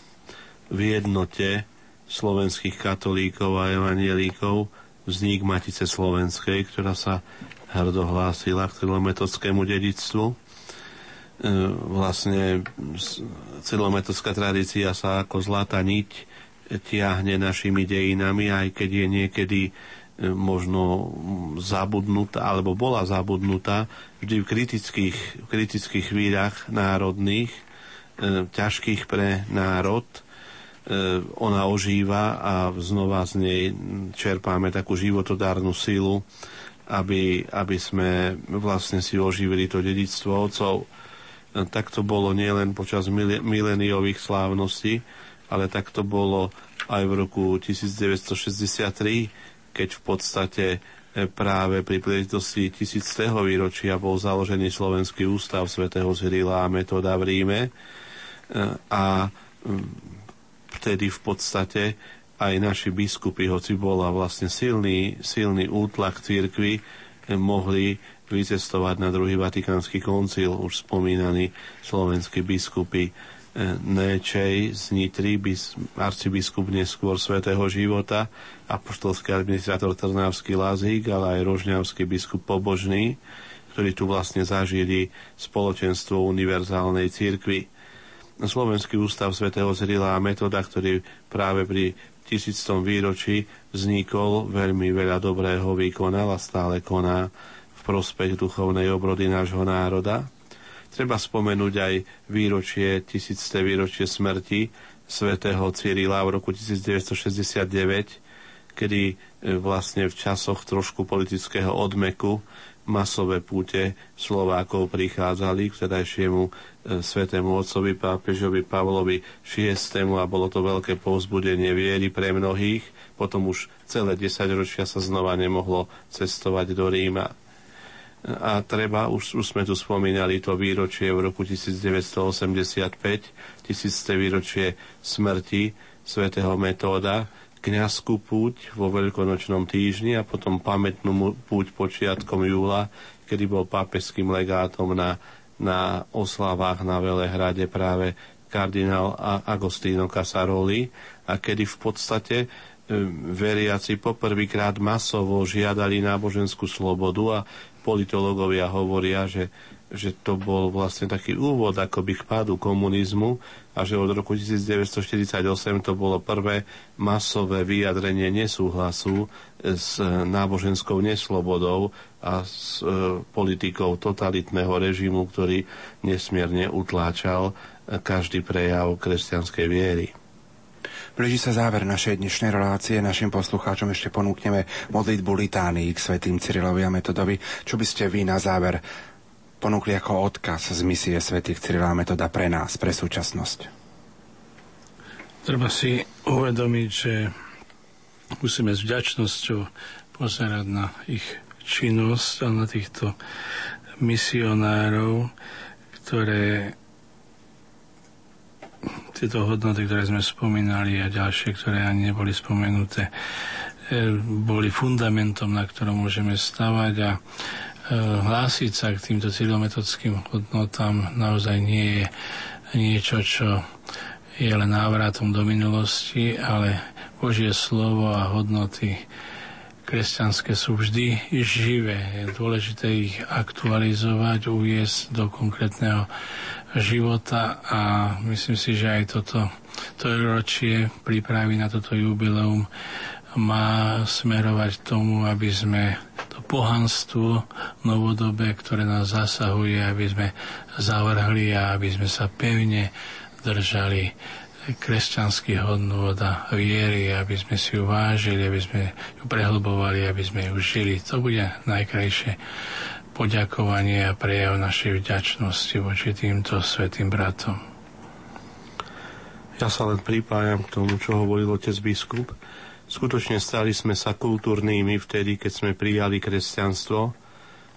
v jednote slovenských katolíkov a evanielikov vznik Matice Slovenskej, ktorá sa hrdo k celometodskému dedictvu. E, vlastne celometodská tradícia sa ako zlatá niť tiahne našimi dejinami, aj keď je niekedy e, možno zabudnutá, alebo bola zabudnutá vždy v kritických, v kritických chvíľach národných, e, ťažkých pre národ, ona ožíva a znova z nej čerpáme takú životodárnu sílu, aby, aby sme vlastne si oživili to dedictvo otcov. E, tak to bolo nielen počas mileniových slávností, ale tak to bolo aj v roku 1963, keď v podstate e, práve pri príležitosti tisíctého výročia bol založený Slovenský ústav svätého Cyrila a Metoda v Ríme. A vtedy v podstate aj naši biskupy, hoci bola vlastne silný, silný útlak církvy, mohli vycestovať na druhý vatikánsky koncil, už spomínaní slovenskí biskupy eh, Néčej z Nitry, arcibiskup neskôr svätého života, apoštolský administrátor Trnavský Lazík, ale aj rožňavský biskup Pobožný, ktorí tu vlastne zažili spoločenstvo univerzálnej církvy. Slovenský ústav svätého Cyrila a Metoda, ktorý práve pri tisíctom výročí vznikol, veľmi veľa dobrého vykonal a stále koná v prospech duchovnej obrody nášho národa. Treba spomenúť aj výročie, tisícté výročie smrti svätého Cyrila v roku 1969, kedy e, vlastne v časoch trošku politického odmeku masové púte Slovákov prichádzali k vtedajšiemu e, svetému otcovi pápežovi Pavlovi VI a bolo to veľké povzbudenie viery pre mnohých. Potom už celé 10 ročia sa znova nemohlo cestovať do Ríma. A treba, už, už sme tu spomínali to výročie v roku 1985, tisícté výročie smrti svätého Metóda, kňazskú púť vo veľkonočnom týždni a potom pamätnú púť počiatkom júla, kedy bol pápežským legátom na, na oslavách na Velehrade práve kardinál Agostino Casaroli a kedy v podstate e, veriaci poprvýkrát masovo žiadali náboženskú slobodu a politológovia hovoria, že že to bol vlastne taký úvod akoby k pádu komunizmu a že od roku 1948 to bolo prvé masové vyjadrenie nesúhlasu s náboženskou neslobodou a s e, politikou totalitného režimu, ktorý nesmierne utláčal každý prejav kresťanskej viery. Blíži sa záver našej dnešnej relácie. Našim poslucháčom ešte ponúkneme modlitbu litánii k svetým Cyrilovi a Metodovi. Čo by ste vy na záver ponúkli ako odkaz z misie svätých Cyrila Metoda pre nás, pre súčasnosť? Treba si uvedomiť, že musíme s vďačnosťou pozerať na ich činnosť a na týchto misionárov, ktoré tieto hodnoty, ktoré sme spomínali a ďalšie, ktoré ani neboli spomenuté, e, boli fundamentom, na ktorom môžeme stavať a hlásiť sa k týmto cieľometodickým hodnotám naozaj nie je niečo, čo je len návratom do minulosti, ale Božie slovo a hodnoty kresťanské sú vždy živé. Je dôležité ich aktualizovať, uviesť do konkrétneho života a myslím si, že aj toto to ročie prípravy na toto jubileum má smerovať tomu, aby sme to pohanstvo novodobé, ktoré nás zasahuje, aby sme zavrhli a aby sme sa pevne držali kresťanských hodnôt a viery, aby sme si ju vážili, aby sme ju prehlbovali, aby sme ju žili. To bude najkrajšie poďakovanie a prejav našej vďačnosti voči týmto svetým bratom. Ja sa len pripájam k tomu, čo hovoril otec biskup. Skutočne stali sme sa kultúrnými vtedy, keď sme prijali kresťanstvo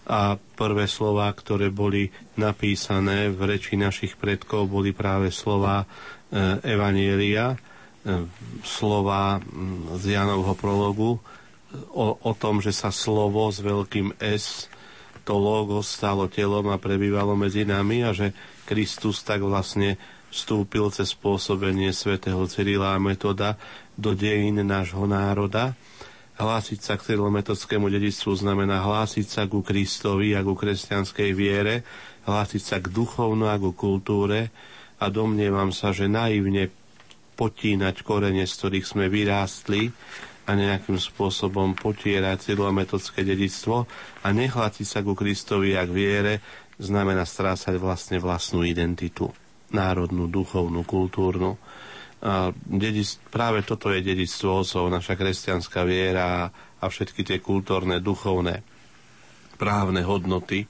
a prvé slova, ktoré boli napísané v reči našich predkov, boli práve slova e, Evanielia, e, slova z Janovho prologu o, o tom, že sa slovo s veľkým S to logo stalo telom a prebývalo medzi nami a že Kristus tak vlastne vstúpil cez spôsobenie svätého Cyrila a Metoda do dejín nášho národa. Hlásiť sa k cyrilometodskému dedictvu znamená hlásiť sa ku Kristovi a ku kresťanskej viere, hlásiť sa k duchovnu a ku kultúre a domnievam sa, že naivne potínať korene, z ktorých sme vyrástli, a nejakým spôsobom potierať metodské dedictvo a nehlátiť sa ku Kristovi ak viere, znamená strácať vlastne vlastnú identitu, národnú, duchovnú, kultúrnu. A dedic, práve toto je dedictvo osov, naša kresťanská viera a všetky tie kultúrne, duchovné, právne hodnoty,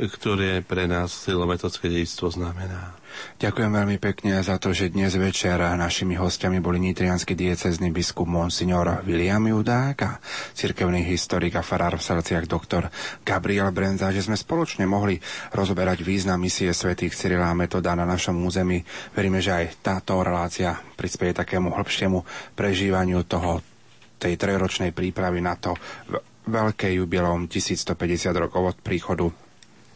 ktoré pre nás silometodské dedictvo znamená. Ďakujem veľmi pekne za to, že dnes večer našimi hostiami boli nitrianský diecezný biskup Monsignor William Judák a cirkevný historik a farár v Selciach doktor Gabriel Brenza, že sme spoločne mohli rozoberať význam misie svätých Cyrila a Metoda na našom území. Veríme, že aj táto relácia prispieje takému hĺbšiemu prežívaniu toho tej trojročnej prípravy na to veľké jubileum 1150 rokov od príchodu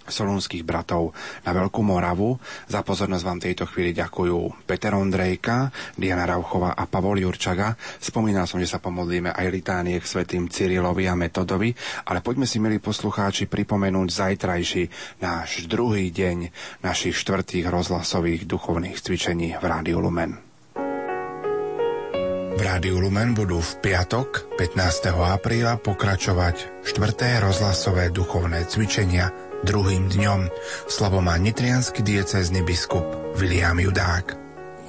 solúnskych bratov na Veľkú Moravu. Za pozornosť vám tejto chvíli ďakujú Peter Ondrejka, Diana Rauchová a Pavol Jurčaga. Spomínal som, že sa pomodlíme aj litánie k svetým Cyrilovi a Metodovi, ale poďme si, milí poslucháči, pripomenúť zajtrajší náš druhý deň našich štvrtých rozhlasových duchovných cvičení v Rádiu Lumen. V Rádiu Lumen budú v piatok 15. apríla pokračovať štvrté rozhlasové duchovné cvičenia druhým dňom. Slovo má nitrianský diecézny biskup William Judák.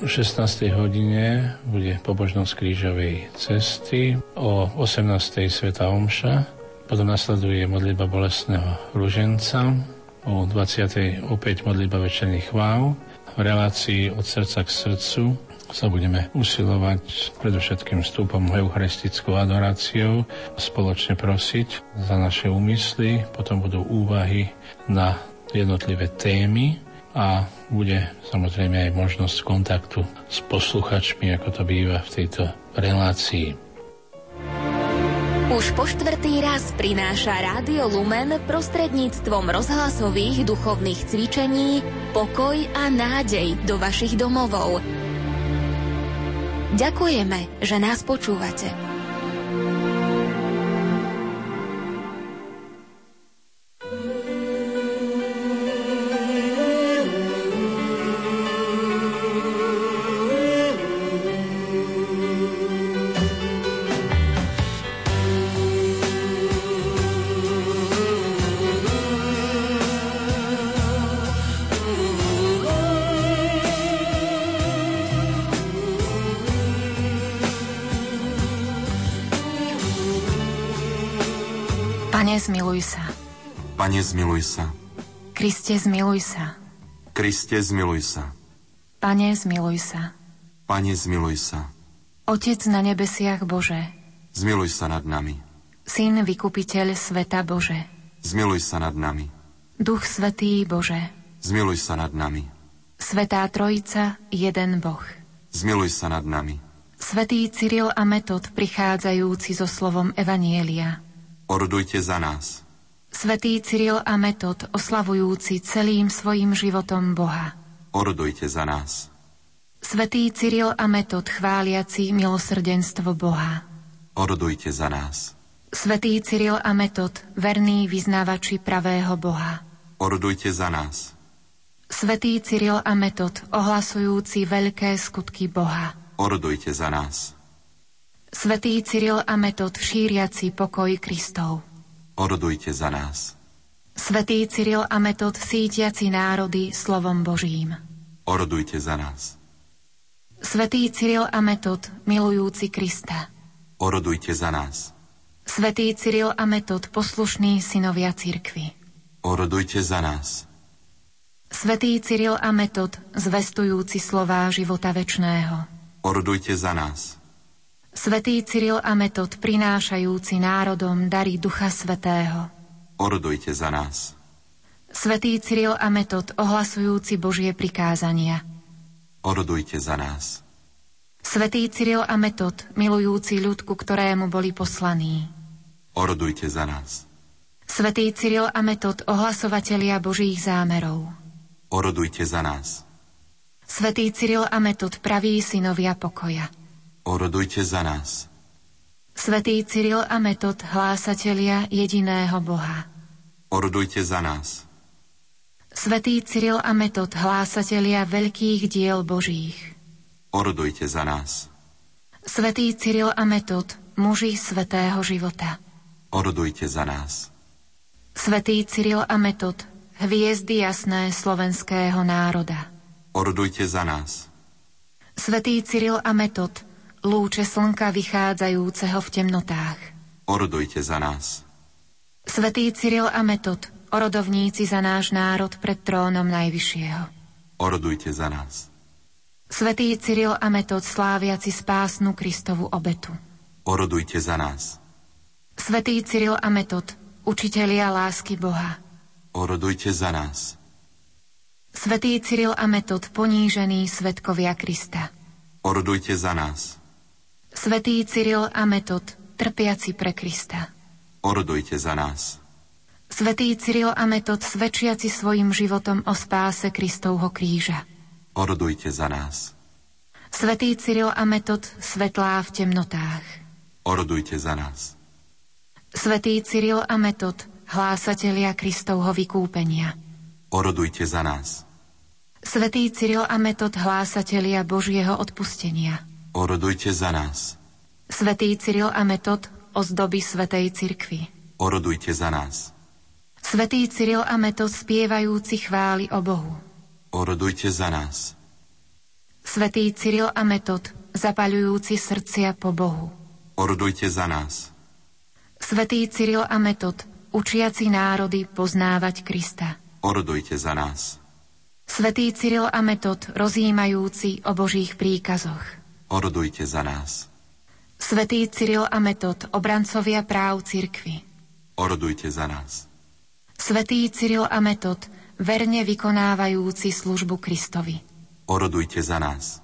O 16. hodine bude pobožnosť krížovej cesty, o 18. Sveta Omša, potom nasleduje modlitba bolestného ruženca, o 20. opäť modlitba večerných chváv, v relácii od srdca k srdcu sa budeme usilovať predovšetkým vstupom eucharistickou adoráciou spoločne prosiť za naše úmysly, potom budú úvahy na jednotlivé témy a bude samozrejme aj možnosť kontaktu s posluchačmi, ako to býva v tejto relácii. Už po štvrtý raz prináša Rádio Lumen prostredníctvom rozhlasových duchovných cvičení pokoj a nádej do vašich domovov – Ďakujeme, že nás počúvate. Pane, zmiluj sa. Kriste, zmiluj sa. Kriste, zmiluj sa. Pane, zmiluj sa. Pane, zmiluj sa. Otec na nebesiach Bože. Zmiluj sa nad nami. Syn vykupiteľ sveta Bože. Zmiluj sa nad nami. Duch Svetý Bože. Zmiluj sa nad nami. Svetá Trojica, jeden Boh. Zmiluj sa nad nami. Svetý Cyril a Metod prichádzajúci so slovom Evanielia. Orodujte za nás. Svetý Cyril a Metod oslavujúci celým svojim životom Boha. Orodujte za nás. Svetý Cyril a Metod chváliaci milosrdenstvo Boha. Orodujte za nás. Svetý Cyril a Metod, verní vyznávači pravého Boha. Orodujte za nás. Svetý Cyril a Metod, ohlasujúci veľké skutky Boha. Orodujte za nás. Svetý Cyril a Metod, šíriaci pokoj Kristov. Orodujte za nás. Svetý Cyril a Metod, sítiaci národy slovom Božím. Orodujte za nás. Svetý Cyril a Metod, milujúci Krista. Orodujte za nás. Svetý Cyril a Metod, poslušní synovia cirkvy. Orodujte za nás. Svetý Cyril a Metod, zvestujúci slová života večného. Orodujte za nás. Svetý Cyril a Metod, prinášajúci národom dary Ducha Svetého. Orodujte za nás. Svetý Cyril a Metod, ohlasujúci Božie prikázania. Orodujte za nás. Svetý Cyril a Metod, milujúci ľud, ku ktorému boli poslaní. Orodujte za nás. Svetý Cyril a Metod, ohlasovatelia Božích zámerov. Orodujte za nás. Svetý Cyril a Metod, praví synovia pokoja. Orodujte za nás. Svetý Cyril a Metod, hlásatelia jediného Boha. Orodujte za nás. Svetý Cyril a Metod, hlásatelia veľkých diel Božích. Orodujte za nás. Svetý Cyril a Metod, muži svetého života. Orodujte za nás. Svetý Cyril a Metod, hviezdy jasné slovenského národa. Orodujte za nás. Svetý Cyril a Metod, lúče slnka vychádzajúceho v temnotách. Orodujte za nás. Svetý Cyril a Metod, orodovníci za náš národ pred trónom Najvyššieho. Orodujte za nás. Svetý Cyril a Metod, sláviaci spásnu Kristovu obetu. Orodujte za nás. Svetý Cyril a Metod, učitelia lásky Boha. Orodujte za nás. Svetý Cyril a Metod, ponížení svetkovia Krista. Orodujte za nás. Svetý Cyril a Metod, trpiaci pre Krista. Orodujte za nás. Svetý Cyril a Metod, svedčiaci svojim životom o spáse Kristovho kríža. Orodujte za nás. Svetý Cyril a Metod, svetlá v temnotách. Orodujte za nás. Svetý Cyril a Metod, hlásatelia Kristovho vykúpenia. Orodujte za nás. Svetý Cyril a Metod, hlásatelia Božieho odpustenia. Orodujte za nás. Svetý Cyril a Metod, ozdoby Svetej Cirkvy. Orodujte za nás. Svetý Cyril a Metod, spievajúci chvály o Bohu. Orodujte za nás. Svetý Cyril a Metod, zapaľujúci srdcia po Bohu. Orodujte za nás. Svetý Cyril a Metod, učiaci národy poznávať Krista. Orodujte za nás. Svetý Cyril a Metod, rozjímajúci o Božích príkazoch. Orodujte za nás. Svetý Cyril a Metod, obrancovia práv cirkvy. Orodujte za nás. Svetý Cyril a Metod, verne vykonávajúci službu Kristovi. Orodujte za nás.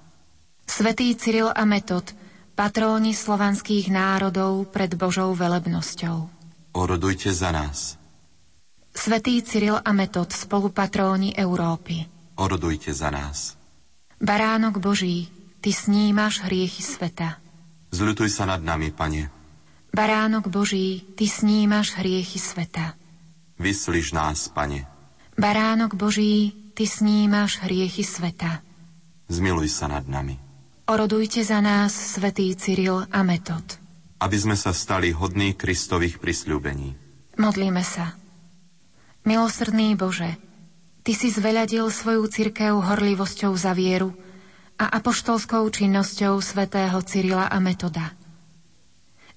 Svetý Cyril a Metod, patróni slovanských národov pred Božou velebnosťou. Orodujte za nás. Svetý Cyril a Metod, spolupatróni Európy. Orodujte za nás. Baránok Boží, Ty snímaš hriechy sveta. Zľutuj sa nad nami, Pane. Baránok Boží, Ty snímaš hriechy sveta. Vyslíš nás, Pane. Baránok Boží, Ty snímaš hriechy sveta. Zmiluj sa nad nami. Orodujte za nás, svätý Cyril a Metod. Aby sme sa stali hodní Kristových prisľúbení. Modlíme sa. Milosrdný Bože, Ty si zveľadil svoju cirkev horlivosťou za vieru a apoštolskou činnosťou svätého Cyrila a Metoda.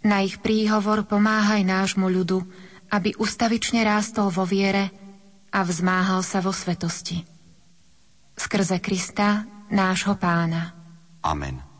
Na ich príhovor pomáhaj nášmu ľudu, aby ustavične rástol vo viere a vzmáhal sa vo svetosti. Skrze Krista, nášho pána. Amen.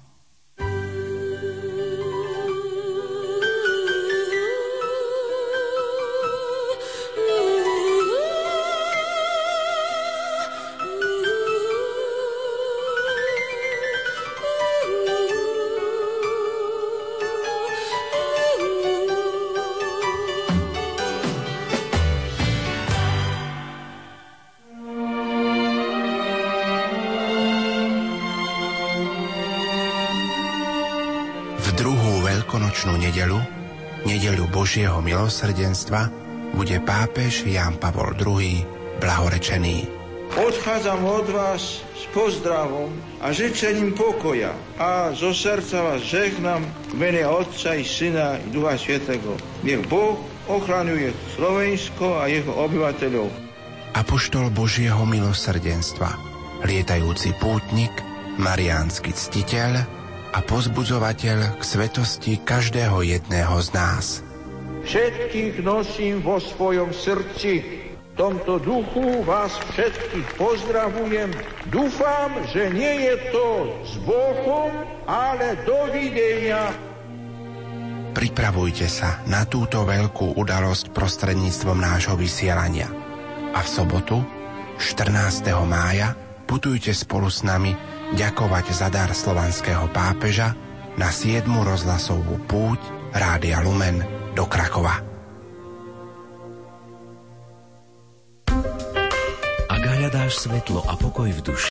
Božieho milosrdenstva, bude pápež Jan Pavol II blahorečený. Odchádzam od vás s pozdravom a žečením pokoja a zo srdca vás žehnám v mene Otca i Syna i Ducha Svetého. Nech Boh ochraňuje Slovensko a jeho obyvateľov. Apoštol Božieho milosrdenstva, lietajúci pútnik, mariánsky ctiteľ, a pozbudzovateľ k svetosti každého jedného z nás. Všetkých nosím vo svojom srdci. V tomto duchu vás všetkých pozdravujem. Dúfam, že nie je to s Bohom, ale dovidenia. Pripravujte sa na túto veľkú udalosť prostredníctvom nášho vysielania. A v sobotu, 14. mája, putujte spolu s nami ďakovať za dar slovanského pápeža na 7. rozhlasovú púť Rádia Lumen do Krakova. Ak hľadáš svetlo a pokoj v duši,